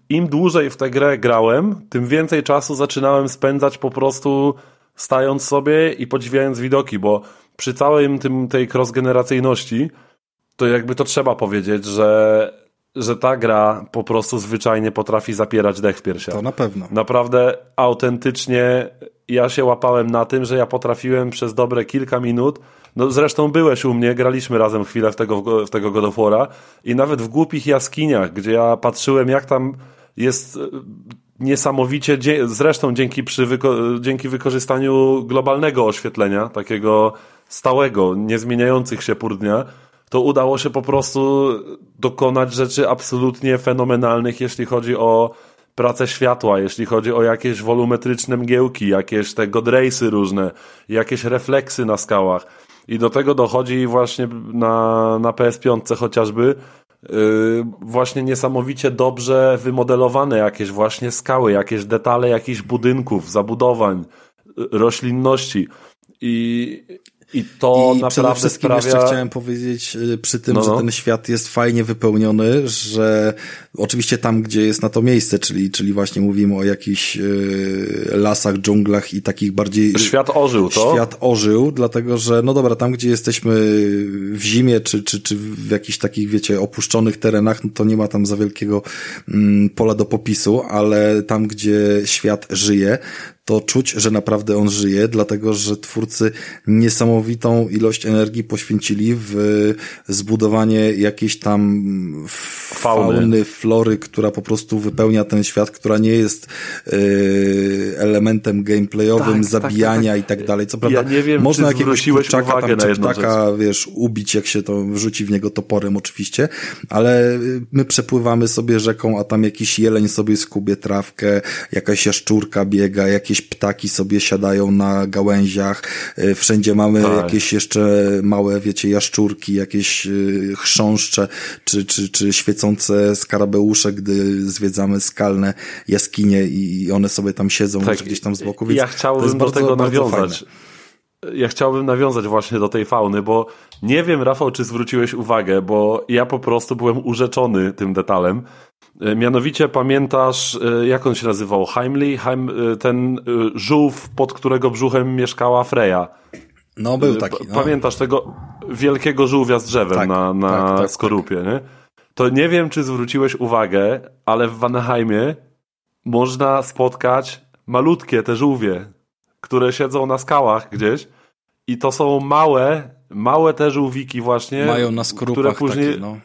im dłużej w tę grę grałem, tym więcej czasu zaczynałem spędzać po prostu stając sobie i podziwiając widoki, bo przy całym tym tej cross-generacyjności to jakby to trzeba powiedzieć, że, że ta gra po prostu zwyczajnie potrafi zapierać dech w piersiach. To na pewno. Naprawdę autentycznie ja się łapałem na tym, że ja potrafiłem przez dobre kilka minut no zresztą byłeś u mnie, graliśmy razem chwilę w tego, w tego God of War'a i nawet w głupich jaskiniach, gdzie ja patrzyłem jak tam jest e, niesamowicie, zresztą dzięki, przy wyko dzięki wykorzystaniu globalnego oświetlenia, takiego stałego, niezmieniających się pór dnia, to udało się po prostu dokonać rzeczy absolutnie fenomenalnych, jeśli chodzi o pracę światła, jeśli chodzi o jakieś wolumetryczne mgiełki, jakieś te godrace'y różne, jakieś refleksy na skałach. I do tego dochodzi właśnie na, na PS5 chociażby yy, właśnie niesamowicie dobrze wymodelowane jakieś właśnie skały, jakieś detale jakichś budynków, zabudowań, roślinności. I, i to I przede wszystkim sprawia... jeszcze chciałem powiedzieć y, przy tym, no, no. że ten świat jest fajnie wypełniony, że oczywiście tam, gdzie jest na to miejsce, czyli, czyli właśnie mówimy o jakichś y, lasach, dżunglach i takich bardziej... Świat ożył, to? Świat ożył, dlatego że, no dobra, tam, gdzie jesteśmy w zimie, czy, czy, czy w jakichś takich, wiecie, opuszczonych terenach, no to nie ma tam za wielkiego mm, pola do popisu, ale tam, gdzie świat żyje, to czuć, że naprawdę on żyje, dlatego że twórcy niesamowitą ilość energii poświęcili w zbudowanie jakiejś tam fauny, fauny flory, która po prostu wypełnia ten świat, która nie jest yy, elementem gameplayowym, tak, zabijania tak, tak, i tak dalej. Co prawda, ja nie wiem, można jakiegoś kurczaka tam, czy ptaka, wiesz, ubić, jak się to wrzuci w niego toporem oczywiście, ale my przepływamy sobie rzeką, a tam jakiś jeleń sobie skubie trawkę, jakaś jaszczurka biega, jakieś ptaki sobie siadają na gałęziach, y, wszędzie mamy tak. jakieś jeszcze małe, wiecie, jaszczurki, jakieś y, chrząszcze, czy, czy, czy świecące skarabeusze, gdy zwiedzamy skalne jaskinie i one sobie tam siedzą tak. gdzieś tam z boku, więc ja chciałbym do tego nawiązać. Fajne ja chciałbym nawiązać właśnie do tej fauny, bo nie wiem, Rafał, czy zwróciłeś uwagę, bo ja po prostu byłem urzeczony tym detalem. E, mianowicie pamiętasz, e, jak on się nazywał? Heimli? Heim, e, ten żółw, pod którego brzuchem mieszkała Freya. No, był taki. No. Pamiętasz tego wielkiego żółwia z drzewem tak, na, na tak, tak, tak. skorupie, nie? To nie wiem, czy zwróciłeś uwagę, ale w Vanaheimie można spotkać malutkie te żółwie, które siedzą na skałach gdzieś i to są małe, małe te żółwiki właśnie. Mają na skorupach które później, takie, no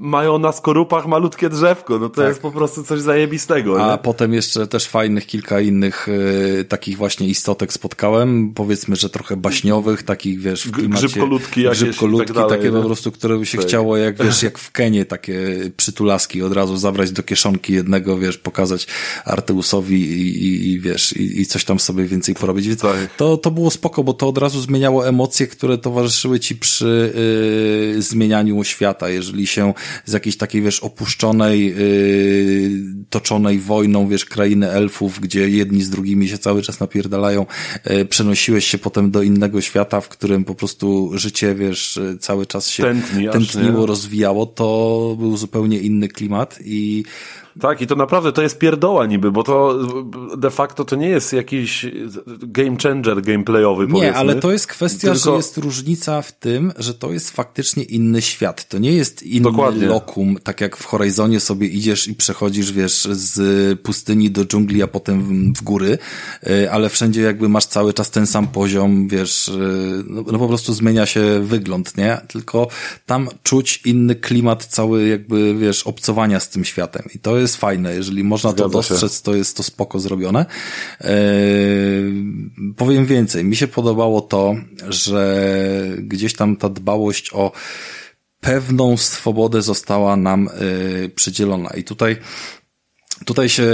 mają na skorupach malutkie drzewko, no to tak. jest po prostu coś zajebistego. A nie? potem jeszcze też fajnych kilka innych y, takich właśnie istotek spotkałem, powiedzmy, że trochę baśniowych, takich wiesz, w klimacie... Grzybkoludki jakieś Grzybkoludki, tak takie nie? po prostu, które by się tak. chciało, jak [LAUGHS] wiesz, jak w Kenie, takie przytulaski od razu zabrać do kieszonki jednego, wiesz, pokazać Arteusowi i, i, i wiesz, i, i, coś tam sobie więcej porobić. Więc tak. to, to było spoko, bo to od razu zmieniało emocje, które towarzyszyły ci przy y, zmienianiu świata. Jeżeli się z jakiejś takiej, wiesz, opuszczonej, yy, toczonej wojną, wiesz, krainy elfów, gdzie jedni z drugimi się cały czas napierdalają, yy, przenosiłeś się potem do innego świata, w którym po prostu życie, wiesz, cały czas się Tętni, tętniło, rozwijało, to był zupełnie inny klimat i tak, i to naprawdę to jest pierdoła niby, bo to de facto to nie jest jakiś game changer gameplayowy, powiedzmy. Nie, ale to jest kwestia, tylko... że jest różnica w tym, że to jest faktycznie inny świat. To nie jest inny Dokładnie. lokum, tak jak w Horizonie sobie idziesz i przechodzisz, wiesz, z pustyni do dżungli, a potem w góry, y, ale wszędzie jakby masz cały czas ten sam poziom, wiesz, y, no, no po prostu zmienia się wygląd, nie? Tylko tam czuć inny klimat cały jakby, wiesz, obcowania z tym światem. I to jest fajne. Jeżeli można Zgadza to dostrzec, się. to jest to spoko zrobione. Eee, powiem więcej. Mi się podobało to, że gdzieś tam ta dbałość o pewną swobodę została nam yy, przydzielona. I tutaj Tutaj się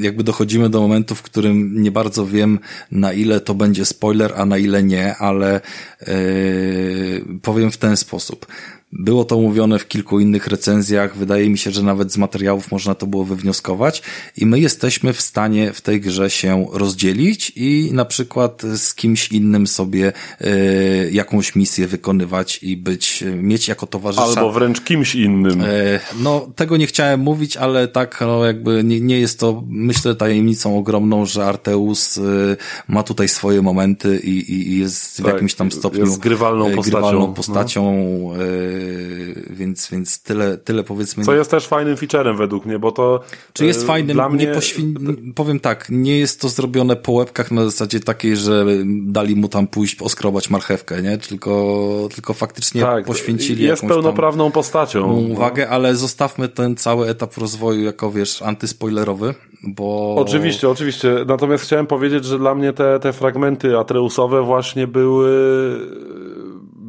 jakby dochodzimy do momentu, w którym nie bardzo wiem, na ile to będzie spoiler, a na ile nie, ale yy, powiem w ten sposób. Było to mówione w kilku innych recenzjach. Wydaje mi się, że nawet z materiałów można to było wywnioskować. I my jesteśmy w stanie w tej grze się rozdzielić i na przykład z kimś innym sobie y, jakąś misję wykonywać i być, mieć jako towarzysza. Albo wręcz kimś innym. Y, no, tego nie chciałem mówić, ale tak, no jakby nie, nie jest to, myślę, tajemnicą ogromną, że Arteus y, ma tutaj swoje momenty i, i, jest tak, w jakimś tam stopniu grywalną postacią. Grywalną postacią no więc, więc tyle, tyle powiedzmy. Co jest też fajnym featurem według mnie, bo to. Czy jest e, fajnym? Dla mnie... nie poświ... Powiem tak, nie jest to zrobione po łebkach na zasadzie takiej, że dali mu tam pójść oskrobać marchewkę, nie? Tylko, tylko faktycznie tak, poświęcili jest pełnoprawną postacią. Uwagę, no. ale zostawmy ten cały etap rozwoju jako, wiesz, antyspoilerowy, bo... Oczywiście, oczywiście. Natomiast chciałem powiedzieć, że dla mnie te, te fragmenty Atreusowe właśnie były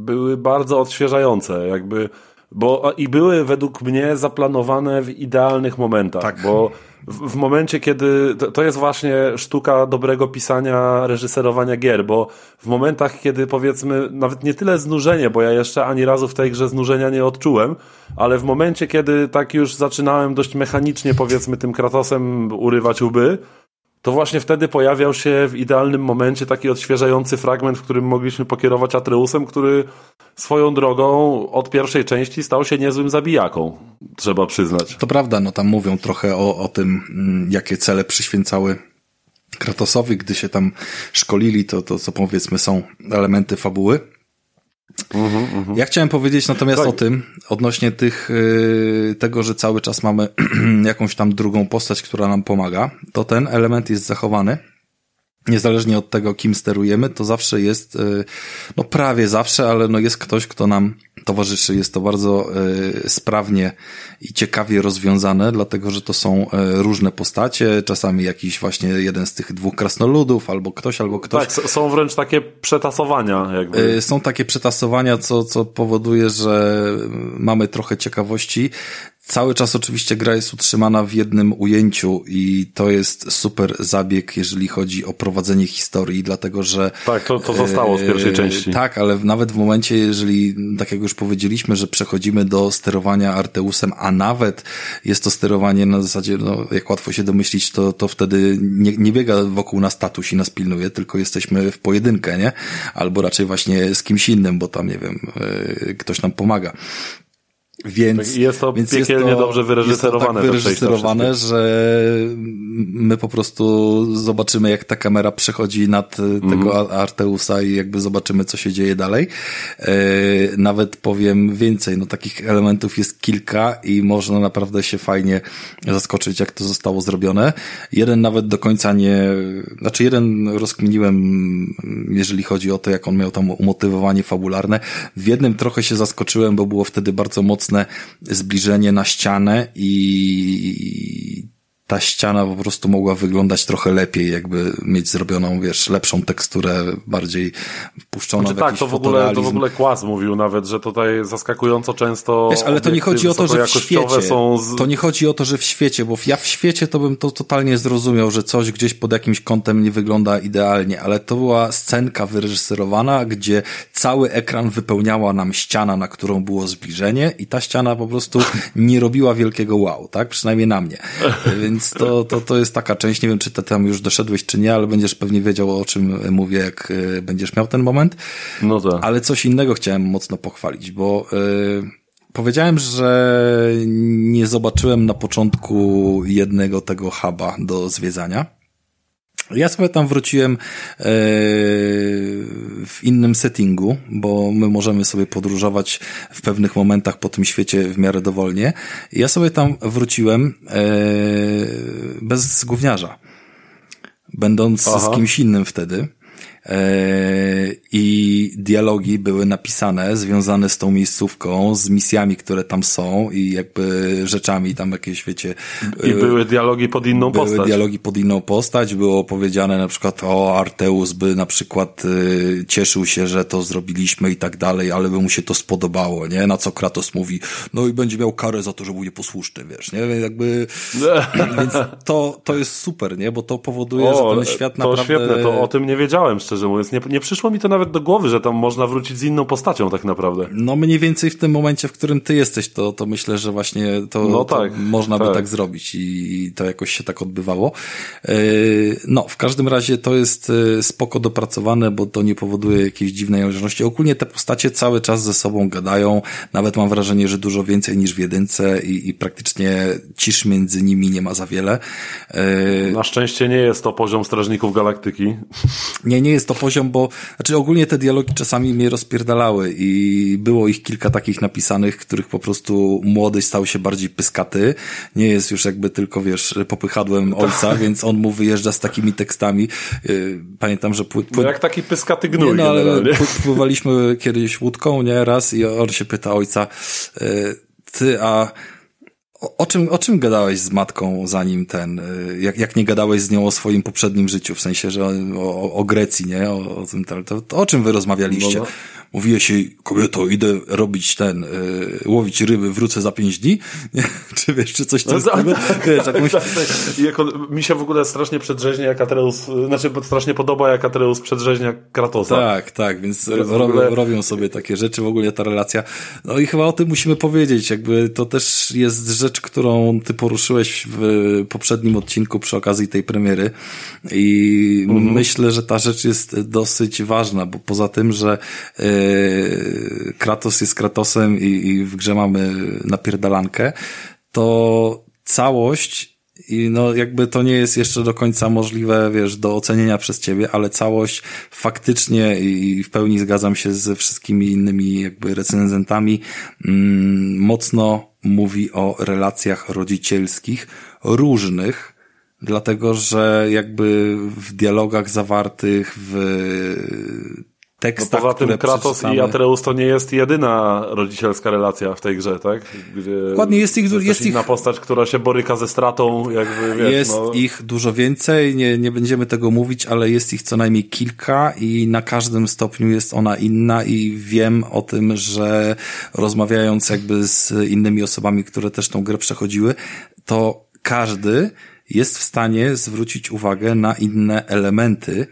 były bardzo odświeżające, jakby, bo i były według mnie zaplanowane w idealnych momentach, tak. bo w, w momencie, kiedy to, to, jest właśnie sztuka dobrego pisania, reżyserowania gier, bo w momentach, kiedy powiedzmy, nawet nie tyle znużenie, bo ja jeszcze ani razu w tej grze znużenia nie odczułem, ale w momencie, kiedy tak już zaczynałem dość mechanicznie, powiedzmy, tym Kratosem urywać łby, to właśnie wtedy pojawiał się w idealnym momencie taki odświeżający fragment, w którym mogliśmy pokierować Atreusem, który swoją drogą od pierwszej części stał się niezłym zabijaką, trzeba przyznać. To prawda, no tam mówią trochę o, o tym, mm, jakie cele przyświęcały Kratosowi, gdy się tam szkolili, to, to co powiedzmy są elementy fabuły. Mhm, mhm. Ja chciałem powiedzieć natomiast o tym, odnośnie tych, yy, tego, że cały czas mamy [CLEARS THROAT] jakąś tam drugą postać, która nam pomaga, to ten element jest zachowany. niezależnie od tego, kim sterujemy, to zawsze jest, y, no prawie zawsze, ale no jest ktoś, kto nam towarzyszy. Jest to bardzo y, sprawnie i ciekawie rozwiązane, dlatego, że to są y, różne postacie, czasami jakiś właśnie jeden z tych dwóch krasnoludów, albo ktoś, albo ktoś. Tak, są wręcz takie przetasowania. Jakby. Są takie przetasowania, co, co powoduje, że mamy trochę ciekawości. Cały czas oczywiście gra jest utrzymana w jednym ujęciu i to jest super zabieg, jeżeli chodzi o prowadzenie historii, dlatego że... Tak, to, to zostało z pierwszej e, części. Tak, ale nawet w momencie, jeżeli, tak jak już powiedzieliśmy, że przechodzimy do sterowania Arteusem, a nawet jest to sterowanie na zasadzie, no, jak łatwo się domyślić, to, to wtedy nie, nie biega wokół nas status i nas pilnuje, tylko jesteśmy w pojedynkę, nie? Albo raczej właśnie z kimś innym, bo tam, nie wiem, e, ktoś nam pomaga. Więc jest to więc piekielnie jest to, dobrze wyreżyserowane. Jest to tak wyreżyserowane, że my po prostu zobaczymy, jak ta kamera przechodzi nad mm tego Arteusa i jakby zobaczymy, co się dzieje dalej. E, nawet powiem więcej, no takich elementów jest kilka i można naprawdę się fajnie zaskoczyć, jak to zostało zrobione. Jeden nawet do końca nie, znaczy jeden rozkminiłem, jeżeli chodzi o to, jak on miał tam umotywowanie fabularne. W jednym trochę się zaskoczyłem, bo było wtedy bardzo mocno mocne zbliżenie na ścianę i ta ściana po prostu mogła wyglądać trochę lepiej, jakby mieć zrobioną, wiesz, lepszą teksturę, bardziej wpuszczoną znaczy, w Tak, to w, ogóle, to w ogóle Kłas mówił nawet, że tutaj zaskakująco często Wiesz, ale to nie chodzi o to, że w świecie, z... to nie chodzi o to, że w świecie, bo ja w świecie to bym to totalnie zrozumiał, że coś gdzieś pod jakimś kątem nie wygląda idealnie, ale to była scenka wyreżyserowana, gdzie cały ekran wypełniała nam ściana, na którą było zbliżenie i ta ściana po prostu nie robiła wielkiego wow, tak? Przynajmniej na mnie. Więc [LAUGHS] więc to, to, to jest taka część, nie wiem, czy ty tam już doszedłeś, czy nie, ale będziesz pewnie wiedział, o czym mówię, jak e, będziesz miał ten moment. No tak. Ale coś innego chciałem mocno pochwalić, bo yy, powiedziałem, że nie zobaczyłem na początku jednego tego huba do zwiedzania. Ja sobie tam wróciłem e, w innym settingu, bo my możemy sobie podróżować w pewnych momentach po tym świecie w miarę dowolnie. Ja sobie tam wróciłem e, bez gówniarza, będąc Aha. z kimś innym wtedy. I dialogi były napisane, związane z tą miejscówką, z misjami, które tam są i jakby rzeczami tam jakieś, wiecie... I były dialogi pod inną były postać. Były dialogi pod inną postać, było powiedziane na przykład o Arteus by na przykład y, cieszył się, że to zrobiliśmy i tak dalej, ale by mu się to spodobało, nie? Na co Kratos mówi, no i będzie miał karę za to, że był nieposłuszny, wiesz, nie? Jakby... [LAUGHS] Więc to, to jest super, nie? Bo to powoduje, o, że ten świat to naprawdę... To świetne, to o tym nie wiedziałem, szczerze mówiąc. Nie, nie przyszło mi to nawet do głowy, że tam można wrócić z inną postacią tak naprawdę. No mniej więcej w tym momencie, w którym ty jesteś, to, to myślę, że właśnie to, no tak, to można tak. by tak zrobić i, to jakoś się tak odbywało. Yy, no, w każdym razie to jest yy, spoko dopracowane, bo to nie powoduje jakiejś dziwnej należności. Ogólnie te postacie cały czas ze sobą gadają, nawet mam wrażenie, że dużo więcej niż w jedynce i, i praktycznie cisz między nimi nie ma za wiele. Yy, Na szczęście nie jest to poziom Strażników Galaktyki. Nie, nie jest to poziom, bo znaczy ogólnie te dialogi czasami mnie rozpierdalały i było ich kilka takich napisanych, których po prostu młody stał się bardziej pyskaty. Nie jest już jakby tylko, wiesz, popychadłem ojca, więc on mu wyjeżdża z takimi tekstami. Y, pamiętam, że pły... pły... No jak taki pyskaty gnój. Nie, no, ale pływaliśmy kiedyś łódką, nie, raz i on się pyta ojca, y, ty, a o, czym, o czym gadałeś z matką zanim ten, y, jak, jak nie gadałeś z nią o swoim poprzednim życiu, w sensie, że o, o Grecji, nie? O, o tym, to, to o czym wy rozmawialiście? No, no mówiłeś jej, kobieto, idę robić ten, y, łowić ryby, wrócę za pięć dni? [LAUGHS] Nie? czy wiesz, czy coś tam no, tak, [LAUGHS] wiesz, jakąś... tak, tak. Mi się w ogóle strasznie przedrzeźnia, jak Atreus, znaczy strasznie podoba, jak Atreus przedrzeźnia Kratosa. Tak, tak, więc ro, ogóle... robią sobie takie rzeczy, w ogóle ta relacja. No i chyba o tym musimy powiedzieć, jakby to też jest rzecz, którą ty poruszyłeś w poprzednim odcinku przy okazji tej premiery i mhm. myślę, że ta rzecz jest dosyć ważna, bo poza tym, że y, Kratos jest Kratosem i, i w grze mamy napierdalankę, to całość i no jakby to nie jest jeszcze do końca możliwe, wiesz, do ocenienia przez ciebie, ale całość faktycznie i w pełni zgadzam się ze wszystkimi innymi jakby recenzentami, mm, mocno mówi o relacjach rodzicielskich różnych, dlatego że jakby w dialogach zawartych w tekstach, no poza tym Kratos przeczytamy... i Atreus to nie jest jedyna rodzicielska relacja w tej grze, tak? Gdzie Dokładnie, jest ich... Jest, jest inna ich... postać, która się boryka ze stratą, jakby, wiesz, Jest no... ich dużo więcej, nie, nie będziemy tego mówić, ale jest ich co najmniej kilka i na każdym stopniu jest ona inna i wiem o tym, że rozmawiając jakby z innymi osobami, które też tą grę przechodziły, to każdy jest w stanie zwrócić uwagę na inne elementy,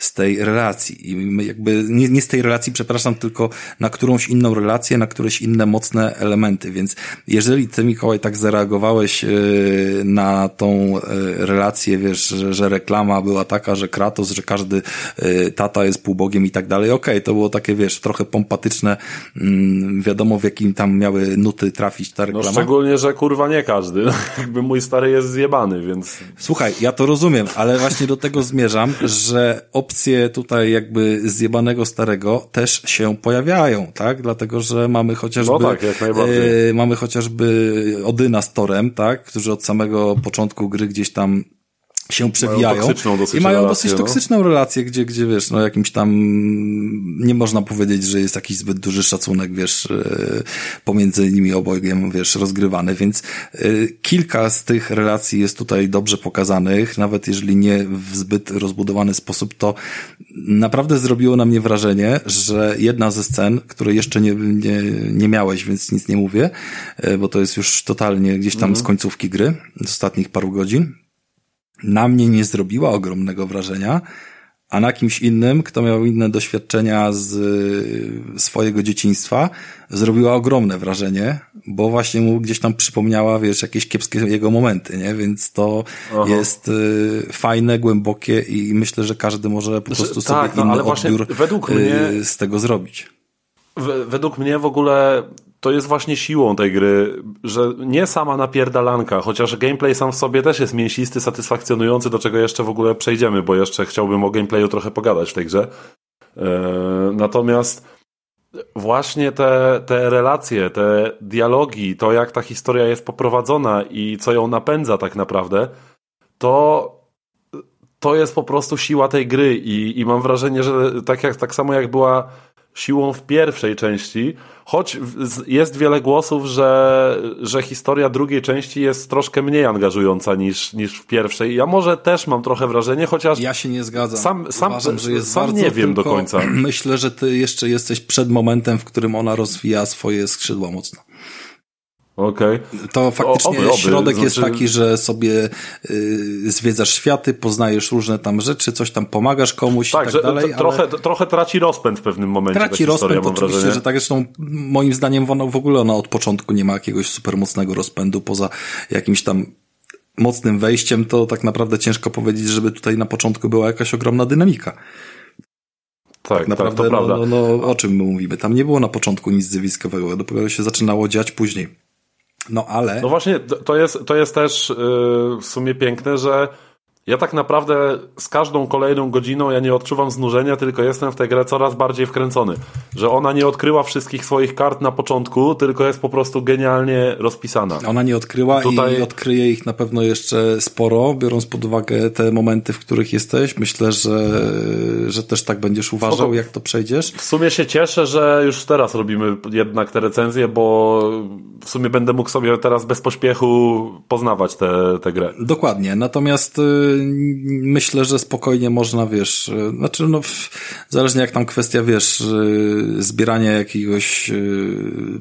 z tej relacji. I jakby, nie, nie z tej relacji, przepraszam, tylko na którąś inną relację, na któreś inne mocne elementy. Więc jeżeli ty, Mikołaj, tak zareagowałeś yy, na tą yy, relację, wiesz, że, że, reklama była taka, że Kratos, że każdy yy, tata jest półbogiem i tak dalej, okej, okay, to było takie, wiesz, trochę pompatyczne, mm, wiadomo w jakim tam miały nuty trafić ta no, reklama. No szczególnie, że kurwa nie każdy. [LAUGHS] jakby mój stary jest zjebany, więc... Słuchaj, ja to rozumiem, ale właśnie do tego zmierzam, że opcje tutaj jakby zjebanego starego też się pojawiają, tak? Dlatego, że mamy chociażby, no tak. E, mamy chociażby Odyna z Torem, tak? Którzy od samego początku gry gdzieś tam się przewijają mają i mają relację, dosyć no. toksyczną relację, gdzie, gdzie wiesz, no jakimś tam nie można powiedzieć, że jest jakiś zbyt duży szacunek, wiesz, e, pomiędzy nimi obojgiem, wiesz, rozgrywany, więc e, kilka z tych relacji jest tutaj dobrze pokazanych, nawet jeżeli nie w zbyt rozbudowany sposób, to naprawdę zrobiło na mnie wrażenie, że jedna ze scen, której jeszcze nie, nie, nie miałeś, więc nic nie mówię, e, bo to jest już totalnie gdzieś tam mm. z końcówki gry, z ostatnich paru godzin, na mnie nie zrobiła ogromnego wrażenia, a na kimś innym, kto miał inne doświadczenia z swojego dzieciństwa, zrobiła ogromne wrażenie, bo właśnie mu gdzieś tam przypomniała, wiesz, jakieś kiepskie jego momenty, nie? Więc to Aha. jest y, fajne, głębokie i myślę, że każdy może po prostu sobie tak, no, inny odbiór według y, mnie, z tego zrobić. według mnie w ogóle to jest właśnie siłą tej gry, że nie sama napierdalanka, chociaż gameplay sam w sobie też jest mięsisty, satysfakcjonujący, do czego jeszcze w ogóle przejdziemy, bo jeszcze chciałbym o gameplayu trochę pogadać w tej grze. Eee, natomiast właśnie te, te relacje, te dialogi, to jak ta historia jest poprowadzona i co ją napędza tak naprawdę, to to jest po prostu siła tej gry i, i mam wrażenie, że tak, jak, tak samo jak była siłą w pierwszej części, choć jest wiele głosów, że, że historia drugiej części jest troszkę mniej angażująca niż, niż w pierwszej. Ja może też mam trochę wrażenie, chociaż... Ja się nie zgadzam. Sam, sam, Uważam, że jest sam nie wiem do końca. [CLEARS THROAT] Myślę, że ty jeszcze jesteś przed momentem, w którym ona rozwija swoje skrzydła mocno. Okay. To faktycznie oby, oby. środek znaczy... jest taki, że sobie y, zwiedzasz światy, poznajesz różne tam rzeczy, coś tam pomagasz komuś tak, i tak dalej. Trochę, trochę traci rozpęd w pewnym momencie. Traci rozpęd, oczywiście, że tak zresztą moim zdaniem ona, w ogóle ona od początku nie ma jakiegoś super mocnego rozpędu, poza jakimś tam mocnym wejściem, to tak naprawdę ciężko powiedzieć, żeby tutaj na początku była jakaś ogromna dynamika. Tak, tak naprawdę, tak, no, no, no, o czym my mówimy? Tam nie było na początku nic zjawiskowego, dopiero się zaczynało dziać później. No ale. No właśnie, to jest, to jest też yy, w sumie piękne, że ja tak naprawdę z każdą kolejną godziną ja nie odczuwam znużenia, tylko jestem w tę grę coraz bardziej wkręcony. Że ona nie odkryła wszystkich swoich kart na początku, tylko jest po prostu genialnie rozpisana. Ona nie odkryła Tutaj... i odkryje ich na pewno jeszcze sporo, biorąc pod uwagę te momenty, w których jesteś. Myślę, że, że też tak będziesz uważał, jak to przejdziesz. W sumie się cieszę, że już teraz robimy jednak te recenzje, bo w sumie będę mógł sobie teraz bez pośpiechu poznawać tę grę. Dokładnie. Natomiast y, myślę, że spokojnie można, wiesz, e, znaczy no, zależnie jak tam kwestia, wiesz, e, zbierania jakiegoś e,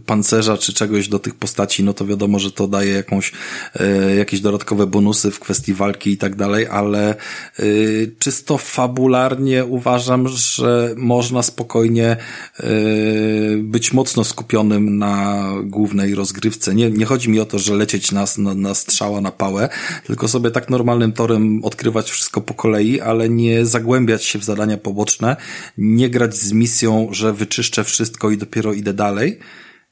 pancerza czy czegoś do tych postaci, no to wiadomo, że to daje jakąś, jakieś dodatkowe bonusy w kwestii walki i tak dalej, ale czysto fabularnie uważam, że można spokojnie być mocno skupionym na głównej rozgrywce. Nie, nie chodzi mi o to, że lecieć na, na, na strzała na pałę, tylko sobie tak normalnym torem odkrywać wszystko po kolei, ale nie zagłębiać się w zadania poboczne, nie grać z misją, że wyczyszczę wszystko i dopiero idę dalej.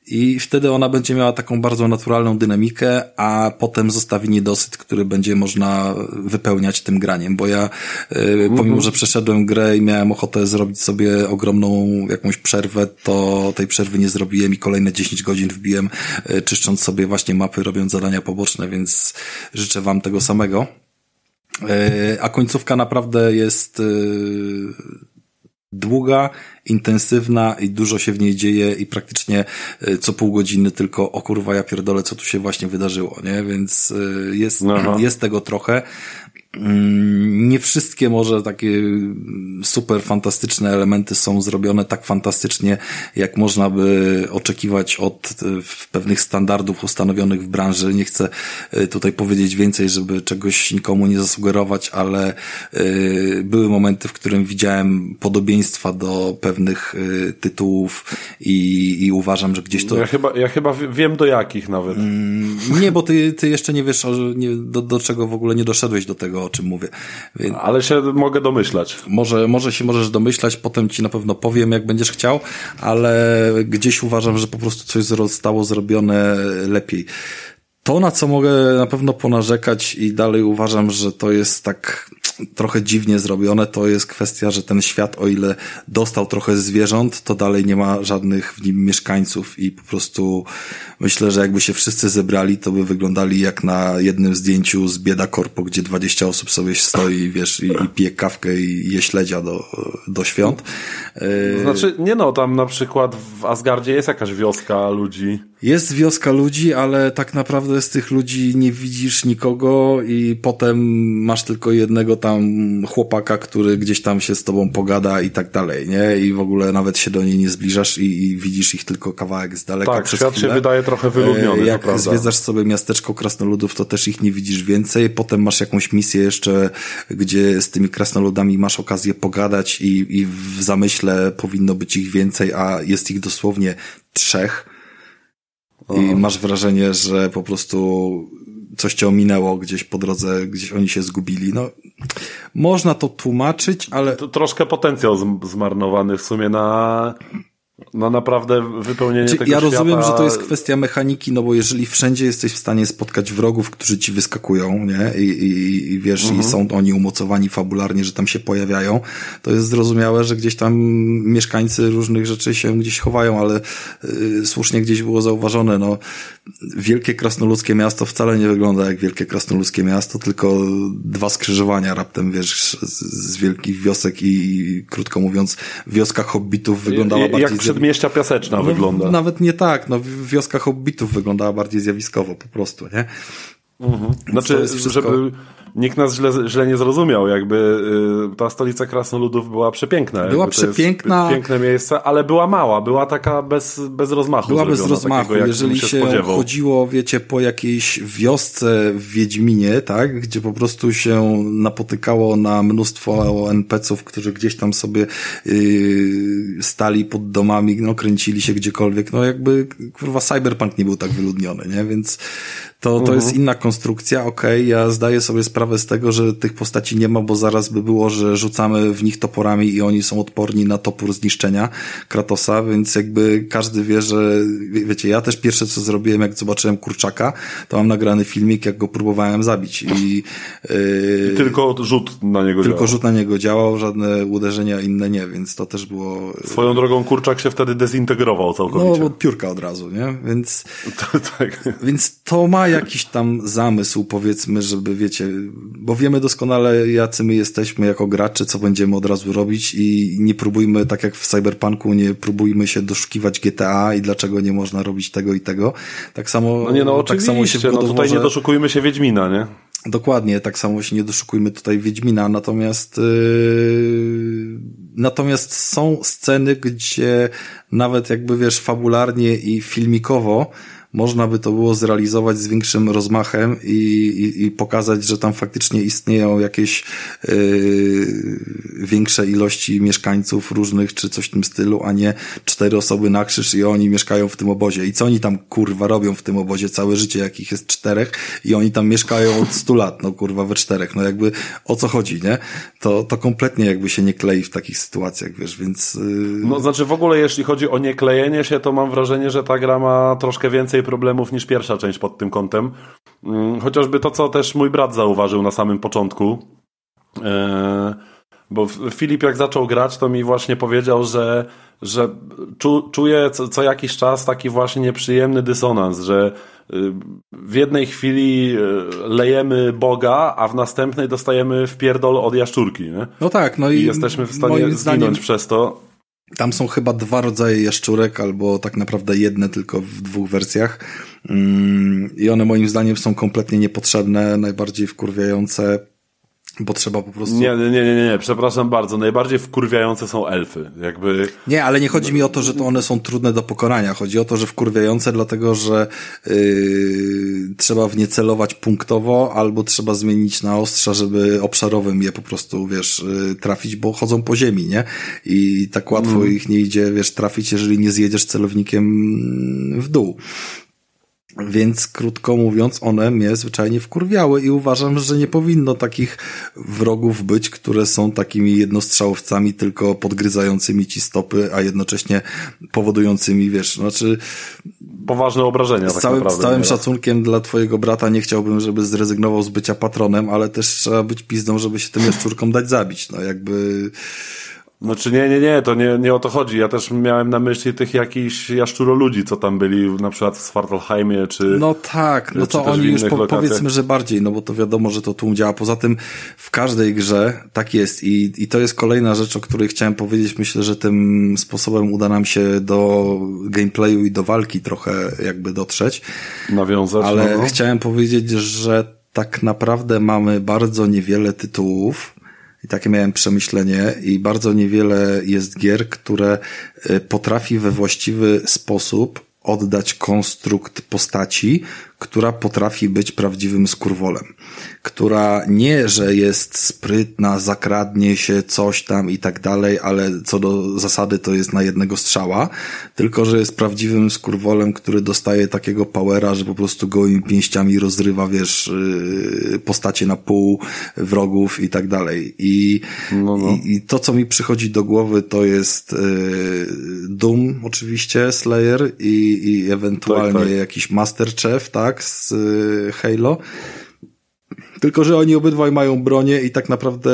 I wtedy ona będzie miała taką bardzo naturalną dynamikę, a potem zostawi niedosyt, który będzie można wypełniać tym graniem, bo ja, -hmm. pomimo, że przeszedłem grę i miałem ochotę zrobić sobie ogromną jakąś przerwę, to tej przerwy nie zrobiłem i kolejne 10 godzin wbiłem, e, czyszcząc sobie właśnie mapy, robiąc zadania poboczne, więc życzę wam tego samego. A końcówka naprawdę jest długa, intensywna i dużo się w niej dzieje i praktycznie co pół godziny tylko o kurwa ja pierdolę co tu się właśnie wydarzyło, nie? Więc jest, jest tego trochę. Mm, nie wszystkie może takie super fantastyczne elementy są zrobione tak fantastycznie, jak można by oczekiwać od pewnych standardów ustanowionych w branży. Nie chcę e, tutaj powiedzieć więcej, żeby czegoś nikomu nie zasugerować, ale e, były momenty, w którym widziałem podobieństwa do pewnych e, tytułów i, i uważam, że gdzieś to... Ja chyba, ja chyba wiem do jakich nawet. Mm, nie, bo ty, ty jeszcze nie wiesz, do, do czego w ogóle nie doszedłeś do tego, o czym mówię. Więc Ale się mogę domyślać. Może, może się możesz domyślać, potem ci na pewno powiem, jak będziesz chciał, ale gdzieś uważam, że po prostu coś zostało zrobione lepiej. To, na co mogę na pewno ponarzekać i dalej uważam, że to jest tak trochę dziwnie zrobione, to jest kwestia, że ten świat, o ile dostał trochę zwierząt, to dalej nie ma żadnych w nim mieszkańców i po prostu myślę, że jakby się wszyscy zebrali, to by wyglądali jak na jednym zdjęciu z Bieda Korpo, gdzie 20 osób sobie stoi, wiesz, i, i pije kawkę i je śledzia do, do świąt. Znaczy, nie no, tam na przykład w Asgardzie jest jakaś wioska ludzi. Jest wioska ludzi, ale tak naprawdę z tych ludzi nie widzisz nikogo i potem masz tylko jednego tam chłopaka, który gdzieś tam się z tobą pogada i tak dalej, nie? I w ogóle nawet się do niej nie zbliżasz i, i widzisz ich tylko kawałek z daleka tak, przez świat chwilę. się wydaje trochę wyludniony, Jak zwiedzasz sobie miasteczko krasnoludów, to też ich nie widzisz więcej. Potem masz jakąś misję jeszcze, gdzie z tymi krasnoludami masz okazję pogadać i, i w zamyśle powinno być ich więcej, a jest ich dosłownie trzech i masz wrażenie, że po prostu coś cię ominęło gdzieś po drodze, gdzieś oni się zgubili. No, można to tłumaczyć, ale... To troszkę potencjał zmarnowany w sumie na no naprawdę wypełnienie znaczy, tego Ja rozumiem, świata... że to jest kwestia mechaniki, no bo jeżeli wszędzie jesteś w stanie spotkać wrogów, którzy ci wyskakują, nie? I, i, i wiesz, mhm. i są oni umocowani fabularnie, że tam się pojawiają, to jest zrozumiałe, że gdzieś tam mieszkańcy różnych rzeczy się gdzieś chowają, ale y, słusznie gdzieś było zauważone, no wielkie krasnoludzkie miasto wcale nie wygląda jak wielkie krasnoludzkie miasto, tylko dwa skrzyżowania raptem, wiesz, z, z wielkich wiosek i, krótko mówiąc, wioska hobbitów wyglądała I, bardziej przedmieścia piaseczna no, wygląda. Nawet nie tak, no wioska hobbitów wyglądała bardziej zjawiskowo po prostu, nie? Mhm. Znaczy, wszystko... żeby nikt nas źle, źle nie zrozumiał, jakby y, ta stolica Krasnoludów była przepiękna. Była przepiękna. Piękne miejsce, ale była mała, była taka bez, bez rozmachu. Była bez rozmachu, takiego, jeżeli się, się chodziło, wiecie, po jakiejś wiosce w Wiedźminie, tak, gdzie po prostu się napotykało na mnóstwo NPC-ów, którzy gdzieś tam sobie yy, stali pod domami, no kręcili się gdziekolwiek, no jakby, kurwa, cyberpunk nie był tak wyludniony, nie, więc to, to jest mhm. inna konstrukcja, okej, okay, ja zdaję sobie sprawę z tego, że tych postaci nie ma, bo zaraz by było, że rzucamy w nich toporami i oni są odporni na topór zniszczenia Kratosa, więc jakby każdy wie, że wiecie, ja też pierwsze co zrobiłem, jak zobaczyłem kurczaka, to mam nagrany filmik, jak go próbowałem zabić i, yy, I tylko rzut na niego Tylko działał. rzut na niego działał, żadne uderzenia inne nie, więc to też było... Swoją drogą kurczak się wtedy dezintegrował całkowicie. No, od piórka od razu, nie? Więc, to, [LAUGHS] tak. więc to ma jakiś tam zamysł, powiedzmy, żeby wiecie, bo wiemy doskonale, jacy my jesteśmy jako gracze, co będziemy od razu robić i nie próbujmy, tak jak w Cyberpunku, nie próbujmy się doszukiwać GTA i dlaczego nie można robić tego i tego. Tak samo, no nie, no, tak samo się w no tutaj nie doszukujmy się Wiedźmina, nie? Dokładnie, tak samo się nie doszukujmy tutaj Wiedźmina, natomiast yy, natomiast są sceny, gdzie nawet jakby wiesz, fabularnie i filmikowo można by to było zrealizować z większym rozmachem i, i, i pokazać, że tam faktycznie istnieją jakieś yy, większe ilości mieszkańców różnych, czy coś w tym stylu, a nie cztery osoby na krzyż i oni mieszkają w tym obozie. I co oni tam kurwa robią w tym obozie całe życie, jakich jest czterech i oni tam mieszkają od stu lat, no kurwa we czterech. No jakby o co chodzi, nie? To, to kompletnie jakby się nie klei w takich sytuacjach, wiesz, więc... Yy... No znaczy w ogóle jeśli chodzi o nieklejenie się, to mam wrażenie, że ta gra ma troszkę więcej problemów niż pierwsza część pod tym kątem. Mm, chociażby to, co też mój brat zauważył na samym początku. E, Bo Filip jak zaczął grać, to mi właśnie powiedział, że, że czu, czuje co, co jakiś czas taki właśnie nieprzyjemny dysonans, że y, w jednej chwili y, lejemy Boga, a w następnej dostajemy wpierdol od jaszczurki, nie? No tak, no i, I jesteśmy w stanie moim zdaniem zginąć przez to. Tam są chyba dwa rodzaje jaszczurek, albo tak naprawdę jedne tylko w dwóch wersjach. Mm, I one moim zdaniem są kompletnie niepotrzebne, najbardziej wkurwiające bo trzeba po prostu... Nie, nie, nie, nie, nie, przepraszam bardzo. Najbardziej wkurwiające są elfy. Jakby... Nie, ale nie chodzi mi o to, że to one są trudne do pokonania. Chodzi o to, że wkurwiające dlatego, że yy, trzeba w nie celować punktowo, albo trzeba zmienić na ostrza, żeby obszarowym je po prostu, wiesz, yy, trafić, bo chodzą po ziemi, nie? I tak łatwo mm. ich nie idzie, wiesz, trafić, jeżeli nie zjedziesz celownikiem w dół. Więc krótko mówiąc, one mnie zwyczajnie wkurwiały i uważam, że nie powinno takich wrogów być, które są takimi jednostrzałowcami, tylko podgryzającymi ci stopy, a jednocześnie powodującymi, wiesz, znaczy poważne obrażenia. Z tak całym, naprawdę, z całym szacunkiem dla twojego brata nie chciałbym, żeby zrezygnował z bycia patronem, ale też trzeba być pizdą, żeby się tym jaszczurkom dać zabić. No jakby znaczy nie, nie, nie, to nie, nie o to chodzi. Ja też miałem na myśli tych jakichś ludzi, co tam byli na przykład w Svartalheimie, czy No tak, no to oni już po, powiedzmy, że bardziej, no bo to wiadomo, że to tłum działa. Poza tym w każdej grze tak jest i, i to jest kolejna rzecz, o której chciałem powiedzieć. Myślę, że tym sposobem uda nam się do gameplayu i do walki trochę jakby dotrzeć. Nawiązać. Ale no, no. chciałem powiedzieć, że tak naprawdę mamy bardzo niewiele tytułów, i takie miałem przemyślenie i bardzo niewiele jest gier, które y, potrafi we właściwy sposób oddać konstrukt postaci, która potrafi być prawdziwym skurwolem. Która nie, że jest sprytna, zakradnie się coś tam i tak dalej, ale co do zasady to jest na jednego strzała, tylko że jest prawdziwym skurwolem, który dostaje takiego powera, że po prostu gołymi pięściami rozrywa, wiesz, yy, postacie na pół, wrogów i tak dalej. I, no, no. i, i to, co mi przychodzi do głowy, to jest yy, Doom, oczywiście, Slayer i, i ewentualnie tak, tak. jakiś Master Chef, tak? Tak, z y, Halo. Tylko, że oni obydwaj mają bronię i tak naprawdę,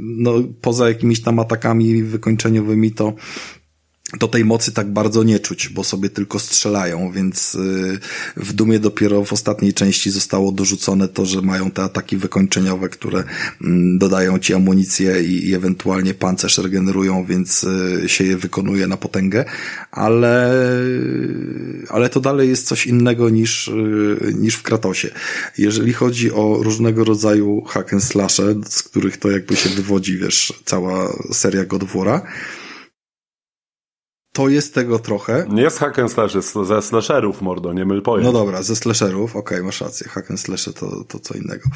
no, poza jakimiś tam atakami wykończeniowymi, to to tej mocy tak bardzo nie czuć, bo sobie tylko strzelają, więc y, w Dumie dopiero w ostatniej części zostało dorzucone to, że mają te ataki wykończeniowe, które mm, dodają ci amunicję i, ewentualnie pancerz regenerują, więc y, się je wykonuje na potęgę, ale, ale to dalej jest coś innego niż, y, niż w Kratosie. Jeżeli chodzi o różnego rodzaju hack and slashe, z których to jakby się wywodzi, wiesz, cała seria God of War'a, to jest tego trochę. Nie jest hack and slash, jest ze slasherów, mordo, nie myl pojęć. No dobra, ze slasherów, okej, okay, masz rację, hack and slash to, to co innego.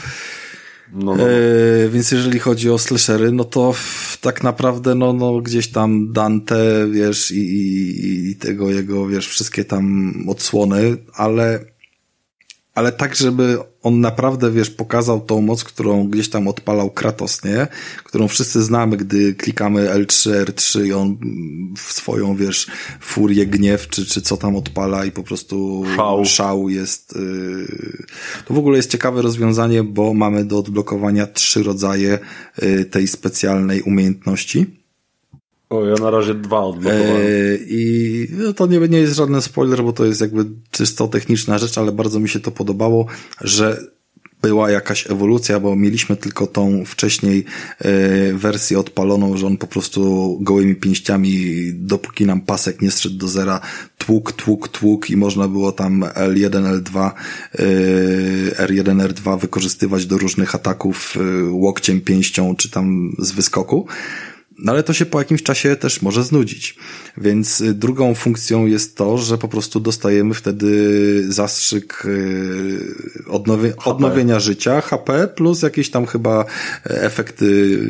No, no. E, więc jeżeli chodzi o slashery, no to tak naprawdę, no, no gdzieś tam Dante, wiesz, i, i, i tego jego, wiesz, wszystkie tam odsłony, ale ale tak, żeby on naprawdę, wiesz, pokazał tą moc, którą gdzieś tam odpalał Kratos, nie? Którą wszyscy znamy, gdy klikamy L3, R3 i on w swoją, wiesz, furię, gniew, czy, czy co tam odpala i po prostu szał, szał jest. Yy... To w ogóle jest ciekawe rozwiązanie, bo mamy do odblokowania trzy rodzaje yy, tej specjalnej umiejętności o, ja na razie dwa odblokowałem. Eee, I no, to nie, nie jest żaden spoiler, bo to jest jakby czysto techniczna rzecz, ale bardzo mi się to podobało, że była jakaś ewolucja, bo mieliśmy tylko tą wcześniej e, wersję odpaloną, że on po prostu gołymi pięściami, dopóki nam pasek nie zszedł do zera, tłuk, tłuk, tłuk i można było tam L1, L2, e, R1, R2 wykorzystywać do różnych ataków e, łokciem, pięścią czy tam z wyskoku. No ale to się po jakimś czasie też może znudzić. Więc y, drugą funkcją jest to, że po prostu dostajemy wtedy zastrzyk y, odnowie, odnowienia życia, HP, plus jakieś tam chyba efekty y,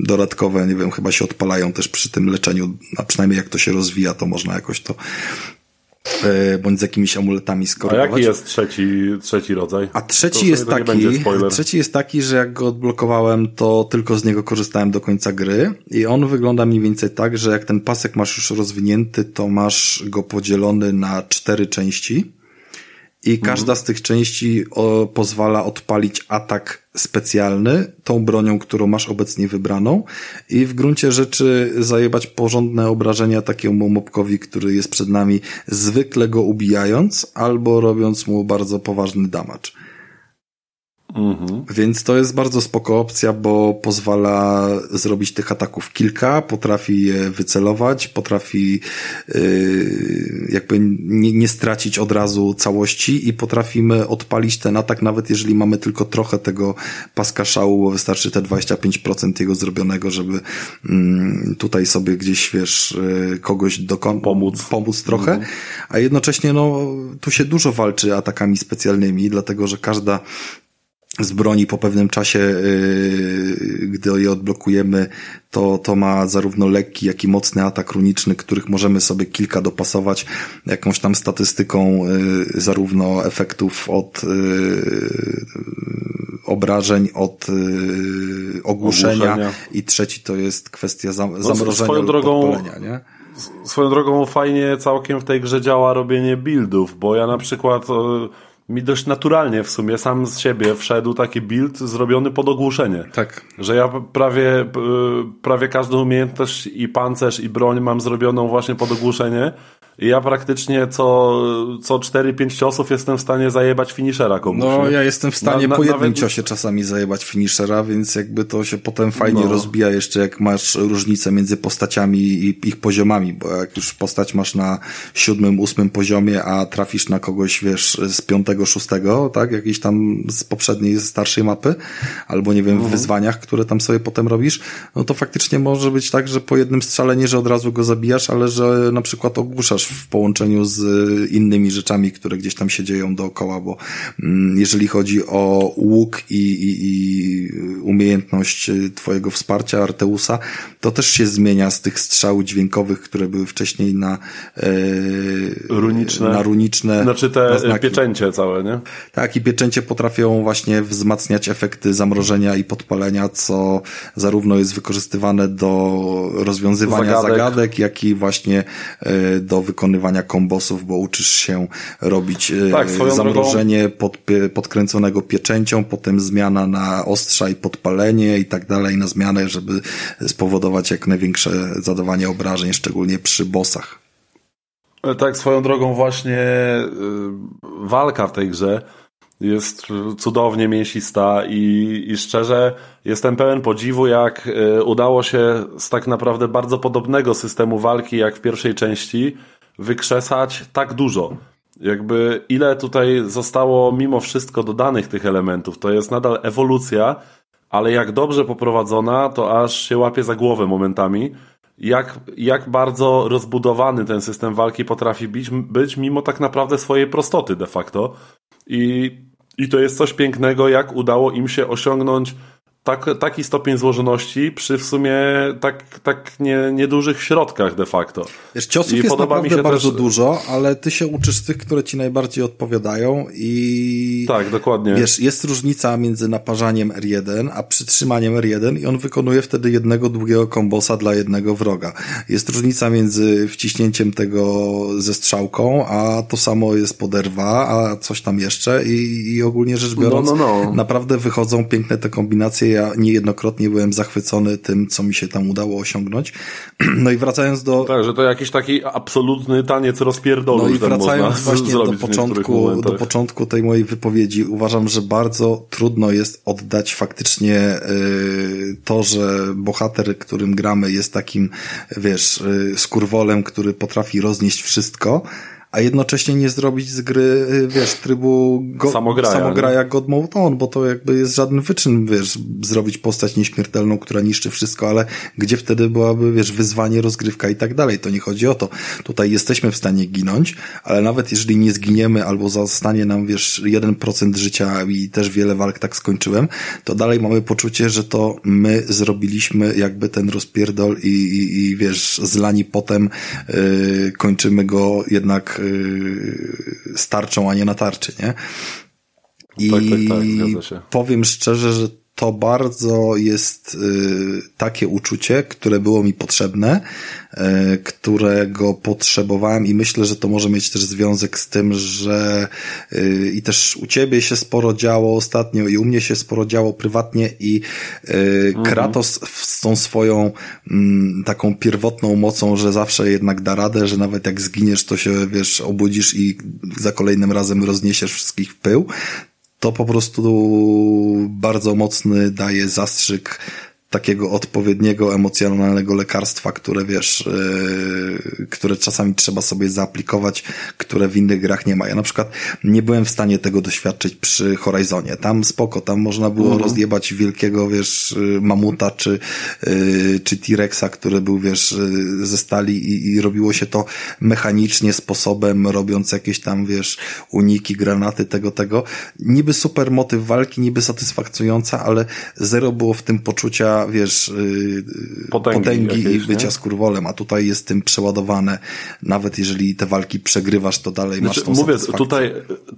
dodatkowe, nie wiem, chyba się odpalają też przy tym leczeniu, a przynajmniej jak to się rozwija, to można jakoś to E, bądź z jakimiś amuletami skorygować. A jaki jest trzeci, trzeci rodzaj? A trzeci jest taki, trzeci jest taki, że jak go odblokowałem, to tylko z niego korzystałem do końca gry i on wygląda mniej więcej tak, że jak ten pasek masz już rozwinięty, to masz go podzielony na cztery części i każda mhm. z tych części o, pozwala odpalić atak specjalny tą bronią, którą masz obecnie wybraną i w gruncie rzeczy zajebać porządne obrażenia takiemu mobkowi, który jest przed nami, zwykle go ubijając albo robiąc mu bardzo poważny damage. Mhm. Więc to jest bardzo spoko opcja, bo pozwala zrobić tych ataków kilka, potrafi je wycelować, potrafi yy, jakby nie, nie stracić od razu całości i potrafimy odpalić ten atak, nawet jeżeli mamy tylko trochę tego paska szału, bo wystarczy te 25% jego zrobionego, żeby yy, tutaj sobie gdzieś, wiesz, yy, kogoś dokon- pomóc. pomóc trochę, mhm. a jednocześnie no, tu się dużo walczy atakami specjalnymi, dlatego, że każda z broni po pewnym czasie, yy, gdy je odblokujemy, to, to ma zarówno lekki, jak i mocny atak runiczny, których możemy sobie kilka dopasować jakąś tam statystyką yy, zarówno efektów od yy, obrażeń, od ogłuszenia, ogłuszenia, i trzeci to jest kwestia zam no, zamrożenia swoją drogą, nie? Swoją drogą fajnie całkiem w tej grze działa robienie buildów, bo ja na przykład mi dość naturalnie w sumie sam z siebie wszedł taki build zrobiony pod ogłuszenie. Tak. Że ja prawie, prawie każdą umiejętność i pancerz i broń mam zrobioną właśnie pod ogłuszenie ja praktycznie co, co 4-5 ciosów jestem w stanie zajebać finishera komuś. No, ja jestem w stanie na, po jednym nawet... ciosie czasami zajebać finishera, więc jakby to się potem fajnie no. rozbija jeszcze jak masz różnicę między postaciami i ich poziomami, bo jak już postać masz na siódmym, ósmym poziomie, a trafisz na kogoś, wiesz, z piątego, szóstego, tak, jakiś tam z poprzedniej, starszej mapy, albo nie wiem, w mhm. wyzwaniach, które tam sobie potem robisz, no to faktycznie może być tak, że po jednym strzale nie, że od razu go zabijasz, ale że na przykład ogłuszasz w połączeniu z innymi rzeczami, które gdzieś tam się dzieją dookoła, bo mm, jeżeli chodzi o łuk i, i, i umiejętność twojego wsparcia Arteusa, to też się zmienia z tych strzałów dźwiękowych, które były wcześniej na e, runiczne. na runiczne. Znaczy te znaki. pieczęcie całe, nie? Tak, i pieczęcie potrafią właśnie wzmacniać efekty zamrożenia i podpalenia, co zarówno jest wykorzystywane do rozwiązywania zagadek, zagadek jak i właśnie e, do wykonywania kombosów, bo uczysz się robić e, tak, zamrożenie drogą... pod, podkręconego pieczęcią, potem zmiana na ostrza i podpalenie i tak dalej na zmianę, żeby spowodować jak największe zadawanie obrażeń, szczególnie przy bossach. E, tak, swoją drogą właśnie walka w tej grze jest cudownie mięsista i, i szczerze jestem pełen podziwu, jak udało się z tak naprawdę bardzo podobnego systemu walki jak w pierwszej części wykrzesać tak dużo. Jakby ile tutaj zostało mimo wszystko dodanych tych elementów. To jest nadal ewolucja, ale jak dobrze poprowadzona, to aż się łapie za głowę momentami. Jak, jak bardzo rozbudowany ten system walki potrafi być, być mimo tak naprawdę swojej prostoty de facto. I, I to jest coś pięknego, jak udało im się osiągnąć tak, taki stopień złożoności przy w sumie tak, tak nie, niedużych środkach de facto. Wiesz, ciosów I jest naprawdę bardzo też... dużo, ale ty się uczysz tych, które ci najbardziej odpowiadają i... Tak, dokładnie. Wiesz, jest różnica między naparzaniem R1, a przytrzymaniem R1 i on wykonuje wtedy jednego długiego kombosa dla jednego wroga. Jest różnica między wciśnięciem tego ze strzałką, a to samo jest pod R2, a coś tam jeszcze i, i ogólnie rzecz biorąc, no, no, no. naprawdę wychodzą piękne te kombinacje ja niejednokrotnie byłem zachwycony tym, co mi się tam udało osiągnąć. [CLEARS THROAT] No i wracając do... Tak, że to jakiś taki absolutny taniec rozpierdolu. No i wracając właśnie do początku, do początku tej mojej wypowiedzi, uważam, że bardzo trudno jest oddać faktycznie yy, to, że bohater, którym gramy jest takim, wiesz, yy, skurwolem, który potrafi roznieść wszystko, a jednocześnie nie zrobić z gry, y, wiesz, trybu go, samograja, samograja God Mode On, bo to jakby jest żaden wyczyn, wiesz, zrobić postać nieśmiertelną, która niszczy wszystko, ale gdzie wtedy byłaby, wiesz, wyzwanie, rozgrywka i tak dalej. To nie chodzi o to. Tutaj jesteśmy w stanie ginąć, ale nawet jeżeli nie zginiemy albo zostanie nam, wiesz, 1% życia i też wiele walk tak skończyłem, to dalej mamy poczucie, że to my zrobiliśmy jakby ten rozpierdol i, i, i wiesz, zlani potem yy, kończymy go jednak starczą, a nie na tarczy, nie? I tak, tak, tak, powiem szczerze, że to bardzo jest y, takie uczucie, które było mi potrzebne, y, którego potrzebowałem i myślę, że to może mieć też związek z tym, że y, i też u ciebie się sporo działo ostatnio i u mnie się sporo działo prywatnie i mhm. Kratos z tą swoją mm, taką pierwotną mocą, że zawsze jednak da radę, że nawet jak zginiesz, to się wiesz, obudzisz i za kolejnym razem rozniesiesz wszystkich w pył, to po prostu bardzo mocny daje zastrzyk takiego odpowiedniego emocjonalnego lekarstwa, które wiesz, yy, które czasami trzeba sobie zaaplikować, które w innych grach nie ma. Ja na przykład nie byłem w stanie tego doświadczyć przy Horizonie. Tam spoko, tam można było mhm. rozjebać wielkiego, wiesz, mamuta czy, yy, czy T-Rexa, który był, wiesz, y, ze stali i, i robiło się to mechanicznie sposobem, robiąc jakieś tam, wiesz, uniki, granaty, tego, tego. Niby super motyw walki, niby satysfakcjonująca, ale zero było w tym poczucia wiesz, y, potęgi, potęgi jakieś, i bycia nie? skurwolem, a tutaj jest tym przeładowane. Nawet jeżeli te walki przegrywasz, to dalej znaczy, masz tą Mówię, tutaj,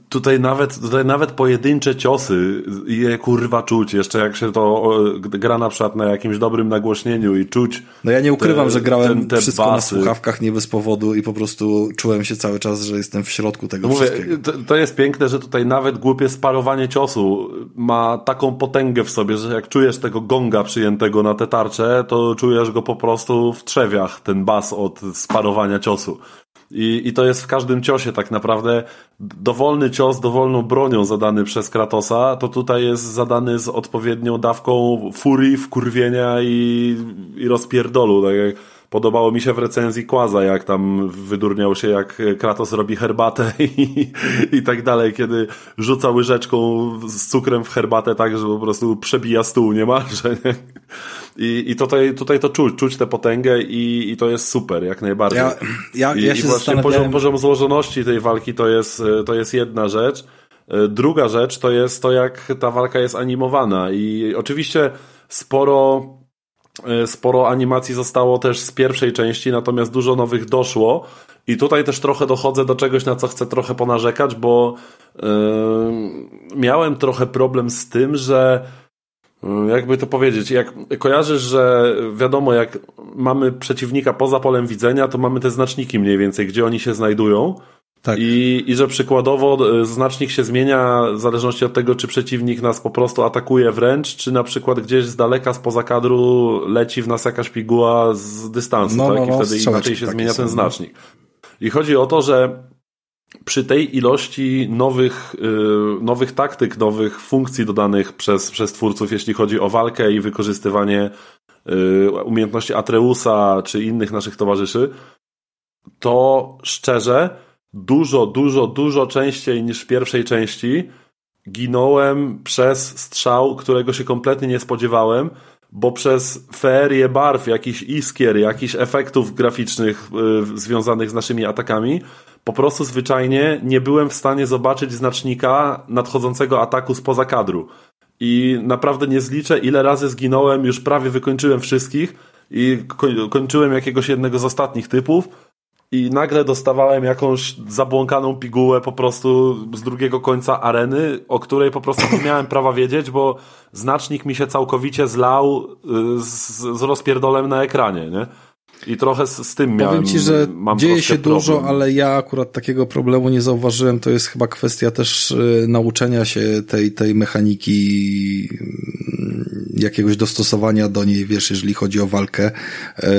tutaj nawet, tutaj nawet pojedyncze ciosy je kurwa czuć, jeszcze jak się to gra na przykład na jakimś dobrym nagłośnieniu i czuć. No ja nie ukrywam, te, że grałem ten, te wszystko basy. na słuchawkach nie bez powodu i po prostu czułem się cały czas, że jestem w środku tego Mówię, wszystkiego. To, to jest piękne, że tutaj nawet głupie sparowanie ciosu ma taką potęgę w sobie, że jak czujesz tego gonga przyjętego tego na te tarcze, to czujesz go po prostu w trzewiach, ten bas od sparowania ciosu. I, I to jest w każdym ciosie tak naprawdę dowolny cios, dowolną bronią zadany przez Kratosa, to tutaj jest zadany z odpowiednią dawką furii, wkurwienia i, i rozpierdolu. Tak jak podobało mi się w recenzji Kłaza, jak tam wydurniał się, jak Kratos robi herbatę [LAUGHS] i, i tak dalej, kiedy rzuca łyżeczką z cukrem w herbatę tak, że po prostu przebija stół niemalże. Nie? I, i tutaj, tutaj to czuć, czuć tę potęgę i, i to jest super, jak najbardziej. Ja, ja, I, ja i właśnie poziom, poziom złożoności tej walki to jest, to jest jedna rzecz. Druga rzecz to jest to, jak ta walka jest animowana i oczywiście sporo E, sporo animacji zostało też z pierwszej części, natomiast dużo nowych doszło. I tutaj też trochę dochodzę do czegoś, na co chcę trochę ponarzekać, bo yy, miałem trochę problem z tym, że yy, jakby to powiedzieć, jak kojarzysz, że wiadomo, jak mamy przeciwnika poza polem widzenia, to mamy te znaczniki mniej więcej, gdzie oni się znajdują. Tak. I, I że przykładowo e, znacznik się zmienia w zależności od tego, czy przeciwnik nas po prostu atakuje wręcz, czy na przykład gdzieś z daleka, spoza kadru leci w nas jakaś piguła z dystansu, no, tak? No, no, I wtedy inaczej się zmienia ten no. znacznik. I chodzi o to, że przy tej ilości nowych, yy, nowych taktyk, nowych funkcji dodanych przez, przez twórców, jeśli chodzi o walkę i wykorzystywanie yy, umiejętności Atreusa czy innych naszych towarzyszy, to szczerze dużo, dużo, dużo częściej niż w pierwszej części ginąłem przez strzał, którego się kompletnie nie spodziewałem, bo przez feerię barw, jakichś iskier, jakichś efektów graficznych yy, związanych z naszymi atakami, po prostu zwyczajnie nie byłem w stanie zobaczyć znacznika nadchodzącego ataku spoza kadru. I naprawdę nie zliczę, ile razy zginąłem, już prawie wykończyłem wszystkich i kończyłem jakiegoś jednego z ostatnich typów i nagle dostawałem jakąś zabłąkaną pigułę po prostu z drugiego końca areny, o której po prostu nie miałem prawa wiedzieć, bo znacznik mi się całkowicie zlał y, z, z rozpierdolem na ekranie, nie? I trochę z, z tym miałem. Powiem ci, że dzieje się problem. dużo, ale ja akurat takiego problemu nie zauważyłem. To jest chyba kwestia też y, nauczenia się tej, tej mechaniki jakiegoś dostosowania do niej, wiesz, jeżeli chodzi o walkę. E,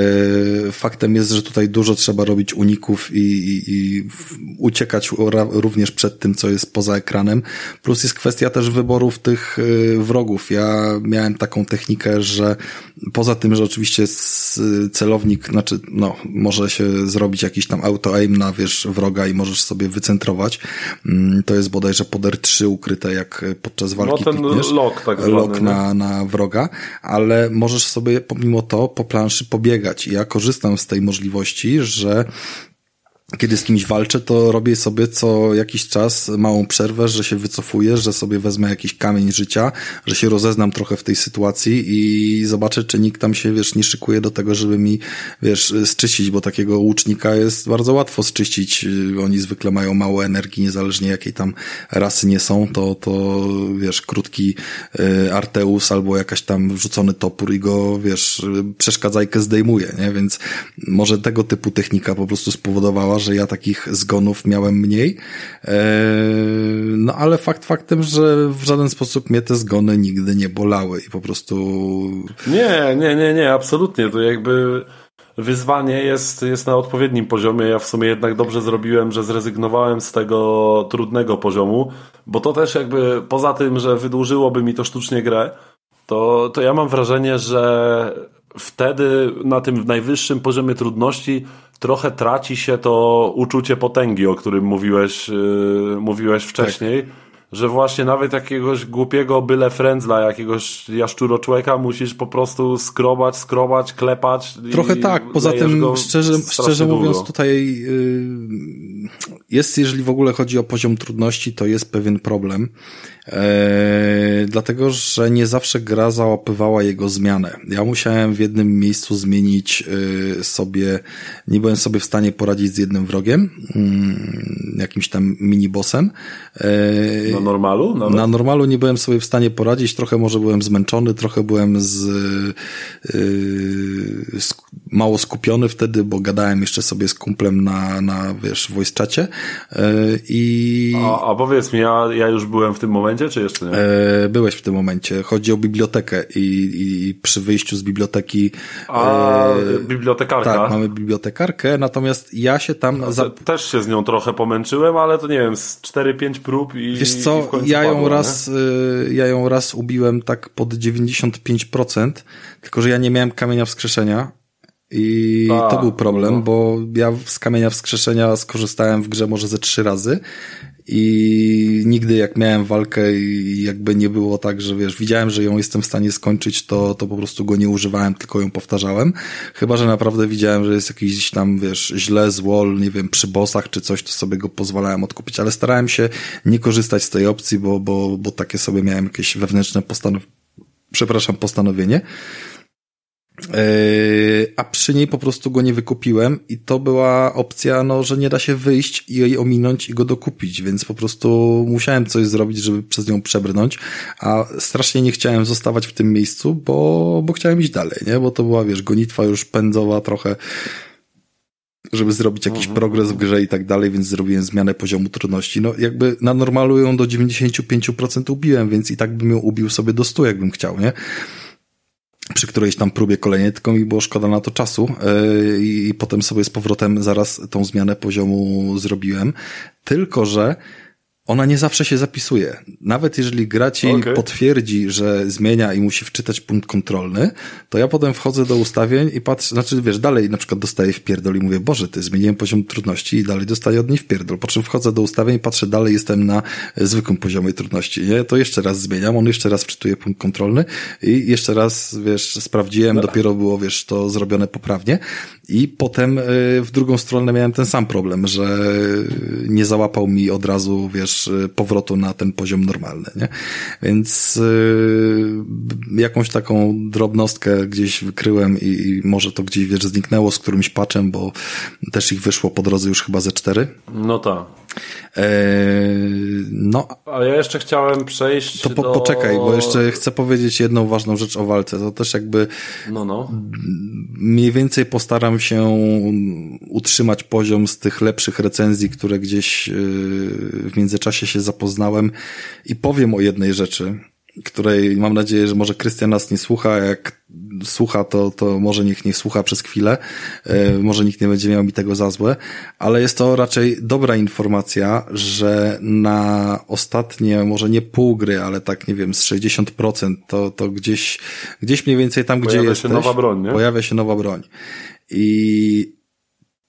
faktem jest, że tutaj dużo trzeba robić uników i, i, i uciekać również przed tym, co jest poza ekranem. Plus jest kwestia też wyborów tych e, wrogów. Ja miałem taką technikę, że poza tym, że oczywiście celownik, znaczy, no, może się zrobić jakiś tam auto-aim na, wiesz, wroga i możesz sobie wycentrować. Mm, to jest bodajże poder 3 ukryte, jak podczas walki No ten lock tak zwany. Lock na, na wroga, ale możesz sobie pomimo to po planszy pobiegać. I ja korzystam z tej możliwości, że kiedy z kimś walczę, to robię sobie co jakiś czas małą przerwę, że się wycofuję, że sobie wezmę jakiś kamień życia, że się rozeznam trochę w tej sytuacji i zobaczę, czy nikt tam się, wiesz, nie szykuje do tego, żeby mi, wiesz, zczyścić, bo takiego łucznika jest bardzo łatwo zczyścić. Oni zwykle mają mało energii, niezależnie jakiej tam rasy nie są, to, to wiesz, krótki y, Arteus albo jakaś tam wrzucony topór i go, wiesz, przeszkadzajkę zdejmuje, nie? Więc może tego typu technika po prostu spowodowała, że ja takich zgonów miałem mniej. E, no ale fakt faktem, że w żaden sposób mnie te zgony nigdy nie bolały i po prostu... Nie, nie, nie, nie, absolutnie. To jakby wyzwanie jest, jest na odpowiednim poziomie. Ja w sumie jednak dobrze zrobiłem, że zrezygnowałem z tego trudnego poziomu, bo to też jakby poza tym, że wydłużyłoby mi to sztucznie grę, to, to ja mam wrażenie, że wtedy na tym najwyższym poziomie trudności trochę traci się to uczucie potęgi, o którym mówiłeś, yy, mówiłeś wcześniej. Tak. Że właśnie nawet jakiegoś głupiego byle frędzla, jakiegoś jaszczuroczłeka musisz po prostu skrobać, skrobać, klepać. Trochę tak, poza tym szczerze, szczerze mówiąc tutaj yy, jest, jeżeli w ogóle chodzi o poziom trudności, to jest pewien problem. Eee, dlatego, że nie zawsze gra załapywała jego zmianę. Ja musiałem w jednym miejscu zmienić y, sobie, nie byłem sobie w stanie poradzić z jednym wrogiem, y, jakimś tam minibossem. Eee, na normalu? Nawet? Na normalu nie byłem sobie w stanie poradzić, trochę może byłem zmęczony, trochę byłem z, mało skupiony wtedy, bo gadałem jeszcze sobie z kumplem na, na wiesz, voice czacie eee, i... A, a powiedz mi, ja, ja już byłem w tym momencie czy jeszcze nie? E, byłeś w tym momencie. Chodzi o bibliotekę i, i przy wyjściu z biblioteki... A, e, bibliotekarka. Tak, mamy bibliotekarkę, natomiast ja się tam... No, za... Też się z nią trochę pomęczyłem, ale to nie wiem, z 4-5 prób i Wiesz co, i ja ją raz, ja ją raz ubiłem tak pod 95%, tylko że ja nie miałem kamienia wskrzeszenia, i A, to był problem, no. bo ja z kamienia wskrzeszenia skorzystałem w grze może ze trzy razy i nigdy jak miałem walkę i jakby nie było tak, że wiesz, widziałem, że ją jestem w stanie skończyć, to, to po prostu go nie używałem, tylko ją powtarzałem. Chyba, że naprawdę widziałem, że jest jakiś tam, wiesz, źle z wall, nie wiem, przy bossach czy coś, to sobie go pozwalałem odkupić, ale starałem się nie korzystać z tej opcji, bo, bo, bo takie sobie miałem jakieś wewnętrzne postanowienie, przepraszam, postanowienie. Yy, a przy niej po prostu go nie wykupiłem i to była opcja, no, że nie da się wyjść i jej ominąć i go dokupić, więc po prostu musiałem coś zrobić, żeby przez nią przebrnąć, a strasznie nie chciałem zostawać w tym miejscu, bo, bo chciałem iść dalej, nie? Bo to była, wiesz, gonitwa już pędzowa trochę, żeby zrobić jakiś mhm. progres w grze i tak dalej, więc zrobiłem zmianę poziomu trudności. No jakby na normalu ją do 95% ubiłem, więc i tak bym ją ubił sobie do 100, jakbym chciał, nie? Przy którejś tam próbie kolejnej, tylko mi było szkoda na to czasu yy, i potem sobie z powrotem zaraz tą zmianę poziomu zrobiłem. Tylko, że ona nie zawsze się zapisuje. Nawet jeżeli gra ci okay. potwierdzi, że zmienia i musi wczytać punkt kontrolny, to ja potem wchodzę do ustawień i patrzę, znaczy wiesz, dalej na przykład dostaję w pierdol i mówię, Boże, ty zmieniłem poziom trudności i dalej dostaję od niej w pierdol. Po czym wchodzę do ustawień i patrzę, dalej jestem na zwykłym poziomie trudności, nie? To jeszcze raz zmieniam, on jeszcze raz wczytuje punkt kontrolny i jeszcze raz, wiesz, sprawdziłem, no. dopiero było, wiesz, to zrobione poprawnie i potem y, w drugą stronę miałem ten sam problem, że nie załapał mi od razu, wiesz, powrotu na ten poziom normalny, nie? Więc y, jakąś taką drobnostkę gdzieś wykryłem i, może to gdzieś, wiesz, zniknęło z którymś patchem, bo też ich wyszło po drodze już chyba ze cztery. No tak. No. Ale ja jeszcze chciałem przejść. To po, do... poczekaj, bo jeszcze chcę powiedzieć jedną ważną rzecz o walce. To też jakby. No, no. Mniej więcej postaram się utrzymać poziom z tych lepszych recenzji, które gdzieś yy, w międzyczasie się zapoznałem i powiem o jednej rzeczy której mam nadzieję, że może Krystian nas nie słucha. Jak słucha, to, to może niech nie słucha przez chwilę. E, może nikt nie będzie miał mi tego za złe, ale jest to raczej dobra informacja, że na ostatnie, może nie pół gry, ale tak nie wiem, z 60% to, to gdzieś, gdzieś mniej więcej tam, pojawia gdzie jesteś. Pojawia się nowa broń, nie? Pojawia się nowa broń. I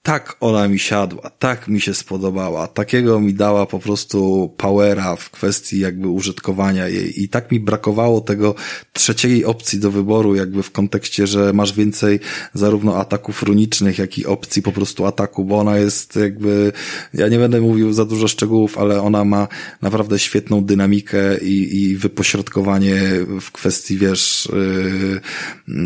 tak ona mi siadła, tak mi się spodobała, takiego mi dała po prostu powera w kwestii jakby użytkowania jej. I tak mi brakowało tego trzeciej opcji do wyboru jakby w kontekście, że masz więcej zarówno ataków runicznych, jak i opcji po prostu ataku, bo ona jest jakby, ja nie będę mówił za dużo szczegółów, ale ona ma naprawdę świetną dynamikę i, i wypośrodkowanie w kwestii, wiesz, yy, yy,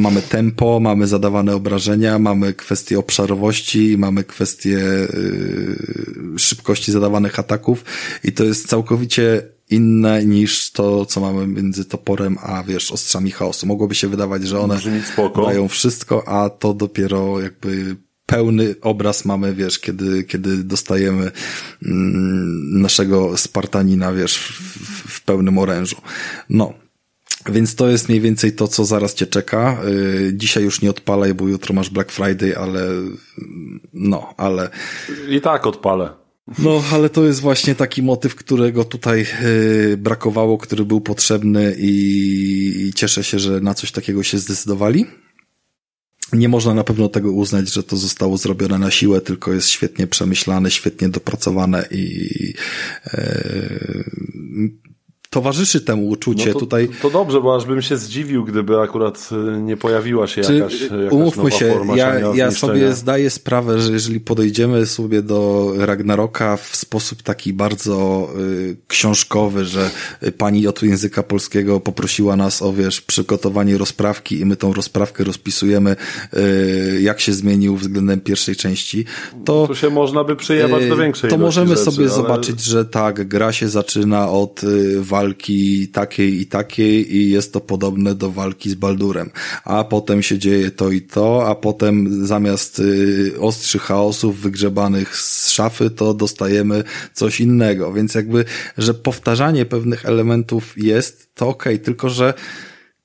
mamy tempo, mamy zadawane obrażenia, mamy kwestię obszarowości, mamy kwestię yy, szybkości zadawanych ataków i to jest całkowicie inne niż to, co mamy między toporem a wiesz, ostrzami chaosu. Mogłoby się wydawać, że one dają wszystko, a to dopiero jakby pełny obraz mamy, wiesz, kiedy, kiedy dostajemy mm, naszego Spartanina, wiesz, w, w pełnym orężu. No, więc to jest mniej więcej to, co zaraz cię czeka. Y, dzisiaj już nie odpalaj, bo jutro masz Black Friday, ale no, ale... I tak odpalę. No, ale to jest właśnie taki motyw, którego tutaj yy, brakowało, który był potrzebny i, cieszę się, że na coś takiego się zdecydowali. Nie można na pewno tego uznać, że to zostało zrobione na siłę, tylko jest świetnie przemyślane, świetnie dopracowane i yy, towarzyszy temu uczucie. No to, Tutaj... to dobrze, bo aż bym się zdziwił, gdyby akurat y, nie pojawiła się Czy, jakaś, jakaś Umówmy się, ja, ja sobie zdaję sprawę, że jeżeli podejdziemy sobie do Ragnaroka w sposób taki bardzo y, książkowy, że pani od języka polskiego poprosiła nas o, wiesz, przygotowanie rozprawki i my tą rozprawkę rozpisujemy, y, jak się zmienił względem pierwszej części, to... Tu się można by przyjebać do y, większej To możemy rzeczy, sobie ale... zobaczyć, że tak, gra się zaczyna od y, walki takiej i takiej i jest to podobne do walki z Baldurem. A potem się dzieje to i to, a potem zamiast y, ostrzy chaosów wygrzebanych z szafy, to dostajemy coś innego. Więc jakby, że powtarzanie pewnych elementów jest, to okej, okay, tylko że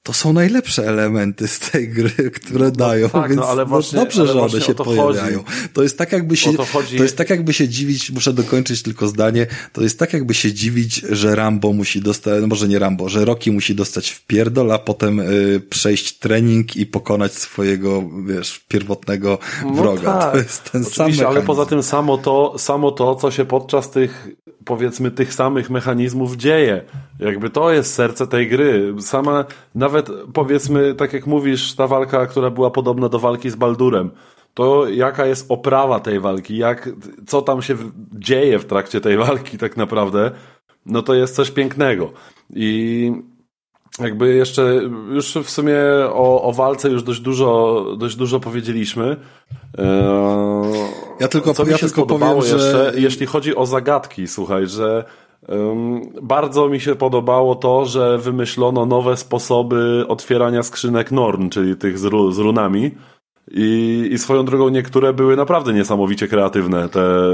to są najlepsze elementy z tej gry, które no, dają, tak, no, więc no, właśnie, dobrze, że one się to pojawiają. Chodzi. To jest tak jakby się, to, to, jest tak jakby się dziwić, muszę dokończyć tylko zdanie, to jest tak jakby się dziwić, że Rambo musi dostać, no może nie Rambo, że Rocky musi dostać w pierdol, a potem y, przejść trening i pokonać swojego, wiesz, pierwotnego no wroga. Tak. To jest ten sam ale poza tym samo to, samo to, co się podczas tych powiedzmy tych samych mechanizmów dzieje. Jakby to jest serce tej gry. Sama, nawet powiedzmy, tak jak mówisz, ta walka, która była podobna do walki z Baldurem, to jaka jest oprawa tej walki, jak, co tam się dzieje w trakcie tej walki tak naprawdę, no to jest coś pięknego. I jakby jeszcze, już w sumie o, o walce już dość dużo, dość dużo powiedzieliśmy. Eee, ja tylko, co ja mi się tylko podobało powiem, jeszcze, że... jeśli chodzi o zagadki, słuchaj, że um, bardzo mi się podobało to, że wymyślono nowe sposoby otwierania skrzynek Norn, czyli tych z, ru, z runami. I, I swoją drogą niektóre były naprawdę niesamowicie kreatywne, te,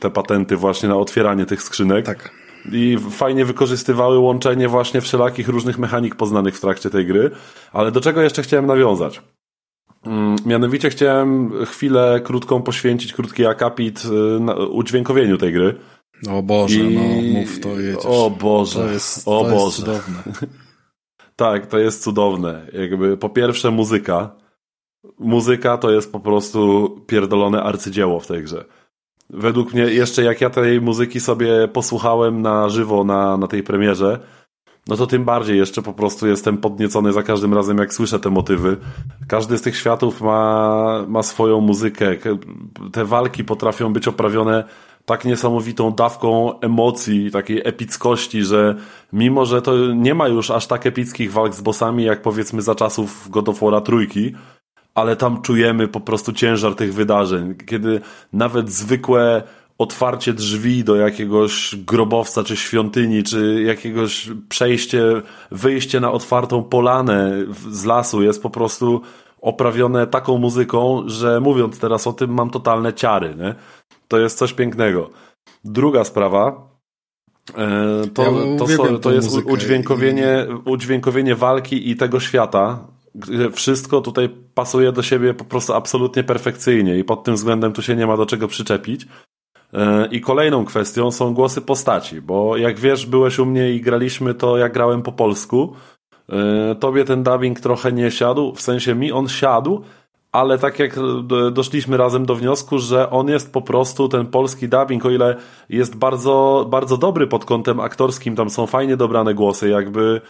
te patenty właśnie na otwieranie tych skrzynek. Tak i fajnie wykorzystywały łączenie właśnie wszelakich różnych mechanik poznanych w trakcie tej gry. Ale do czego jeszcze chciałem nawiązać? Mm, mianowicie chciałem chwilę krótką poświęcić, krótki akapit y, na udźwiękowieniu tej gry. O Boże, I... no mów to jedziesz. O Boże, to jest, o to Boże. Jest cudowne. [LAUGHS] tak, to jest cudowne. Jakby po pierwsze muzyka. Muzyka to jest po prostu pierdolone arcydzieło w tej grze. Według mnie, jeszcze jak ja tej muzyki sobie posłuchałem na żywo na, na tej premierze, no to tym bardziej jeszcze po prostu jestem podniecony za każdym razem, jak słyszę te motywy. Każdy z tych światów ma, ma swoją muzykę. Te walki potrafią być oprawione tak niesamowitą dawką emocji, takiej epickości, że mimo, że to nie ma już aż tak epickich walk z bossami, jak powiedzmy za czasów God of War'a trójki, ale tam czujemy po prostu ciężar tych wydarzeń. Kiedy nawet zwykłe otwarcie drzwi do jakiegoś grobowca, czy świątyni, czy jakiegoś przejście, wyjście na otwartą polanę z lasu jest po prostu oprawione taką muzyką, że mówiąc teraz o tym mam totalne ciary. Nie? To jest coś pięknego. Druga sprawa, e, to, ja to, to, to jest udźwiękowienie, udźwiękowienie walki i tego świata, wszystko tutaj pasuje do siebie po prostu absolutnie perfekcyjnie i pod tym względem tu się nie ma do czego przyczepić. E, I kolejną kwestią są głosy postaci, bo jak wiesz, byłeś u mnie i graliśmy to, jak grałem po polsku. E, tobie ten dubbing trochę nie siadł, w sensie mi on siadł, ale tak jak doszliśmy razem do wniosku, że on jest po prostu ten polski dubbing, o ile jest bardzo, bardzo dobry pod kątem aktorskim, tam są fajnie dobrane głosy, jakby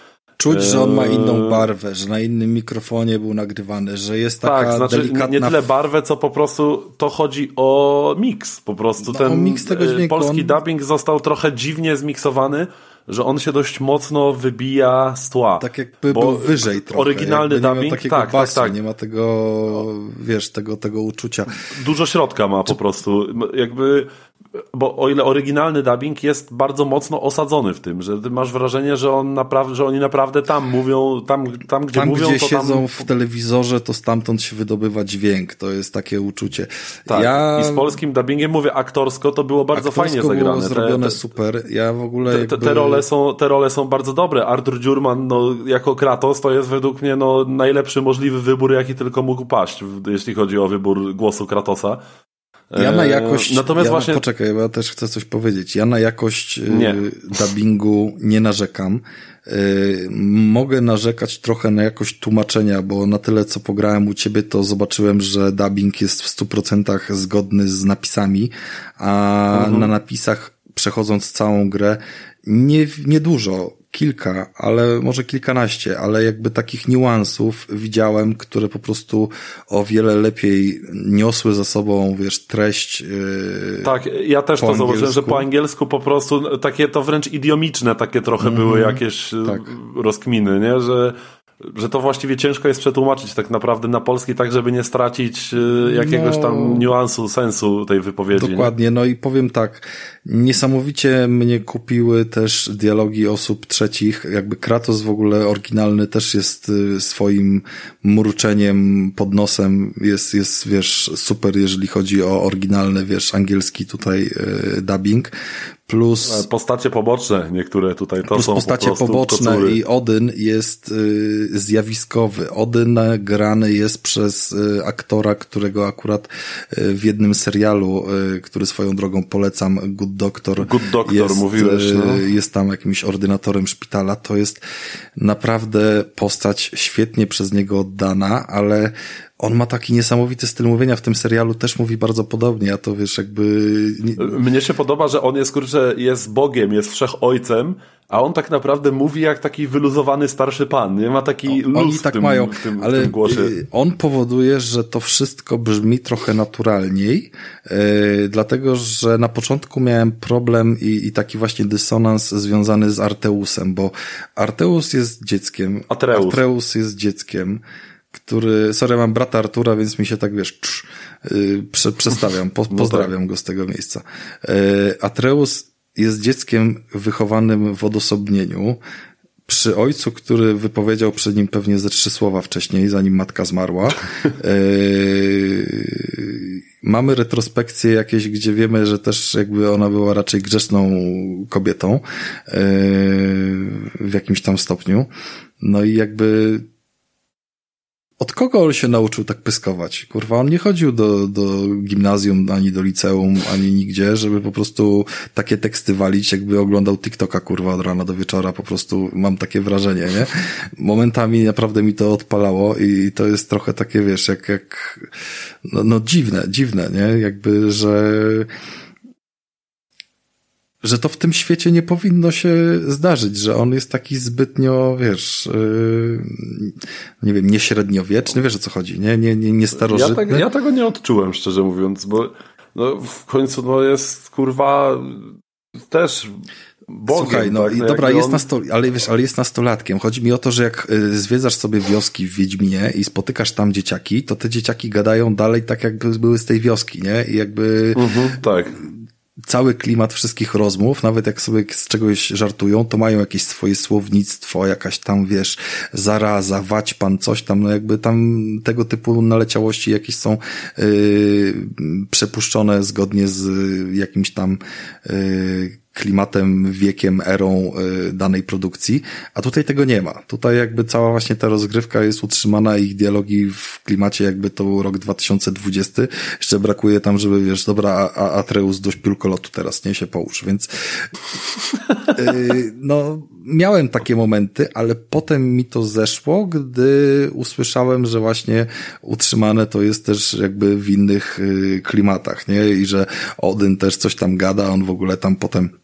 Czuć, że on ma inną barwę, że na innym mikrofonie był nagrywany, że jest taka tak, znaczy delikatna... nie tyle barwę, co po prostu to chodzi o mix. Po prostu no, ten mix tego dźwięku, polski on... dubbing został trochę dziwnie zmiksowany, że on się dość mocno wybija z tła. Tak jakby był wyżej trochę. Oryginalny dubbing, tak, tak, basu, tak, tak. Nie ma tego, wiesz, tego, tego uczucia. Dużo środka ma po prostu. Jakby bo o ile oryginalny dubbing jest bardzo mocno osadzony w tym, że ty masz wrażenie, że on naprawdę, że oni naprawdę tam mówią, tam, tam gdzie tam, mówią, gdzie to siedzą tam... w telewizorze, to stamtąd się wydobywa dźwięk. To jest takie uczucie. Tak, ja... i z polskim dubbingiem mówię aktorsko, to było bardzo aktorsko fajnie zagrane. było zrobione te, super. Ja w ogóle te, jakby... te, role są, te role są bardzo dobre. Arthur Dziurman, no, jako Kratos, to jest według mnie, no, najlepszy możliwy wybór, jaki tylko mógł paść, jeśli chodzi o wybór głosu Kratosa. Ja na jakość. Natomiast ja właśnie. Poczekaj, bo ja też chcę coś powiedzieć. Ja na jakość y, nie. dubbingu nie narzekam. Y, mogę narzekać trochę na jakość tłumaczenia, bo na tyle co pograłem u ciebie, to zobaczyłem, że dubbing jest w 100% zgodny z napisami, a mhm. na napisach przechodząc całą grę nie, nie dużo kilka, ale może kilkanaście, ale jakby takich niuansów widziałem, które po prostu o wiele lepiej niosły za sobą, wiesz, treść. Yy, tak, ja też to angielsku. zauważyłem, że po angielsku po prostu takie to wręcz idiomiczne takie trochę mm -hmm. były jakieś y, tak. rozkminy, nie? Że że to właściwie ciężko jest przetłumaczyć tak naprawdę na polski, tak żeby nie stracić y, jakiegoś no, tam niuansu, sensu tej wypowiedzi. Dokładnie, nie? no i powiem tak, niesamowicie mnie kupiły też dialogi osób trzecich, jakby Kratos w ogóle oryginalny też jest y, swoim mruczeniem pod nosem, jest, jest wiesz, super jeżeli chodzi o oryginalny, wiesz, angielski tutaj y, dubbing, plus... Postacie poboczne niektóre tutaj to plus są postacie po poboczne kocury. i Odyn jest y, zjawiskowy. Odyn grany jest przez y, aktora, którego akurat y, w jednym serialu, który swoją drogą polecam, Good Doctor, Good Doctor jest, mówiłeś, no. jest tam jakimś ordynatorem szpitala. To jest naprawdę postać świetnie przez niego oddana, ale on ma taki niesamowity styl mówienia w tym serialu, też mówi bardzo podobnie, a to wiesz, jakby... Mnie się podoba, że on jest, kurczę, jest Bogiem, jest wszechojcem, a on tak naprawdę mówi jak taki wyluzowany starszy pan, nie? Ma taki luz Oni tak tym, mają, w tym, ale w tym głosie. Y, on powoduje, że to wszystko brzmi trochę naturalniej, yy, dlatego, że na początku miałem problem i, i taki właśnie dysonans związany z Arteusem, bo Arteus jest dzieckiem, Atreus, Atreus jest dzieckiem, który, sorry, mam brata Artura, więc mi się tak, wiesz, cz, yy, prze, przestawiam, po, [LAUGHS] no pozdrawiam tak. go z tego miejsca. Yy, Atreus jest dzieckiem wychowanym w odosobnieniu, przy ojcu, który wypowiedział przed nim pewnie ze trzy słowa wcześniej, zanim matka zmarła. Yy, mamy retrospekcje jakieś, gdzie wiemy, że też jakby ona była raczej grzeszną kobietą yy, w jakimś tam stopniu. No i jakby od kogo on się nauczył tak pyskować? Kurwa, on nie chodził do, do gimnazjum, ani do liceum, ani nigdzie, żeby po prostu takie teksty walić, jakby oglądał TikToka, kurwa, od rana do wieczora, po prostu mam takie wrażenie, nie? Momentami naprawdę mi to odpalało i to jest trochę takie, wiesz, jak, jak, no, no dziwne, dziwne, nie? Jakby, że, że to w tym świecie nie powinno się zdarzyć, że on jest taki zbytnio, wiesz, yy, nie wiem, nieśredniowieczny, wiesz o co chodzi, nie, nie, nie, nie starożytny. Ja, tak, ja tego nie odczułem, szczerze mówiąc, bo no, w końcu no jest, kurwa, też Bogiem, Słuchaj, no tak, i no dobra, jest on... nasto... ale wiesz, ale jest nastolatkiem. Chodzi mi o to, że jak y, zwiedzasz sobie wioski w Wiedźminie i spotykasz tam dzieciaki, to te dzieciaki gadają dalej tak, jakby były z tej wioski, nie? I jakby... Mhm, tak cały klimat wszystkich rozmów, nawet jak sobie z czegoś żartują, to mają jakieś swoje słownictwo, jakaś tam, wiesz, zaraza, wać pan, coś tam, no jakby tam tego typu naleciałości jakieś są yy, przepuszczone zgodnie z jakimś tam yy, klimatem, wiekiem, erą y, danej produkcji, a tutaj tego nie ma. Tutaj jakby cała właśnie ta rozgrywka jest utrzymana, ich dialogi w klimacie jakby to był rok 2020. Jeszcze brakuje tam, żeby wiesz, dobra, a Atreus dość piórkolotu teraz, nie się połóż, więc y, no, miałem takie momenty, ale potem mi to zeszło, gdy usłyszałem, że właśnie utrzymane to jest też jakby w innych y, klimatach, nie? I że Odyn też coś tam gada, on w ogóle tam potem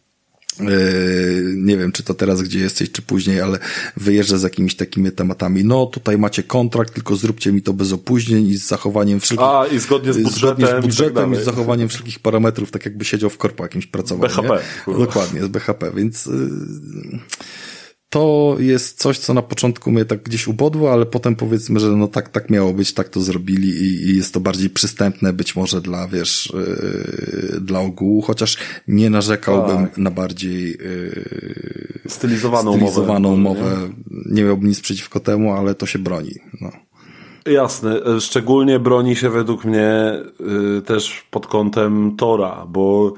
nie wiem, czy to teraz, gdzie jesteś, czy później, ale wyjeżdża z jakimiś takimi tematami. No, tutaj macie kontrakt, tylko zróbcie mi to bez opóźnień i z zachowaniem wszelkich... A, i zgodnie z budżetem. Zgodnie z i, tak budżetem i, z zachowaniem wszelkich parametrów, tak jakby siedział w korpo jakimś pracował. BHP. Nie? Dokładnie, z BHP, więc... To jest coś, co na początku mnie tak gdzieś ubodło, ale potem powiedzmy, że no tak, tak miało być, tak to zrobili i, i jest to bardziej przystępne być może dla, wiesz, yy, dla ogółu, chociaż nie narzekałbym tak. na bardziej yy, stylizowaną, stylizowaną mowę. mowę. Nie? nie miałbym nic przeciwko temu, ale to się broni. No. Jasne, szczególnie broni się według mnie yy, też pod kątem Tora, bo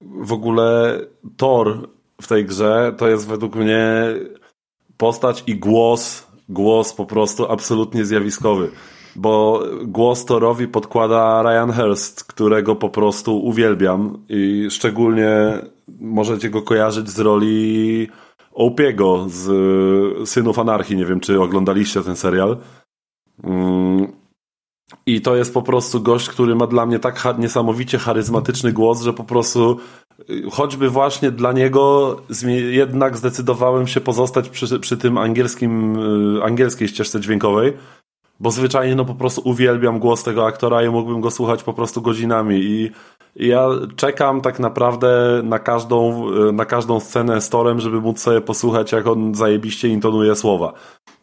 w ogóle Thor w tej grze to jest według mnie postać i głos, głos po prostu absolutnie zjawiskowy. Bo głos Torowi podkłada Ryan Hurst, którego po prostu uwielbiam i szczególnie możecie go kojarzyć z roli Opiego z Synów Anarchii. Nie wiem, czy oglądaliście ten serial. I to jest po prostu gość, który ma dla mnie tak niesamowicie charyzmatyczny głos, że po prostu choćby właśnie dla niego jednak zdecydowałem się pozostać przy, przy tym angielskim, y, angielskiej ścieżce dźwiękowej, bo zwyczajnie no po prostu uwielbiam głos tego aktora i mógłbym go słuchać po prostu godzinami i ja czekam tak naprawdę na każdą, na każdą scenę z Torem, żeby móc sobie posłuchać jak on zajebiście intonuje słowa.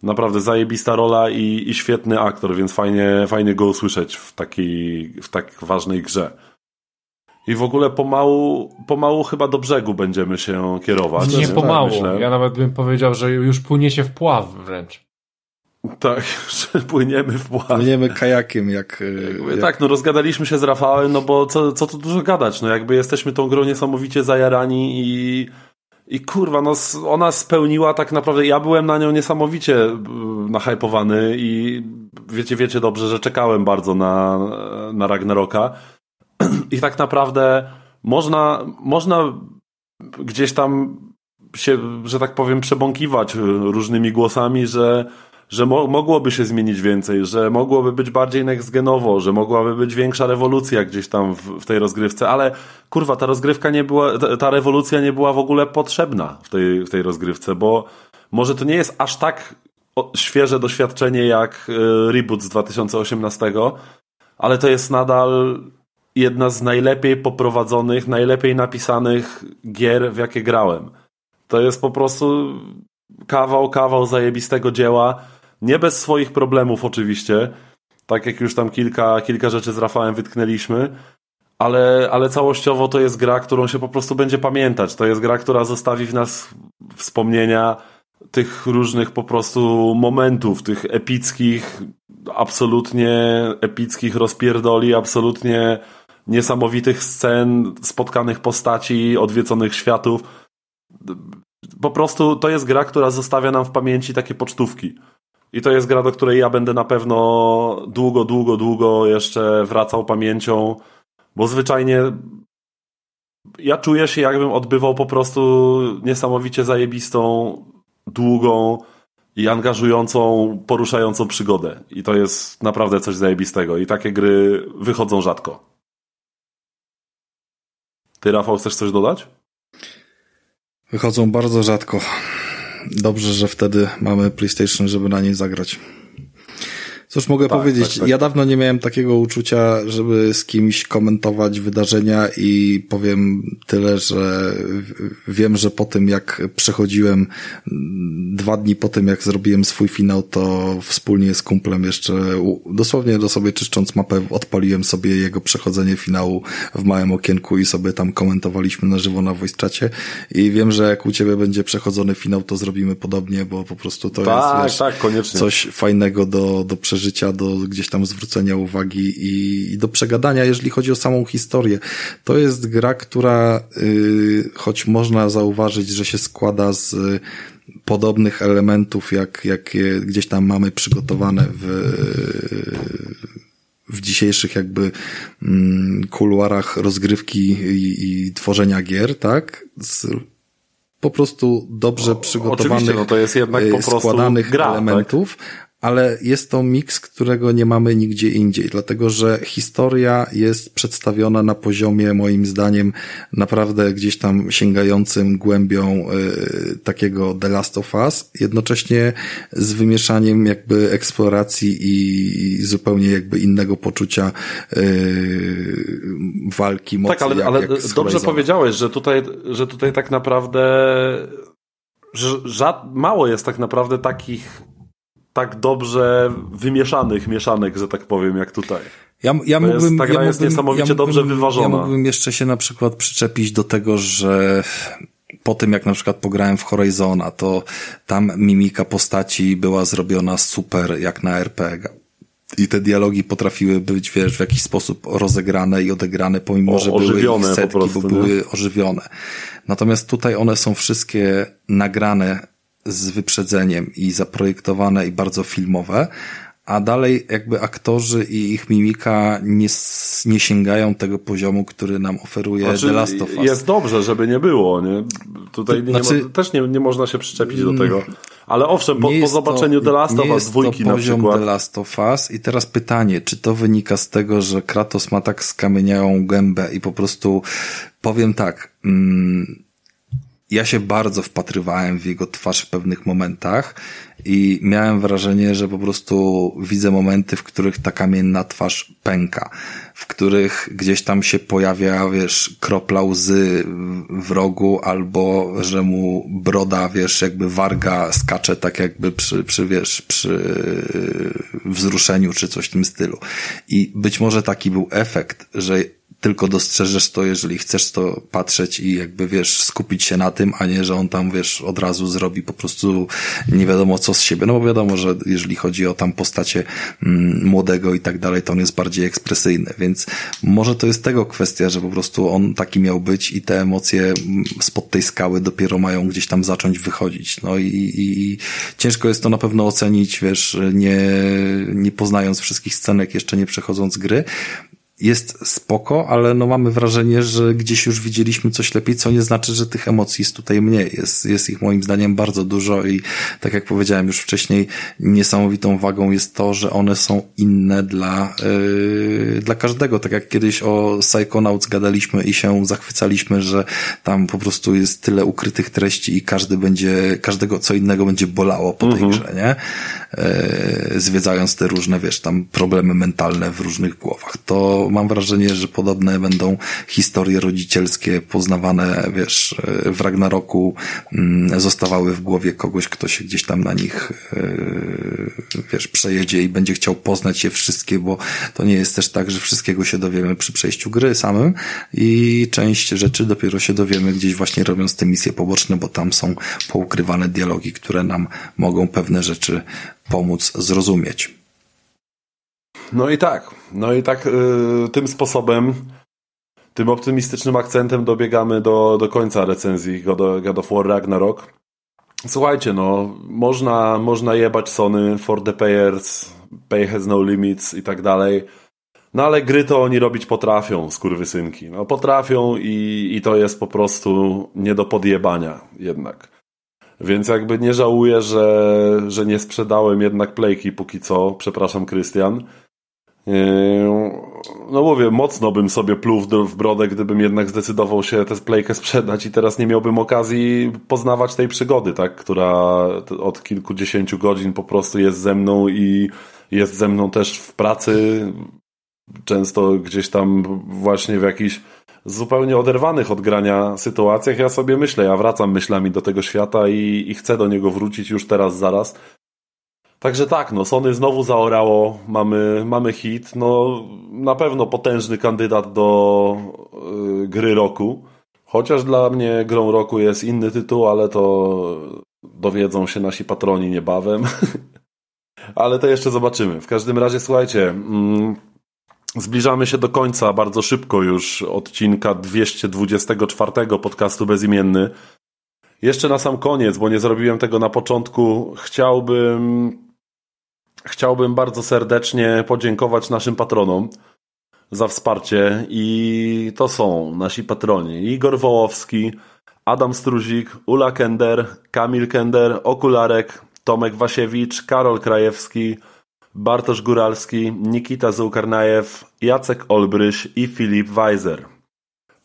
Naprawdę zajebista rola i, i świetny aktor, więc fajnie, fajnie go usłyszeć w takiej, w tak ważnej grze. I w ogóle pomału, pomału chyba do brzegu będziemy się kierować. Nie pomału. Tak, ja nawet bym powiedział, że już płyniecie w pław wręcz. Tak, [LAUGHS] że płyniemy w pław. Płyniemy kajakiem, jak, jak... Tak, no rozgadaliśmy się z Rafałem, no bo co, co tu dużo gadać, no jakby jesteśmy tą grą niesamowicie zajarani i i kurwa, no ona spełniła tak naprawdę, ja byłem na nią niesamowicie nahypowany i wiecie, wiecie dobrze, że czekałem bardzo na, na Ragnaroka. [CLEARS THROAT] I tak naprawdę można, można gdzieś tam się, że tak powiem, przebąkiwać różnymi głosami, że, że mo mogłoby się zmienić więcej, że mogłoby być bardziej next-genowo, że mogłaby być większa rewolucja gdzieś tam w, w, tej rozgrywce, ale kurwa, ta rozgrywka nie była, ta, ta rewolucja nie była w ogóle potrzebna w tej, w tej rozgrywce, bo może to nie jest aż tak świeże doświadczenie jak e, reboot z 2018, ale to jest nadal jedna z najlepiej poprowadzonych, najlepiej napisanych gier, w jakie grałem. To jest po prostu kawał, kawał zajebistego dzieła. Nie bez swoich problemów oczywiście. Tak jak już tam kilka, kilka rzeczy z Rafałem wytknęliśmy. Ale, ale całościowo to jest gra, którą się po prostu będzie pamiętać. To jest gra, która zostawi w nas wspomnienia tych różnych po prostu momentów, tych epickich, absolutnie epickich rozpierdoli, absolutnie niesamowitych scen, spotkanych postaci, odwiedzonych światów. Po prostu to jest gra, która zostawia nam w pamięci takie pocztówki. I to jest gra, do której ja będę na pewno długo, długo, długo jeszcze wracał pamięcią, bo zwyczajnie ja czuję się, jakbym odbywał po prostu niesamowicie zajebistą, długą i angażującą, poruszającą przygodę. I to jest naprawdę coś zajebistego. I takie gry wychodzą rzadko. Ty, Rafał, chcesz coś dodać? Wychodzą bardzo rzadko. Dobrze, że wtedy mamy PlayStation, żeby na niej zagrać. Cóż mogę tak, powiedzieć? Tak, tak. Ja dawno nie miałem takiego uczucia, żeby z kimś komentować wydarzenia i powiem tyle, że wiem, że po tym jak przechodziłem dwa dni po tym jak zrobiłem swój finał, to wspólnie z kumplem jeszcze dosłownie do sobie czyszcząc mapę odpaliłem sobie jego przechodzenie finału w małym okienku i sobie tam komentowaliśmy na żywo na voice czacie i wiem, że jak u ciebie będzie przechodzony finał, to zrobimy podobnie, bo po prostu to tak, jest wiesz, tak, coś fajnego do, do przeżycia życia, do gdzieś tam zwrócenia uwagi i, i do przegadania, jeżeli chodzi o samą historię. To jest gra, która, y, choć można zauważyć, że się składa z podobnych elementów, jak, jak je gdzieś tam mamy przygotowane w, w dzisiejszych jakby mm, kuluarach rozgrywki i, i tworzenia gier, tak? Z po prostu dobrze przygotowanych, no to jest jednak po prostu składanych gra, tak? elementów. Tak? Ale jest to miks, którego nie mamy nigdzie indziej, dlatego że historia jest przedstawiona na poziomie, moim zdaniem, naprawdę gdzieś tam sięgającym głębią y, takiego The Last of Us, jednocześnie z wymieszaniem jakby eksploracji i zupełnie jakby innego poczucia y, walki, mocy. Tak, ale, jak, ale jak dobrze powiedziałeś, że tutaj, że tutaj tak naprawdę że mało jest tak naprawdę takich tak dobrze wymieszanych mieszanek, że tak powiem, jak tutaj. Ja, ja mógłbym, jest, ta gra ja jest mógłbym, niesamowicie ja dobrze wyważona. Ja mógłbym jeszcze się na przykład przyczepić do tego, że po tym jak na przykład pograłem w Horizona, to tam mimika postaci była zrobiona super jak na RPG. I te dialogi potrafiły być, wiesz, w jakiś sposób rozegrane i odegrane, pomimo, o, że były setki, prostu, bo były ożywione. Natomiast tutaj one są wszystkie nagrane z wyprzedzeniem i zaprojektowane i bardzo filmowe, a dalej jakby aktorzy i ich mimika nie, nie sięgają tego poziomu, który nam oferuje znaczy, The Last of Us. Jest dobrze, żeby nie było, nie? Tutaj nie znaczy, też nie, nie można się przyczepić do tego. Ale owszem, po, po zobaczeniu to, The Last of Us dwójki na przykład. The Last of Us i teraz pytanie, czy to wynika z tego, że Kratos ma tak skamieniałą gębę i po prostu powiem tak, mm, ja się bardzo wpatrywałem w jego twarz w pewnych momentach i miałem wrażenie, że po prostu widzę momenty, w których ta kamienna twarz pęka, w których gdzieś tam się pojawia, wiesz, kropla łzy w rogu, albo że mu broda, wiesz, jakby warga skacze tak jakby przy, przy wiesz, przy wzruszeniu, czy coś w tym stylu. I być może taki był efekt, że tylko dostrzeżesz to, jeżeli chcesz to patrzeć i jakby, wiesz, skupić się na tym, a nie, że on tam, wiesz, od razu zrobi po prostu nie wiadomo co z siebie. No bo wiadomo, że jeżeli chodzi o tam postacie mm, młodego i tak dalej, to on jest bardziej ekspresyjny, więc może to jest tego kwestia, że po prostu on taki miał być i te emocje mm, spod tej skały dopiero mają gdzieś tam zacząć wychodzić. No i, i, i ciężko jest to na pewno ocenić, wiesz, nie, nie poznając wszystkich scenek, jeszcze nie przechodząc gry, jest spoko, ale no mamy wrażenie, że gdzieś już widzieliśmy coś lepiej, co nie znaczy, że tych emocji jest tutaj mniej. Jest, jest ich moim zdaniem bardzo dużo i tak jak powiedziałem już wcześniej, niesamowitą wagą jest to, że one są inne dla, yy, dla każdego. Tak jak kiedyś o Psychonauts gadaliśmy i się zachwycaliśmy, że tam po prostu jest tyle ukrytych treści i każdy będzie, każdego co innego będzie bolało po tej mhm. grze, nie? Yy, zwiedzając te różne, wiesz, tam problemy mentalne w różnych głowach. To mam wrażenie, że podobne będą historie rodzicielskie poznawane, wiesz, w Ragnaroku mm, zostawały w głowie kogoś, kto się gdzieś tam na nich, e, wiesz, przejedzie i będzie chciał poznać je wszystkie, bo to nie jest też tak, że wszystkiego się dowiemy przy przejściu gry samym i część rzeczy dopiero się dowiemy gdzieś właśnie robiąc te misje poboczne, bo tam są poukrywane dialogi, które nam mogą pewne rzeczy pomóc zrozumieć. No i tak, no i tak yy, tym sposobem, tym optymistycznym akcentem dobiegamy do, do końca recenzji God, God of War Ragnarok. Słuchajcie, no, można, można jebać Sony for the payers, pay has no limits i tak dalej. No ale gry to oni robić potrafią, skurwysynki. No potrafią i, i to jest po prostu nie do podjebania jednak. Więc jakby nie żałuję, że, że nie sprzedałem jednak playki póki co. Przepraszam, Krystian. Yy, no mówię, mocno bym sobie pluł w brodę, gdybym jednak zdecydował się tę playkę sprzedać i teraz nie miałbym okazji poznawać tej przygody, tak, która od kilkudziesięciu godzin po prostu jest ze mną i jest ze mną też w pracy, często gdzieś tam właśnie w jakichś zupełnie oderwanych od grania sytuacjach. Ja sobie myślę, ja wracam myślami do tego świata i, i chcę do niego wrócić już teraz, zaraz. Także tak, no Sony znowu zaorało, mamy, mamy hit, no na pewno potężny kandydat do y, gry roku. Chociaż dla mnie grą roku jest inny tytuł, ale to dowiedzą się nasi patroni niebawem. [LAUGHS] ale to jeszcze zobaczymy. W każdym razie słuchajcie, mm, zbliżamy się do końca. Bardzo szybko już. Odcinka 224 podcastu Bezimienny. Jeszcze na sam koniec, bo nie zrobiłem tego na początku, chciałbym Chciałbym bardzo serdecznie podziękować naszym patronom za wsparcie i to są nasi patroni. Igor Wołowski, Adam Struzik, Ula Kender, Kamil Kender, Okularek, Tomek Wasiewicz, Karol Krajewski, Bartosz Góralski, Nikita Zułkarnajew, Jacek Olbryś i Filip Weiser.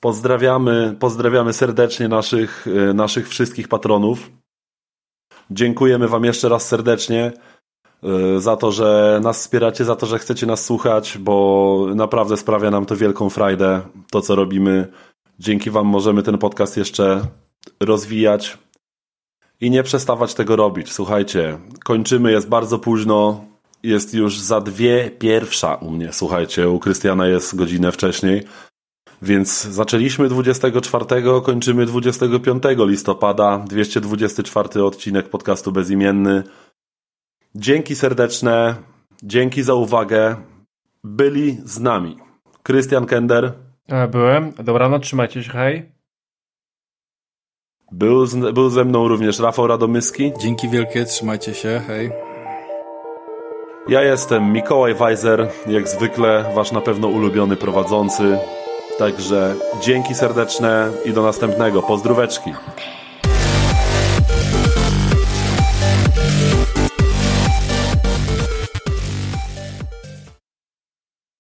Pozdrawiamy, pozdrawiamy serdecznie naszych, e, naszych wszystkich patronów. Dziękujemy Wam jeszcze raz serdecznie e, za to, że nas wspieracie, za to, że chcecie nas słuchać, bo naprawdę sprawia nam to wielką frajdę, to co robimy. Dzięki Wam możemy ten podcast jeszcze rozwijać i nie przestawać tego robić. Słuchajcie, kończymy, jest bardzo późno, jest już za dwie pierwsza u mnie. Słuchajcie, u Krystiana jest godzinę wcześniej. Więc zaczęliśmy 24, kończymy 25 listopada, 224 odcinek podcastu Bezimienny. Dzięki serdeczne, dzięki za uwagę. Byli z nami Krystian Kender. E, byłem. Dobranoc, trzymajcie się, hej. Był, z, był ze mną również Rafał Radomyski. Dzięki wielkie, trzymajcie się, hej. Ja jestem Mikołaj Weiser, jak zwykle wasz na pewno ulubiony prowadzący. Także dzięki serdeczne i do następnego. Pozdróweczki.